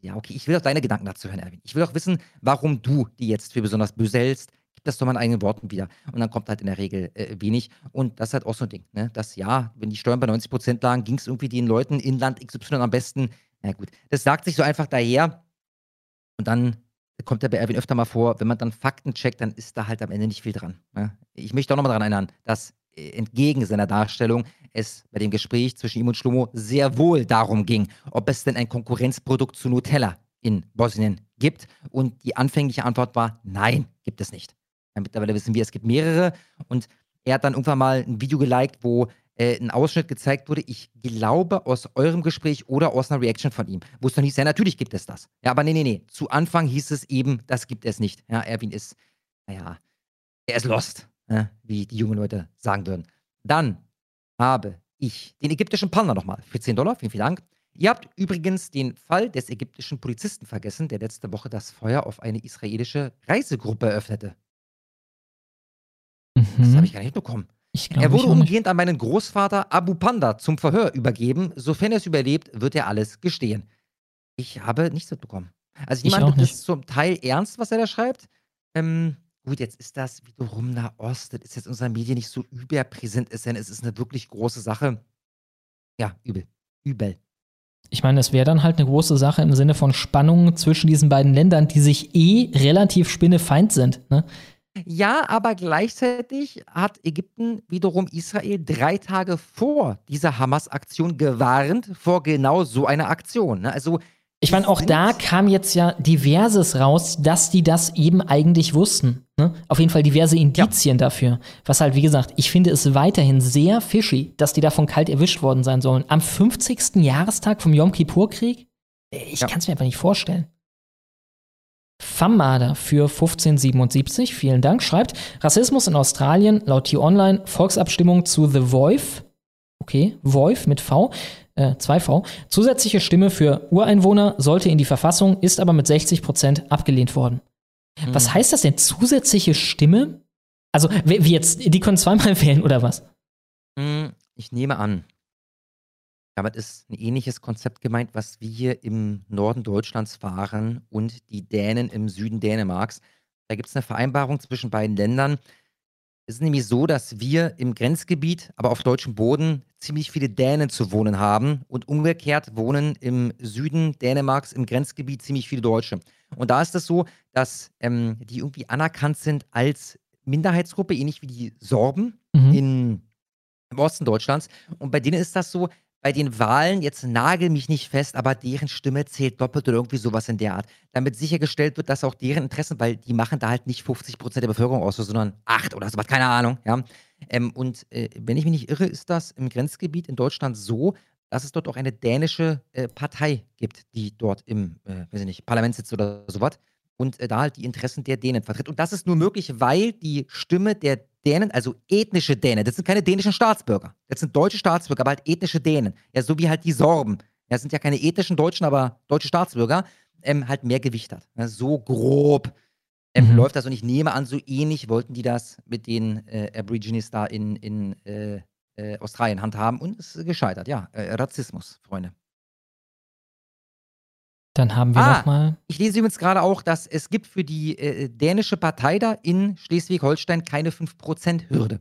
Ja, okay, ich will auch deine Gedanken dazu hören, Erwin. Ich will auch wissen, warum du die jetzt für besonders böse hältst. Gib das doch mal in eigenen Worten wieder. Und dann kommt halt in der Regel äh, wenig. Und das ist halt auch so ein Ding, ne? Dass ja, wenn die Steuern bei 90 Prozent lagen, ging es irgendwie den Leuten in Land XY am besten. Na gut, das sagt sich so einfach daher. Und dann kommt ja bei Erwin öfter mal vor, wenn man dann Fakten checkt, dann ist da halt am Ende nicht viel dran. Ne? Ich möchte auch nochmal daran erinnern, dass äh, entgegen seiner Darstellung es bei dem Gespräch zwischen ihm und Schlomo sehr wohl darum ging, ob es denn ein Konkurrenzprodukt zu Nutella in Bosnien gibt. Und die anfängliche Antwort war, nein, gibt es nicht. Ja, mittlerweile wissen wir, es gibt mehrere. Und er hat dann irgendwann mal ein Video geliked, wo äh, ein Ausschnitt gezeigt wurde, ich glaube aus eurem Gespräch oder aus einer Reaction von ihm, wo es dann hieß, ja, natürlich gibt es das. Ja, aber nee, nee, nee. Zu Anfang hieß es eben, das gibt es nicht. Ja, Erwin ist, naja, er ist lost, ja, wie die jungen Leute sagen würden. Dann habe ich den ägyptischen Panda nochmal für 10 Dollar. Vielen, vielen Dank. Ihr habt übrigens den Fall des ägyptischen Polizisten vergessen, der letzte Woche das Feuer auf eine israelische Reisegruppe eröffnete. Mhm. Das habe ich gar nicht mitbekommen. Glaub, er wurde umgehend an meinen Großvater Abu Panda zum Verhör übergeben. Sofern er es überlebt, wird er alles gestehen. Ich habe nichts mitbekommen. Also ich, meine, das ist zum Teil ernst, was er da schreibt. Ähm, gut, jetzt ist das wiederum Nahost. Das ist jetzt in unseren Medien nicht so überpräsent. Ist, denn es ist eine wirklich große Sache. Ja, übel. Übel. Ich meine, es wäre dann halt eine große Sache im Sinne von Spannungen zwischen diesen beiden Ländern, die sich eh relativ spinnefeind sind. Ne? Ja, aber gleichzeitig hat Ägypten wiederum Israel drei Tage vor dieser Hamas-Aktion gewarnt vor genau so einer Aktion. Ne? Also Ich meine, auch da kam jetzt ja diverses raus, dass die das eben eigentlich wussten. Ne? Auf jeden Fall diverse Indizien dafür. Was halt, wie gesagt, ich finde es weiterhin sehr fishy, dass die davon kalt erwischt worden sein sollen. Am 50. Jahrestag vom Yom Kippur-Krieg? Ich kann es mir einfach nicht vorstellen. Fammada für 1577, vielen Dank, schreibt, Rassismus in Australien, laut T-Online, Volksabstimmung zu The Voice, okay, Voice mit V, äh, 2V, zusätzliche Stimme für Ureinwohner sollte in die Verfassung, ist aber mit 60% abgelehnt worden. Was heißt das denn, zusätzliche Stimme? Also, wie wie jetzt, die können zweimal wählen oder was? Hm, Ich nehme an, damit ist ein ähnliches Konzept gemeint, was wir hier im Norden Deutschlands fahren und die Dänen im Süden Dänemarks. Da gibt es eine Vereinbarung zwischen beiden Ländern. Es ist nämlich so, dass wir im Grenzgebiet, aber auf deutschem Boden, ziemlich viele Dänen zu wohnen haben und umgekehrt wohnen im Süden Dänemarks im Grenzgebiet ziemlich viele Deutsche. Und da ist es so, dass ähm, die irgendwie anerkannt sind als Minderheitsgruppe, ähnlich wie die Sorben in, im Osten Deutschlands. Und bei denen ist das so, bei den Wahlen, jetzt nagel mich nicht fest, aber deren Stimme zählt doppelt oder irgendwie sowas in der Art. Damit sichergestellt wird, dass auch deren Interessen, weil die machen da halt nicht 50% der Bevölkerung aus, sondern 8 oder sowas, keine Ahnung. Ja? Ähm, und äh, wenn ich mich nicht irre, ist das im Grenzgebiet in Deutschland so, dass es dort auch eine dänische äh, Partei gibt, die dort im, äh, weiß ich nicht, Parlament sitzt oder sowas und äh, da halt die Interessen der Dänen vertritt. Und das ist nur möglich, weil die Stimme der Dänen, also ethnische Dänen, das sind keine dänischen Staatsbürger, das sind deutsche Staatsbürger, aber halt ethnische Dänen, ja, so wie halt die Sorben, ja, das sind ja keine ethnischen Deutschen, aber deutsche Staatsbürger, ähm, halt mehr Gewicht hat. Ja, so grob ähm, Mhm. läuft das und ich nehme an, so ähnlich wollten die das mit den äh, Aborigines da in, in äh, äh, Australien handhaben und es ist gescheitert, ja. Äh, Rassismus, Freunde. Dann haben wir Ah, noch mal. Ich lese übrigens gerade auch, dass es gibt für die äh, dänische Partei da in Schleswig-Holstein keine 5%-Hürde.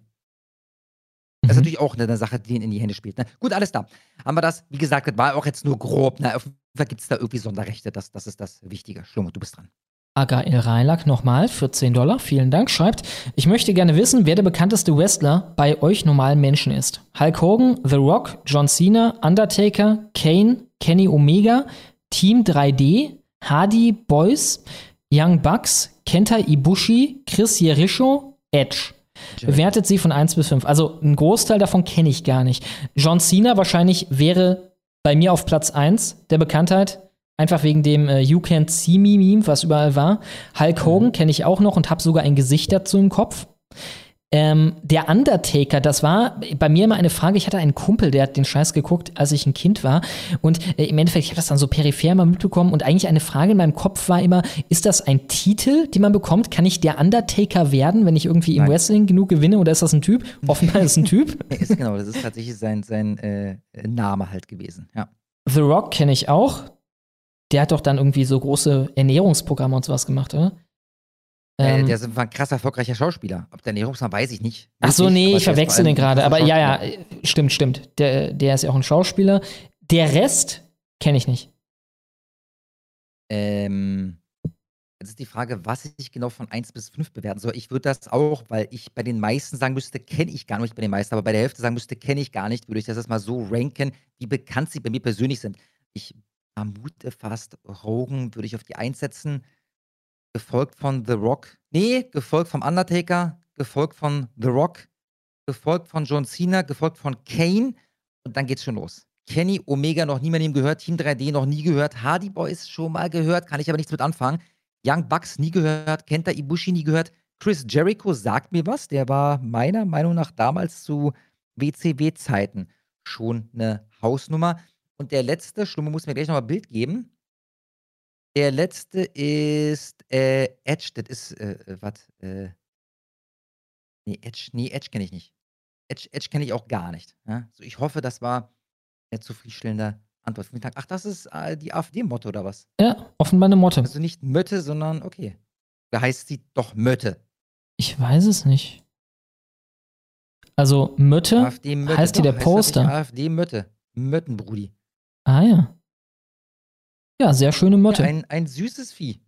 Das ist natürlich auch eine, Sache, die ihnen in die Hände spielt. Ne? Gut, alles da. Haben wir das? Wie gesagt, das war auch jetzt nur grob. Ne? Auf jeden Fall gibt es da irgendwie Sonderrechte. Das, das ist das Wichtige. Schlummert, du bist dran. Aga El Railak nochmal für 10 Dollar, vielen Dank, schreibt, ich möchte gerne wissen, wer der bekannteste Wrestler bei euch normalen Menschen ist. Hulk Hogan, The Rock, John Cena, Undertaker, Kane, Kenny Omega, Team 3D, Hardy Boys, Young Bucks, Kenta Ibushi, Chris Jericho, Edge. Bewertet sie von 1 bis 5. Also einen Großteil davon kenne ich gar nicht. John Cena wahrscheinlich wäre bei mir auf Platz 1 der Bekanntheit. Einfach wegen dem äh, You Can't See Me Meme, was überall war. Hulk Hogan kenne ich auch noch und habe sogar ein Gesicht dazu im Kopf. Ähm, der Undertaker, das war bei mir immer eine Frage. Ich hatte einen Kumpel, der hat den Scheiß geguckt, als ich ein Kind war. Und äh, im Endeffekt, ich habe das dann so peripher mal mitbekommen. Und eigentlich eine Frage in meinem Kopf war immer: Ist das ein Titel, den man bekommt? Kann ich der Undertaker werden, wenn ich irgendwie im Nein. Wrestling genug gewinne? Oder ist das ein Typ? Offenbar ist es ein Typ. ist, genau, das ist tatsächlich sein, sein äh, Name halt gewesen. Ja. The Rock kenne ich auch. Der hat doch dann irgendwie so große Ernährungsprogramme und sowas gemacht, oder? Äh, Ähm, der ist ein krass erfolgreicher Schauspieler. Ob der Ernährungsmann, weiß ich nicht. Ach so, nee, ich verwechsel den gerade. Aber ja, ja, Schauspieler. stimmt, stimmt. Der, der ist ja auch ein Schauspieler. Der Rest kenne ich nicht. Ähm, jetzt ist die Frage, was ich genau von 1 bis 5 bewerten soll. Ich würde das auch, weil ich bei den meisten sagen müsste, kenne ich gar nicht bei den meisten, aber bei der Hälfte sagen müsste, kenne ich gar nicht, würde ich das jetzt mal so ranken, wie bekannt sie bei mir persönlich sind. Ich vermute fast, Rogan würde ich auf die 1 setzen, gefolgt von The Rock. Nee, gefolgt vom Undertaker, gefolgt von The Rock, gefolgt von John Cena, gefolgt von Kane und dann geht's schon los. Kenny Omega noch nie mehr neben gehört, Team 3D noch nie gehört, Hardy Boys schon mal gehört, kann ich aber nichts mit anfangen. Young Bucks nie gehört, Kenta Ibushi nie gehört. Chris Jericho sagt mir was, der war meiner Meinung nach damals zu WCW-Zeiten schon eine Hausnummer. Und der letzte, Schlumme muss mir gleich nochmal Bild geben. Der letzte ist äh, Edge, das ist, äh, äh, was, äh, nee, Edge, nee, Edge kenne ich nicht. Edge, Edge kenne ich auch gar nicht. Ja? So, ich hoffe, das war eine zufriedenstellende Antwort. Vielen Dank. Ach, das ist äh, die AfD-Motto oder was? Ja, offenbar eine Motte. Also nicht Mötte, sondern okay. Da heißt sie doch Mötte. Ich weiß es nicht. Also Mötte AfD-Mötte. heißt hier der doch, tatsächlich Poster. AfD-Mötte. Möttenbrudi. Ah ja. Ja, sehr schöne Motte. Ja, ein, ein süßes Vieh.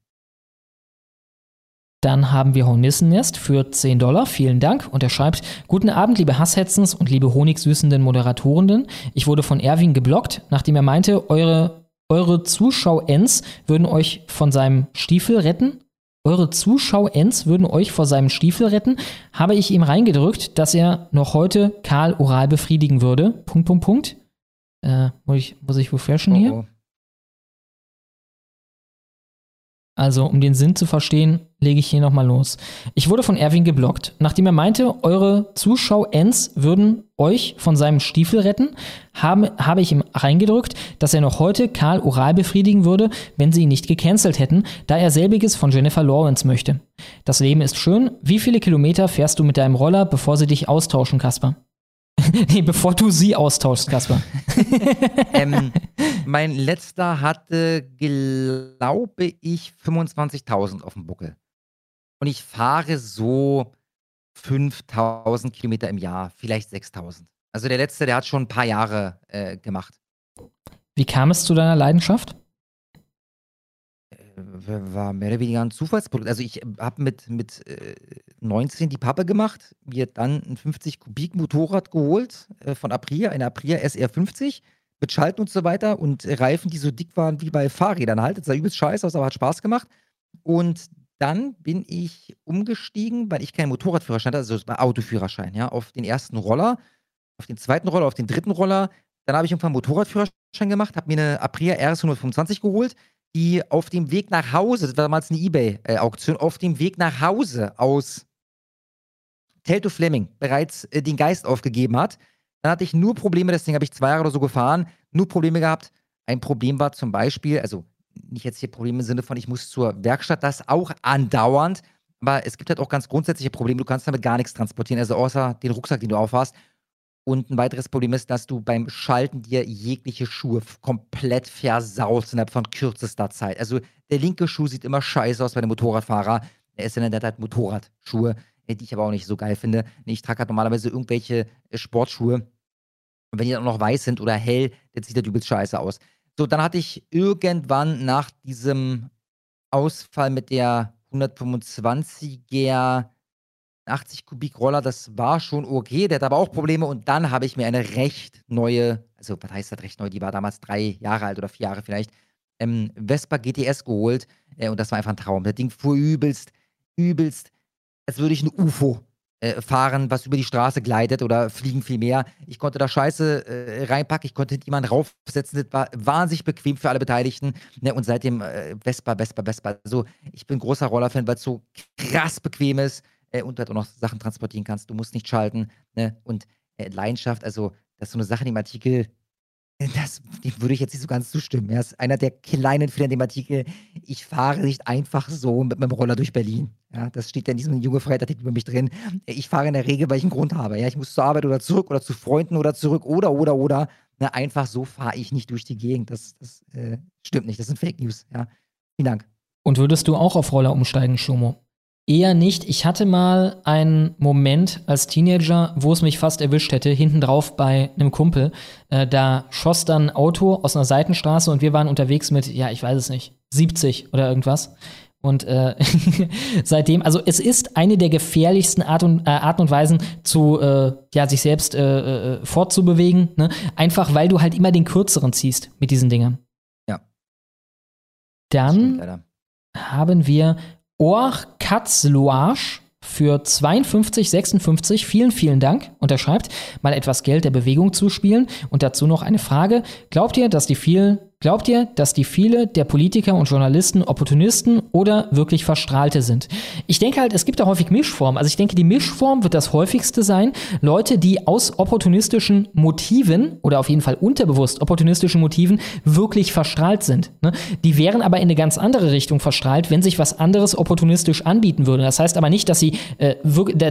Dann haben wir Hornissennest für 10 Dollar. Vielen Dank. Und er schreibt: Guten Abend, liebe Hasshetzens und liebe honigsüßenden Moderatorenden. Ich wurde von Erwin geblockt, nachdem er meinte, eure, eure Zuschauens würden euch von seinem Stiefel retten. Eure Zuschauens würden euch vor seinem Stiefel retten. Habe ich ihm reingedrückt, dass er noch heute Karl oral befriedigen würde. Punkt, Punkt, Punkt. Äh, muss ich, muss ich refreshen hier? Oh, Also, um den Sinn zu verstehen, lege ich hier nochmal los. Ich wurde von Erwin geblockt, nachdem er meinte, eure Zuschauens würden euch von seinem Stiefel retten, habe, habe ich ihm reingedrückt, dass er noch heute Karl oral befriedigen würde, wenn sie ihn nicht gecancelt hätten, da er selbiges von Jennifer Lawrence möchte. Das Leben ist schön. Wie viele Kilometer fährst du mit deinem Roller, bevor sie dich austauschen, Kasper? nee, bevor du sie austauschst, Kasper. ähm, mein letzter hatte, glaube ich, 25.000 auf dem Buckel. Und ich fahre so 5.000 Kilometer im Jahr, vielleicht 6.000. Also der letzte, der hat schon ein paar Jahre äh, gemacht. Wie kam es zu deiner Leidenschaft? War mehr oder weniger ein Zufallsprodukt. Also ich habe mit, mit äh, 19 die Pappe gemacht, mir dann ein 50 Kubik Motorrad geholt äh, von Aprilia, eine Aprilia SR50 mit Schalten und so weiter und Reifen, die so dick waren wie bei Fahrrädern halt. Das sah übelst scheiße aus, aber hat Spaß gemacht. Und dann bin ich umgestiegen, weil ich keinen Motorradführerschein hatte, also Autoführerschein, ja, auf den ersten Roller, auf den zweiten Roller, auf den dritten Roller. Dann habe ich irgendwann einen Motorradführerschein gemacht, habe mir eine Aprilia RS 125 geholt, die auf dem Weg nach Hause, das war damals eine Ebay-Auktion, auf dem Weg nach Hause aus Telto Fleming bereits äh, den Geist aufgegeben hat. Dann hatte ich nur Probleme, Ding habe ich zwei Jahre oder so gefahren, nur Probleme gehabt. Ein Problem war zum Beispiel, also nicht jetzt hier Probleme im Sinne von, ich muss zur Werkstatt, das auch andauernd, aber es gibt halt auch ganz grundsätzliche Probleme, du kannst damit gar nichts transportieren, also außer den Rucksack, den du aufhast. Und ein weiteres Problem ist, dass du beim Schalten dir jegliche Schuhe komplett versaust innerhalb von kürzester Zeit. Also der linke Schuh sieht immer scheiße aus bei dem Motorradfahrer. Er ist ja der hat halt Motorradschuhe, äh, die ich aber auch nicht so geil finde. Ich trage halt normalerweise irgendwelche äh, Sportschuhe. Und wenn die dann auch noch weiß sind oder hell, dann sieht das übelst scheiße aus. So, dann hatte ich irgendwann nach diesem Ausfall mit der 125er 80 Kubik Roller, das war schon okay, der hat aber auch Probleme und dann habe ich mir eine recht neue, also was heißt das recht neu, die war damals drei Jahre alt oder vier Jahre vielleicht, ähm, Vespa GTS geholt äh, und das war einfach ein Traum. Das Ding fuhr übelst übelst, als würde ich ein UFO äh, fahren, was über die Straße gleitet oder fliegen vielmehr. Ich konnte da Scheiße äh, reinpacken, ich konnte jemanden raufsetzen. Das war wahnsinnig bequem für alle Beteiligten. Ne? Und seitdem äh, Vespa, Vespa, Vespa. Also ich bin großer Rollerfan, weil es so krass bequem ist äh, und du halt auch noch Sachen transportieren kannst. Du musst nicht schalten. Ne? Und äh, Leidenschaft, also das ist so eine Sache in dem Artikel, das dem würde ich jetzt nicht so ganz zustimmen. Er ist einer der kleinen Fehler in dem Artikel. Ich fahre nicht einfach so mit meinem Roller durch Berlin. Ja, das steht ja in diesem junge Freiheit-Artikel über mich drin. Ich fahre in der Regel, weil ich einen Grund habe. Ja, ich muss zur Arbeit oder zurück oder zu Freunden oder zurück oder, oder, oder. Na, einfach so fahre ich nicht durch die Gegend. Das, das äh, stimmt nicht. Das sind Fake News. Ja, vielen Dank. Und würdest du auch auf Roller umsteigen, Schomo? Eher nicht. Ich hatte mal einen Moment als Teenager, wo es mich fast erwischt hätte, hinten drauf bei einem Kumpel. Äh, da schoss dann ein Auto aus einer Seitenstraße und wir waren unterwegs mit, ja, ich weiß es nicht, 70 oder irgendwas. Und äh, seitdem, also es ist eine der gefährlichsten Art und, äh, Arten und Weisen, zu äh, ja, sich selbst äh, äh, fortzubewegen. Ne? Einfach weil du halt immer den kürzeren ziehst mit diesen Dingen. Ja. Dann haben wir Or Katzloage für 52,56. Vielen, vielen Dank. Und er schreibt, mal etwas Geld der Bewegung zuspielen. Und dazu noch eine Frage. Glaubt ihr, dass die vielen Glaubt ihr, dass die viele der Politiker und Journalisten Opportunisten oder wirklich Verstrahlte sind? Ich denke halt, es gibt da häufig Mischformen. Also ich denke, die Mischform wird das häufigste sein. Leute, die aus opportunistischen Motiven oder auf jeden Fall unterbewusst opportunistischen Motiven wirklich verstrahlt sind. Ne? Die wären aber in eine ganz andere Richtung verstrahlt, wenn sich was anderes opportunistisch anbieten würde. Das heißt aber nicht, dass sie, äh,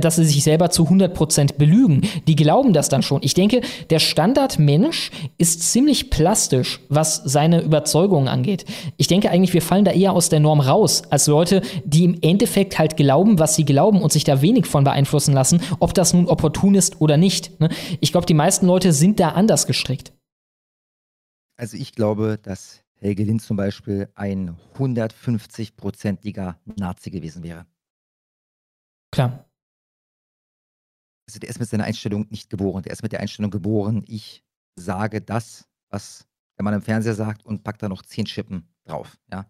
dass sie sich selber zu 100% belügen. Die glauben das dann schon. Ich denke, der Standardmensch ist ziemlich plastisch, was seine Überzeugungen angeht. Ich denke eigentlich, wir fallen da eher aus der Norm raus, als Leute, die im Endeffekt halt glauben, was sie glauben und sich da wenig von beeinflussen lassen, ob das nun opportun ist oder nicht. Ne? Ich glaube, die meisten Leute sind da anders gestrickt. Also ich glaube, dass Helge Lind zum Beispiel ein 150-prozentiger Nazi gewesen wäre. Klar. Also der ist mit seiner Einstellung nicht geboren. Der ist mit der Einstellung geboren, ich sage das, was der Mann im Fernseher sagt und packt da noch zehn Chippen drauf. Ja.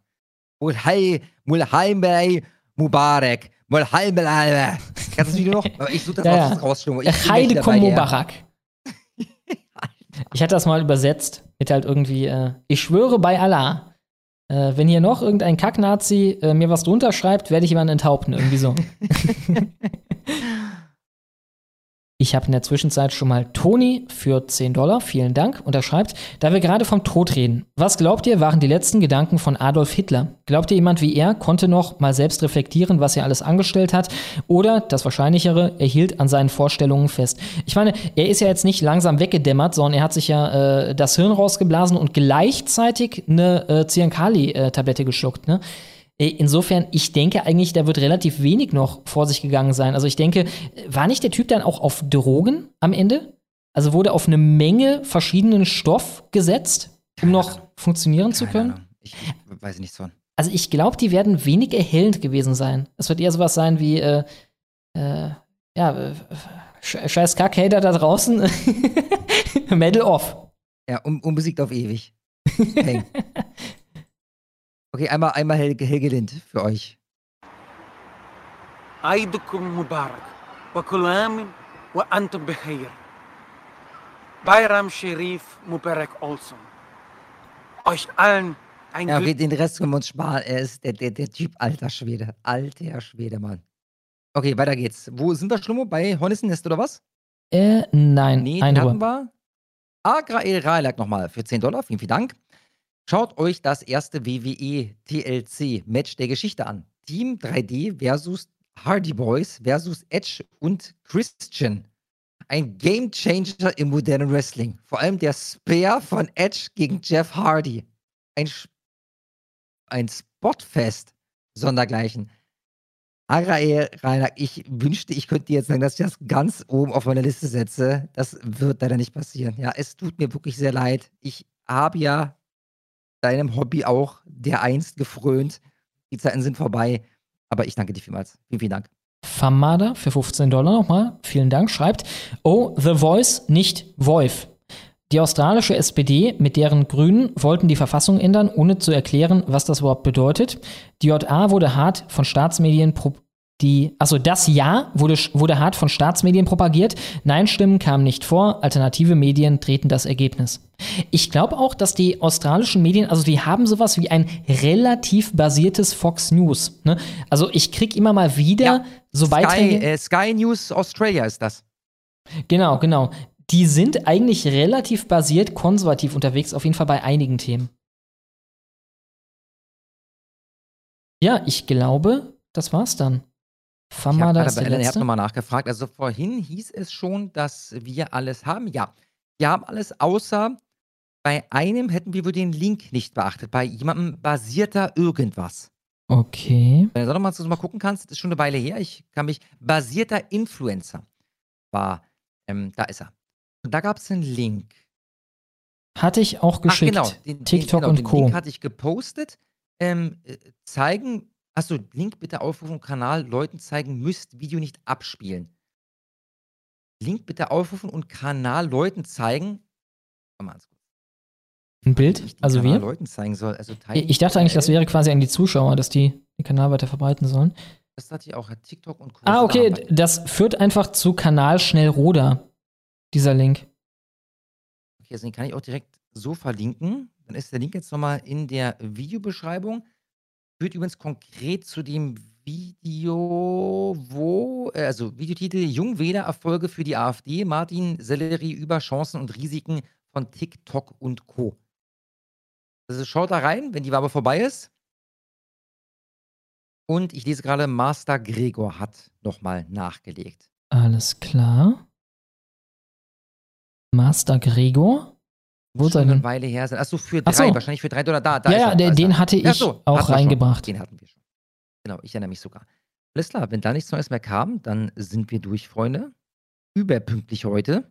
Mulhai, Mulhaimei, Mubarak, Mulhaimei. Kennst du das Video noch? Ich suche das ja, ja. raus. Heide kom Mubarak. ich hatte das mal übersetzt mit halt irgendwie, äh, ich schwöre bei Allah. Äh, wenn hier noch irgendein Kacknazi äh, mir was drunter schreibt, werde ich jemanden enthaupten. Irgendwie so. Ich habe in der Zwischenzeit schon mal Toni für 10 Dollar, vielen Dank, und er schreibt, da wir gerade vom Tod reden, was glaubt ihr, waren die letzten Gedanken von Adolf Hitler? Glaubt ihr, jemand wie er konnte noch mal selbst reflektieren, was er alles angestellt hat? Oder, das Wahrscheinlichere, er hielt an seinen Vorstellungen fest? Ich meine, er ist ja jetzt nicht langsam weggedämmert, sondern er hat sich ja äh, das Hirn rausgeblasen und gleichzeitig eine äh, Ziankali-Tablette geschluckt, ne? Äh, insofern, ich denke eigentlich, da wird relativ wenig noch vor sich gegangen sein. Also ich denke, war nicht der Typ dann auch auf Drogen am Ende? Also wurde auf eine Menge verschiedenen Stoff gesetzt, um noch funktionieren zu können? Ich, ich weiß nichts von. Also ich glaube, die werden wenig erhellend gewesen sein. Es wird eher sowas sein wie, äh, äh, ja, scheiß Kack-Hater da draußen. Medal off. Ja, un unbesiegt auf ewig. Hey. Okay, einmal, einmal Helge, Helge Lind für euch. عيدكم مبارك وكل عام وأنتم بخير Bayram Sherif Mubarak Olson. Euch allen ein Ja, okay, den Rest können wir uns sparen. Er ist der, der, der Typ, alter Schwede. Alter Schwede, Mann. Okay, weiter geht's. Wo sind wir, Schlummo? Bei Hornissen Nest oder was? Äh, nein. Nee, den hatten wir. Agrael Railak nochmal für 10 Dollar. Vielen, vielen Dank. Schaut euch das erste WWE TLC Match der Geschichte an. Team 3D versus Hardy Boys versus Edge und Christian. Ein Game Changer im modernen Wrestling. Vor allem der Spear von Edge gegen Jeff Hardy. Ein, ein Spotfest sondergleichen. Arael Rainer, ich wünschte, ich könnte dir jetzt sagen, dass ich das ganz oben auf meine Liste setze. Das wird leider nicht passieren. Ja, es tut mir wirklich sehr leid. Ich habe ja deinem Hobby auch dereinst gefrönt. Die Zeiten sind vorbei. Aber ich danke dir vielmals. Vielen, vielen Dank. Famada für 15 Dollar nochmal. Vielen Dank. Schreibt, oh, The Voice, nicht Wolf. Die australische SPD mit deren Grünen wollten die Verfassung ändern, ohne zu erklären, was das Wort bedeutet. Die JA wurde hart von Staatsmedien pro Die, also das Ja wurde, wurde hart von Staatsmedien propagiert. Nein-Stimmen kamen nicht vor. Alternative Medien drehten das Ergebnis. Ich glaube auch, dass die australischen Medien, also die haben sowas wie ein relativ basiertes Fox News. Ne? Also ich krieg immer mal wieder Ja, so Sky, Beiträge. äh, Sky News Australia ist das. Genau, genau. Die sind eigentlich relativ basiert konservativ unterwegs, auf jeden Fall bei einigen Themen. Ja, ich glaube, das war's dann. Ich Famada habe ist gerade bei der Ellen letzte. nochmal nachgefragt. Also vorhin hieß es schon, dass wir alles haben. Ja, wir haben alles, außer bei einem hätten wir wohl den Link nicht beachtet. Bei jemandem basierter irgendwas. Okay. Wenn du noch mal, so mal gucken kannst, das ist schon eine Weile her. Ich kann mich, basierter Influencer war, ähm, da ist er. Und da gab es einen Link. Hatte ich auch geschickt. Ach, genau, den, TikTok den, genau, und den Co. Link hatte ich gepostet. Ähm, äh, zeigen, achso, Link bitte aufrufen, Kanal Leuten zeigen, müsst Video nicht abspielen. Link bitte aufrufen und Kanal Leuten zeigen. Warte mal. Ein Bild? Also Kanal wir? Leuten zeigen soll. Also teilen Ich dachte eigentlich, das wäre quasi an die Zuschauer, dass die den Kanal weiter verbreiten sollen. Das hatte ich auch, hat TikTok und Co. Ah, okay, das führt einfach zu Kanal Schnellroder, dieser Link. Okay, also den kann ich auch direkt so verlinken. Dann ist der Link jetzt nochmal in der Videobeschreibung. Führt übrigens konkret zu dem Video, wo, äh, also Videotitel Jungwähler Erfolge für die AfD, Martin Sellerie über Chancen und Risiken von TikTok und Co. Also schaut da rein, wenn die Wabe vorbei ist. Und ich lese gerade, Master Gregor hat nochmal nachgelegt. Alles klar. Master Gregor? Wo Schon eine? Weile her sind. Achso, für Ach drei, so. wahrscheinlich für drei Dollar. Da, da Ja, ja, er, der- den hatte ich so, auch reingebracht. Schon. Den hatten wir schon. Genau, ich erinnere mich sogar. Alles klar, wenn da nichts Neues mehr kam, dann sind wir durch, Freunde. Überpünktlich heute.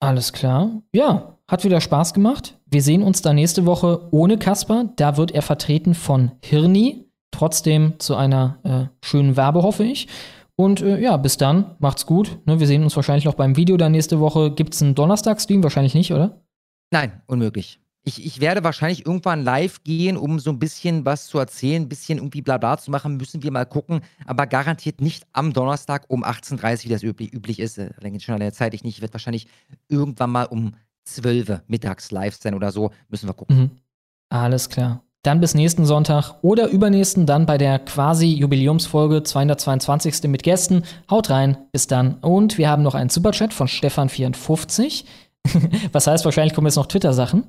Alles klar. Ja, hat wieder Spaß gemacht. Wir sehen uns da nächste Woche ohne Kasper. Da wird er vertreten von Hirni. Trotzdem zu einer äh, schönen Werbe, hoffe ich. Und äh, ja, bis dann. Macht's gut. Ne, wir sehen uns wahrscheinlich noch beim Video dann nächste Woche. Gibt's einen Donnerstag-Stream? Wahrscheinlich nicht, oder? Nein, unmöglich. Ich, ich werde wahrscheinlich irgendwann live gehen, um so ein bisschen was zu erzählen, ein bisschen irgendwie Blabla zu machen, müssen wir mal gucken. Aber garantiert nicht am Donnerstag um 18.30 Uhr, wie das üblich, üblich ist. Äh, Länger schon alleine zeitlich nicht. Ich werde wahrscheinlich irgendwann mal um 12 Uhr mittags live sein oder so. Müssen wir gucken. Mhm. Alles klar. Dann bis nächsten Sonntag oder übernächsten dann bei der quasi Jubiläumsfolge 222. mit Gästen. Haut rein, bis dann. Und wir haben noch einen Superchat von Stefan54. Was heißt, wahrscheinlich kommen jetzt noch Twitter-Sachen.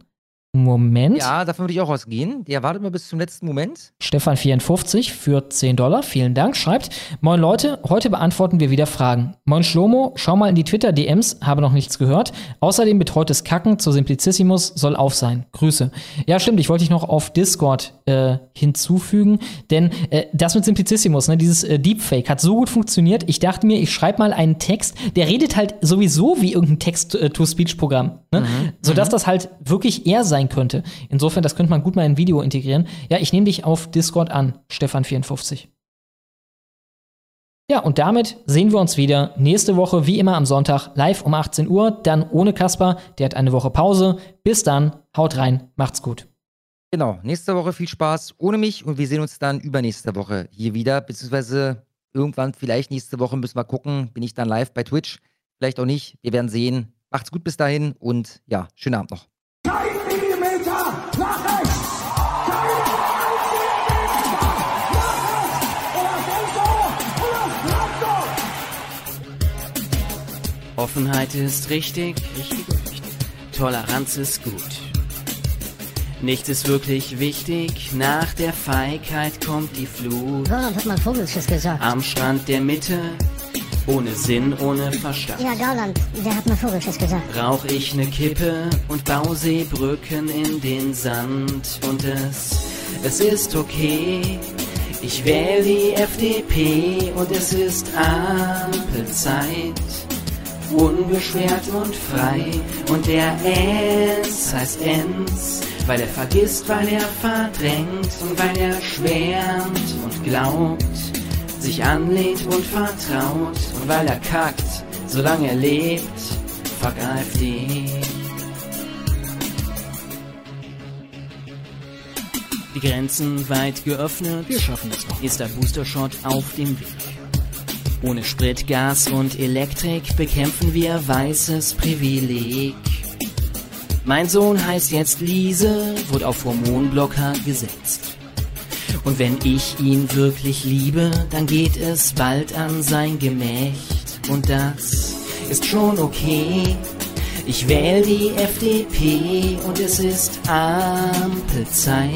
Moment. Ja, davon würde ich auch ausgehen. Der wartet mal bis zum letzten Moment. Stefan54 für 10 Dollar, vielen Dank, schreibt, Moin Leute, heute beantworten wir wieder Fragen. Moin Schlomo, schau mal in die Twitter-DMs, habe noch nichts gehört. Außerdem betreutes Kacken zu Simplicissimus soll auf sein. Grüße. Ja, stimmt, ich wollte dich noch auf Discord äh, hinzufügen, denn äh, das mit Simplicissimus, ne, dieses äh, Deepfake hat so gut funktioniert, ich dachte mir, ich schreibe mal einen Text, der redet halt sowieso wie irgendein Text-to-Speech-Programm, ne? Mhm. sodass das halt wirklich er sein könnte. Insofern, das könnte man gut mal in ein Video integrieren. Ja, ich nehme dich auf Discord an, Stefan54. Ja, und damit sehen wir uns wieder nächste Woche, wie immer am Sonntag, live um 18 Uhr, dann ohne Kasper, der hat eine Woche Pause. Bis dann, haut rein, macht's gut. Genau, nächste Woche viel Spaß ohne mich und wir sehen uns dann übernächste Woche hier wieder, beziehungsweise irgendwann, vielleicht nächste Woche müssen wir gucken, bin ich dann live bei Twitch, vielleicht auch nicht, wir werden sehen. Macht's gut bis dahin und ja, schönen Abend noch. Offenheit ist richtig, Toleranz ist gut. Nichts ist wirklich wichtig, nach der Feigheit kommt die Flut. Roland hat mal Vogelschiss gesagt. Am Strand der Mitte, ohne Sinn, ohne Verstand. Ja, Gauland, der hat mal Vogelschiss gesagt. Rauch ich ne Kippe und bau Seebrücken in den Sand und es, es ist okay. Ich wähle die FDP und es ist Ampelzeit. Unbeschwert und frei und der S heißt Enz, weil er vergisst, weil er verdrängt und weil er schwärmt und glaubt, sich anlehnt und vertraut und weil er kackt, solange er lebt, vergreift die. Die Grenzen weit geöffnet. Wir schaffen es noch. Ist der Booster-Shot auf dem Weg. Ohne Sprit, Gas und Elektrik bekämpfen wir weißes Privileg. Mein Sohn heißt jetzt Liese, wurde auf Hormonblocker gesetzt. Und wenn ich ihn wirklich liebe, dann geht es bald an sein Gemächt. Und das ist schon okay. Ich wähl die FDP und es ist Ampelzeit.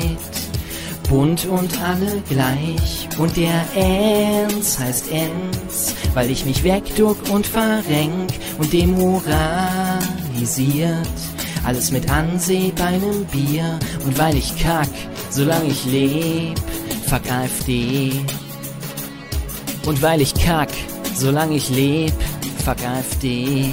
Bunt und alle gleich und der Enz heißt Enz, weil ich mich wegduck und verrenk und demoralisiert. Alles mit Anseh bei nem Bier und weil ich kack, solange ich leb, fuck AfD. Und weil ich kack, solange ich leb, fuck AfD.